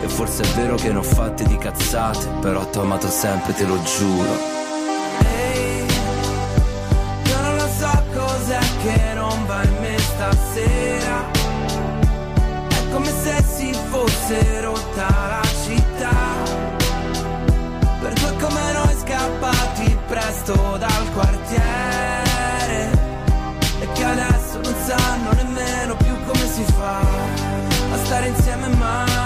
E forse è vero che ne ho fatte di cazzate Però t'ho amato sempre, te lo giuro. Io non lo so cos'è che non in me stasera. È come se si fosse rotta la città. Per due come noi scappati presto dal quartiere. E che adesso non sanno nemmeno più come si fa A stare insieme male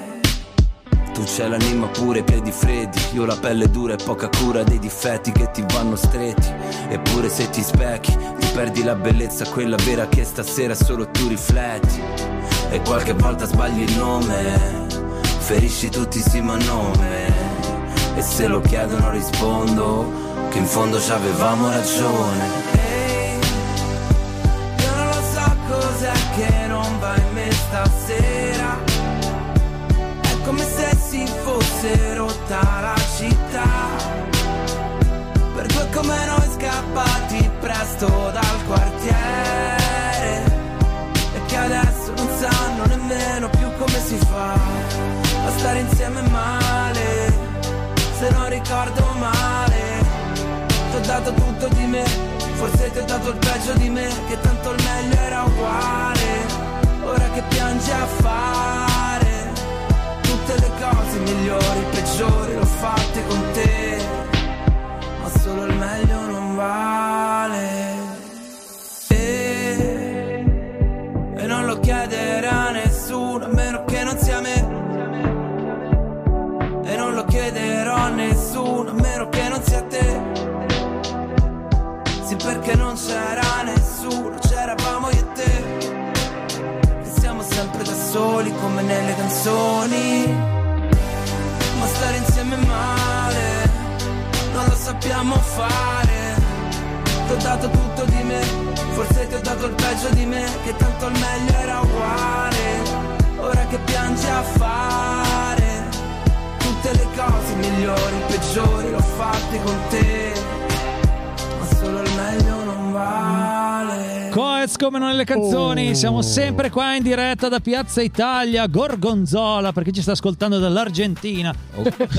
Tu c'hai l'anima pure i piedi freddi. Io la pelle dura e poca cura dei difetti che ti vanno stretti. Eppure se ti specchi Ti perdi la bellezza, quella vera che stasera solo tu rifletti. E qualche volta sbagli il nome. Ferisci tutti sì ma nome. E se lo chiedono rispondo Che in fondo ci avevamo ragione presto dal quartiere E che adesso non sanno nemmeno più come si fa A stare insieme male Se non ricordo male. Ti ho dato tutto di me Forse ti ho dato il peggio di me Che tanto il meglio era uguale. Ora che piangi a fare Tutte le cose migliori, peggiori L'ho fatte con te. Ma solo il meglio non vale chiederà a nessuno A meno che non sia me E non lo chiederò a nessuno A meno che non sia te sì, perché non c'era nessuno, c'eravamo io e te. Che siamo sempre da soli come nelle canzoni. Ma stare insieme male, non lo sappiamo fare. Ti ho dato tutto di me, forse ti ho dato il peggio di me, che tanto il meglio era uguale. Ora che piangi a fare tutte le cose migliori, peggiori, l'ho fatte con te ma solo il meglio non vale. Come non nelle canzoni, Oh. siamo sempre qua in diretta da Piazza Italia, Gorgonzola, perché ci sta ascoltando dall'Argentina.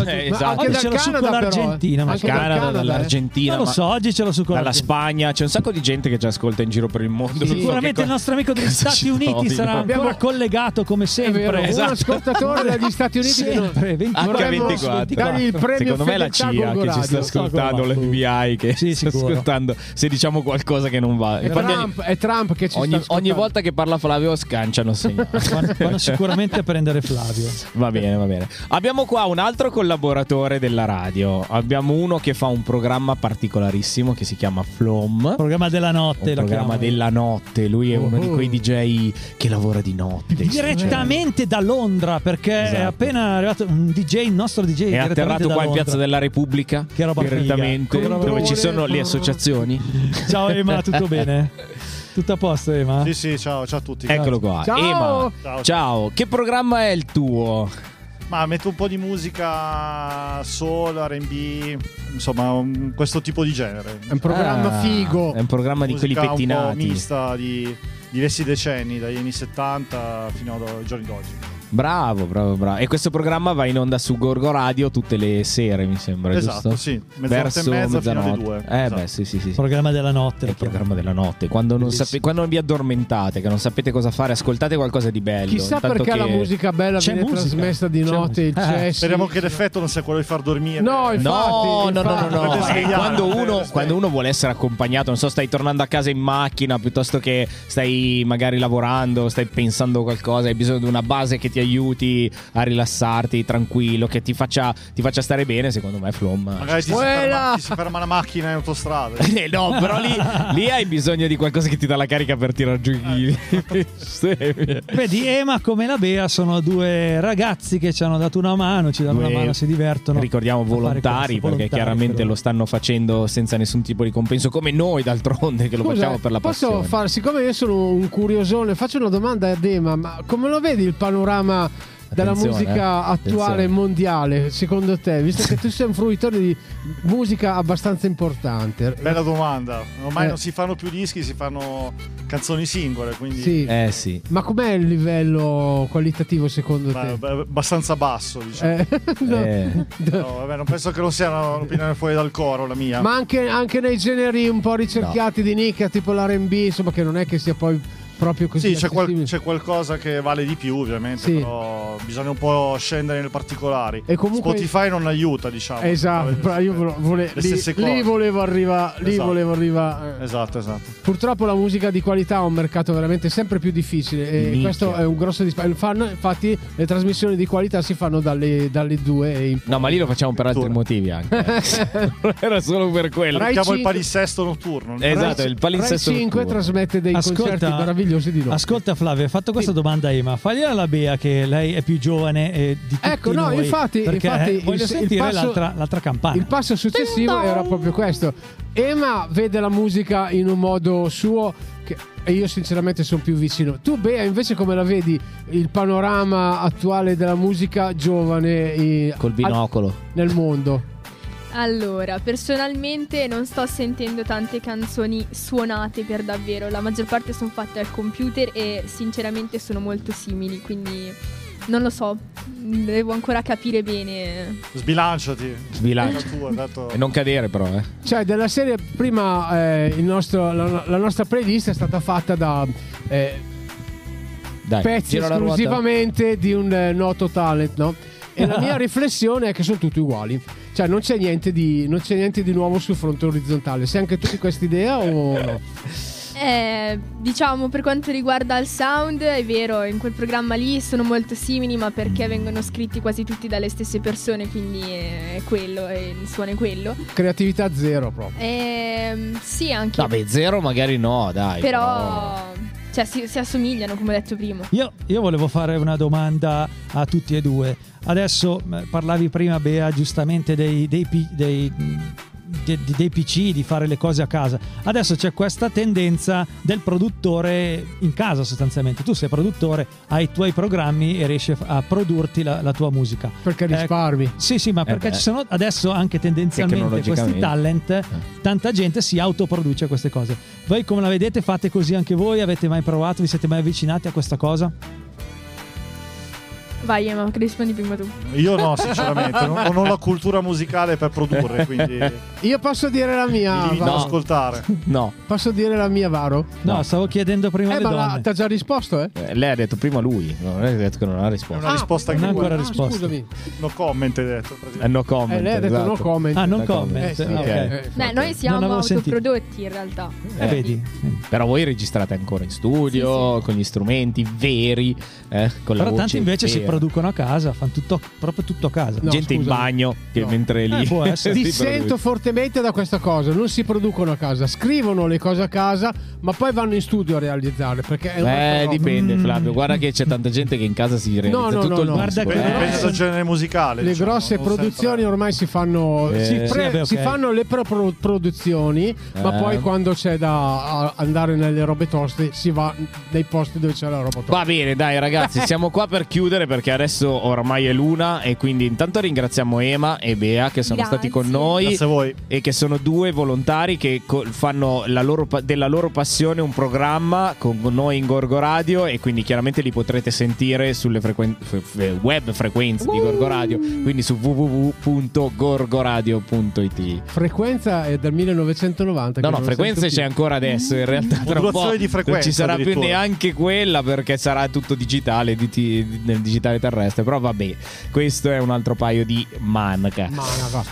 Eh, esatto. Oggi ce l'ho su con l'Argentina, ma Dal Canada, eh. dall'Argentina. Non lo so, oggi ce l'ho su con Dalla. Spagna, c'è un sacco di gente che ci ascolta in giro per il mondo. so Sicuramente che il nostro amico degli Stati ci Uniti trovi, sarà no? ancora collegato come sempre. vero, un Esatto. ascoltatore dagli Stati Uniti sempre, 24. H24. dargli il premio Secondo me è la CIA che ci sta ascoltando, l'FBI che sta sicuro. ascoltando se diciamo qualcosa che non va. È Trump, è ci ogni, ogni volta che parla Flavio scanciano segnali. Vanno, sicuramente a prendere Flavio. Va bene, va bene. Abbiamo qua un altro collaboratore della radio. Abbiamo uno che fa un programma particolarissimo che si chiama Flom. Programma della notte. Un programma chiamano. della notte. Lui è uno di quei DJ che lavora di notte. Direttamente da Londra, perché è Esatto. appena arrivato un DJ, il nostro DJ. È atterrato qua in. Piazza della Repubblica Che roba direttamente dove ci sono le associazioni. Ciao Emma, tutto bene? Tutto a posto, Ema? Sì, sì, ciao, ciao a tutti. Eccolo qua. Ciao. Ema, Ciao. ciao. Che programma è il tuo? Ma metto un po' di musica soul, RB, insomma, un- questo tipo di genere. È un programma Ah, figo. È un programma di quelli Musica Un po' pettinati. mista di diversi decenni, dagli anni 70 fino ai giorni d'oggi. Bravo, bravo, bravo. E questo programma va in onda su Gorgo Radio tutte le sere, mi sembra, Esatto, giusto? sì. Mezzanotte Verso e mezza fino alle mezzanotte. due. Eh Esatto. beh, sì, sì, sì. Programma della notte. È il programma della notte. Quando non, sape- quando non vi addormentate, che non sapete cosa fare, ascoltate qualcosa di bello. Chissà Intanto perché che- la musica bella C'è viene musica. trasmessa di C'è notte. il Eh. Speriamo che l'effetto non sia quello di far dormire. No, infatti, No, no, no, no, infatti. no. Eh, svegliare, Quando uno, quando uno vuole essere accompagnato, non so, stai tornando a casa in macchina piuttosto che stai magari lavorando, stai pensando a qualcosa, hai bisogno di una base che ti aiuti a rilassarti, tranquillo, che ti faccia, ti faccia stare bene. Secondo me, Flom. Magari ti si, ferma, ti si ferma la macchina in autostrada. Eh, no, però lì, lì hai bisogno di qualcosa che ti dà la carica per tirare giù i. Sì. Vedi, Ema come la Bea sono due ragazzi che ci hanno dato una mano, ci danno una Due- mano, si divertono. Ricordiamo volontari questo, perché volontari, chiaramente però. lo stanno facendo senza nessun tipo di compenso, come noi d'altronde che lo Scusa, facciamo per la posso passione. fare, siccome io sono un curiosone, faccio una domanda a Dema, ma come lo vedi il panorama della Attenzione, musica eh. attuale Attenzione. mondiale, secondo te? Visto che tu sei un fruitore di musica abbastanza importante. Bella domanda. Ormai Eh. non si fanno più dischi, si fanno canzoni singole, quindi Sì. Eh sì. Ma com'è il livello qualitativo secondo Ma- te? beh, abbastanza basso, diciamo. Eh, no. Eh. No, vabbè, non penso che non sia un'opinione fuori dal coro la mia. Ma anche, anche nei generi un po' ricercati di nicchia, tipo l'RB, insomma, che non è che sia poi proprio così. Sì, c'è, qual- c'è qualcosa che vale di più, ovviamente, Sì. però bisogna un po' scendere nei particolari. E comunque- Spotify non aiuta, diciamo. Esatto, però io vole- vole- Le lì, stesse cose. lì volevo arrivare. Lì Esatto. volevo arrivare. eh. Esatto, esatto. Purtroppo la musica di qualità ha un mercato veramente sempre più difficile e Nicchia. questo è un grosso disp- fanno- Infatti le trasmissioni di qualità si fanno dalle, dalle due e in No, ma lì lo facciamo per altri motivi anche. non era solo per quello. Rai Chiamo il cinque- palinsesto notturno. Esatto, il Rai palinsesto 5 notturno. trasmette dei concerti meravigliosi di notte. Ascolta Flavio, hai fatto questa domanda a Ema, fagliela alla Bea che lei è più giovane eh, di tutti Ecco, no, noi, infatti, infatti eh, voglio il- il sentire passo- l'altra, l'altra campana. Il passo successivo era proprio questo. Emma vede la musica in un modo suo che- e io sinceramente sono più vicino. Tu Bea invece come la vedi il panorama attuale della musica giovane eh, Col binocolo. al- nel mondo? Allora, personalmente non sto sentendo tante canzoni suonate per davvero, la maggior parte sono fatte al computer e sinceramente sono molto simili, quindi non lo so, devo ancora capire bene. Sbilanciati. Sbilancia. La tua, tanto- E non cadere però, eh. Cioè, della serie, prima eh, il nostro- la, la nostra playlist è stata fatta da eh, Dai, pezzi esclusivamente di un eh, noto talent, no? E la mia riflessione è che sono tutti uguali. Cioè, non c'è niente di, non c'è niente di nuovo sul fronte orizzontale. Sei anche tu di questa idea o no? Eh, diciamo per quanto riguarda il sound, è vero, in quel programma lì sono molto simili, ma perché vengono scritti quasi tutti dalle stesse persone, quindi è quello, e il suono è quello. Creatività zero proprio. Ehm, sì, anche. Vabbè, zero magari no, dai. però, cioè, si, si assomigliano, come ho detto prima. Io, io volevo fare una domanda a tutti e due. Adesso eh, parlavi prima, Bea, giustamente dei, dei, dei- de- de- dei PC, di fare le cose a casa. Adesso c'è questa tendenza del produttore in casa sostanzialmente. Tu sei produttore, hai i tuoi programmi e riesci a produrti la, la tua musica. Perché Eh, risparmi. sì, sì, ma perché beh. ci sono adesso anche tendenzialmente questi talent, tanta gente si autoproduce queste cose. Voi come la vedete? Fate così anche voi? Avete mai provato? Vi siete mai avvicinati a questa cosa? Vai, Emma, che rispondi prima tu. Io no, sinceramente, non, non ho la cultura musicale per produrre, quindi mi Io posso dire la mia. Varo? ad ascoltare. No. Posso dire la mia, Varo? No, stavo chiedendo prima Eh, ma la- ti ha già risposto, eh? Eh, lei ha detto prima lui, non è detto che non ha È risposto. una risposta non anche ha ancora quella. risposto. Scusami. No comment hai detto. Eh, no comment. Eh, lei ha detto esatto. no comment. Ah, non No comment. Eh, sì, ok. eh, Beh, noi siamo autoprodotti in realtà. Eh, vedi? Però voi registrate ancora in studio, con gli strumenti veri, eh, con la Però voce tanti invece si vera. Producono a casa, fanno tutto, proprio tutto a casa. No, Gente in scusami. bagno che No. mentre lì Eh, può essere. si Dissento fortemente da questa cosa. Non si producono a casa, scrivono le cose a casa, ma poi vanno in studio a realizzarle. Perché è Eh, roba. dipende, Flavio. Guarda che c'è tanta gente che in casa si realizza No, no, tutto no, il no. Guarda Dipende, che dipende dal genere musicale. Le diciamo, grosse produzioni ormai si fanno, Eh. si, pre- Sì, vabbè, ok. si fanno le pre-produzioni, ma Eh. poi quando c'è da andare nelle robe toste si va nei posti dove c'è la roba tosta. Va bene, dai ragazzi, siamo qua per chiudere perché adesso ormai è l'una e quindi intanto ringraziamo Ema e Bea che sono Grazie. stati con noi Grazie a voi. e che sono due volontari che co- fanno la loro pa- della loro passione un programma con noi in Gorgo Radio e quindi chiaramente li potrete sentire sulle frequen- f- f- web frequenze di Gorgo Radio, quindi su www.gorgoradio.it. Frequenza è dal 1990. No, no, non frequenze c'è ancora adesso. In realtà, tra un po' di non frequenza, ci sarà più neanche quella perché sarà tutto digitale di ti- nel digitale terrestre. Però vabbè, questo è un altro paio di manca.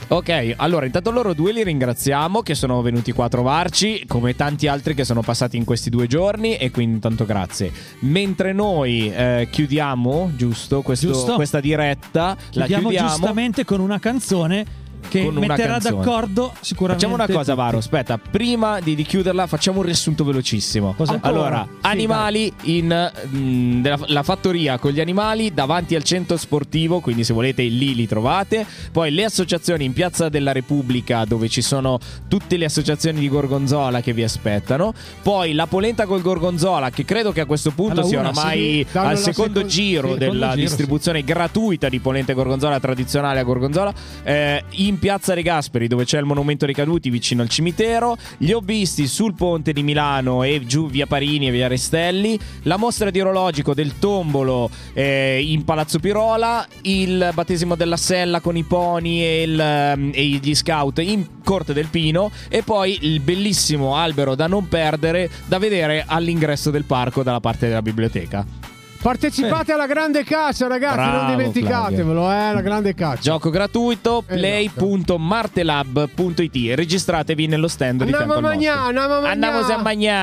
Ok, allora intanto loro due li ringraziamo che sono venuti qua a trovarci, come tanti altri che sono passati in questi due giorni e quindi intanto grazie. Mentre noi eh, chiudiamo, giusto, questo- Giusto. questa diretta, la Chiudiamo chiudiamo giustamente con una canzone che Con metterà d'accordo sicuramente. Facciamo una cosa. Varo. Aspetta, prima di, di chiuderla, facciamo un riassunto velocissimo. Allora, Sì, animali in mm, della- la fattoria con gli animali davanti al centro sportivo, quindi se volete lì li trovate. Poi le associazioni in Piazza della Repubblica, dove ci sono tutte le associazioni di Gorgonzola che vi aspettano. Poi la polenta col Gorgonzola, che credo che a questo punto Alla sia una, oramai sì. Al secondo seco- giro sì, della secondo giro, distribuzione gratuita di polenta e gorgonzola tradizionale a Gorgonzola eh, in piazza De Gasperi dove c'è il monumento dei caduti vicino al cimitero. Gli hobbisti sul ponte di Milano e giù via Parini e via Restelli. La mostra di orologico del tombolo eh, in Palazzo Pirola. Il battesimo della sella con i pony e, il, ehm, e gli scout in Corte del Pino. E poi il bellissimo albero da non perdere da vedere all'ingresso del parco dalla parte della biblioteca Partecipate alla grande caccia, ragazzi, Bravo, non dimenticatevelo, eh, la grande caccia. Gioco gratuito Esatto. play.martelab.it Registratevi nello stand di Andiamo a nostro. andiamo a mangià.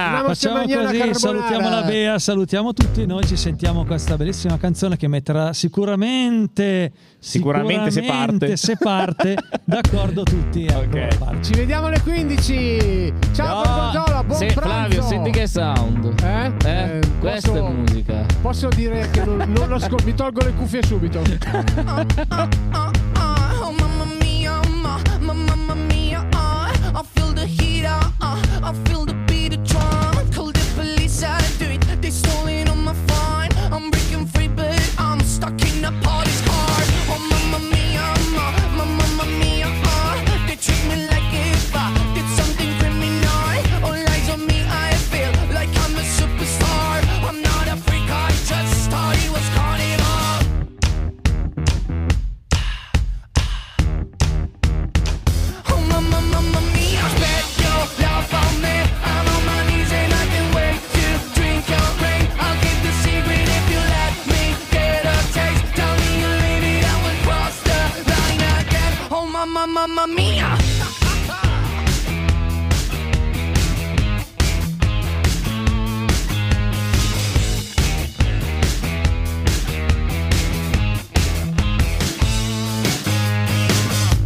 Andiamo a Facciamo mangiare così, salutiamo la Bea, salutiamo tutti noi, ci sentiamo questa bellissima canzone che metterà sicuramente Sicuramente se parte. se parte, d'accordo tutti. ecco, Ok. parte. Ci vediamo alle 15. Ciao No, Gorgonzola, buon se- pranzo. Flavio, senti che sound. Eh? Eh, questa posso, è musica. Posso dire che non, non ascol- mi tolgo le cuffie subito. mamma mia.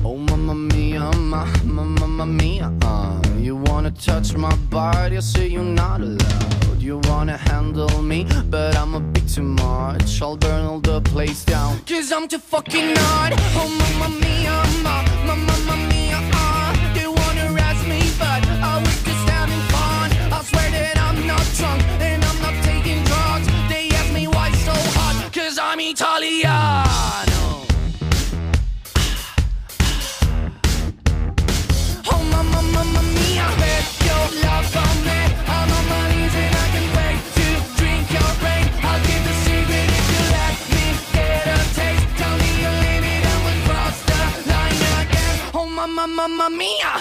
Oh mamma mia, ma, ma, mamma mia uh, You wanna touch my body, I say you're not allowed You wanna handle me, but I'm a bit too much. I'll burn all the place down. Cause I'm too fucking hard. Oh mamma mia ma, ma, mamma mia uh, They wanna me but I was just having fun. I swear that I'm not drunk mamma mia!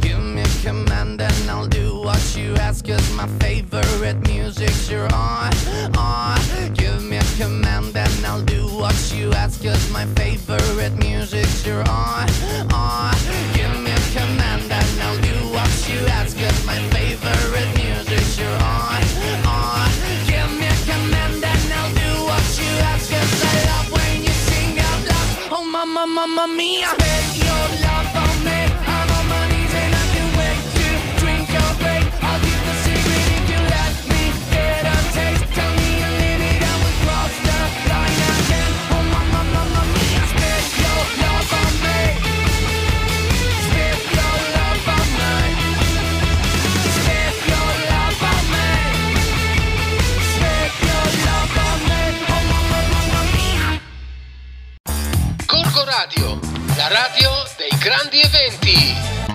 Give me a command and I'll do what you ask Cause my favorite music's you're on, on Give me a command and I'll do what you ask Cause my favorite music's you're on, on Give me a command and I'll do what you ask Cause my favorite mia. Spend your love on me. I'm on my knees and I can wait to drink your brain. I'll keep the secret if you let me get a taste. Tell me you live it, I will cross the line again. Oh mamma, mamma mia. Spend your love on me. Spend your love on me. Spend your love on me. Spend your love on me. Oh mamma, mamma mia. Gorgo Radio, radio dei grandi eventi.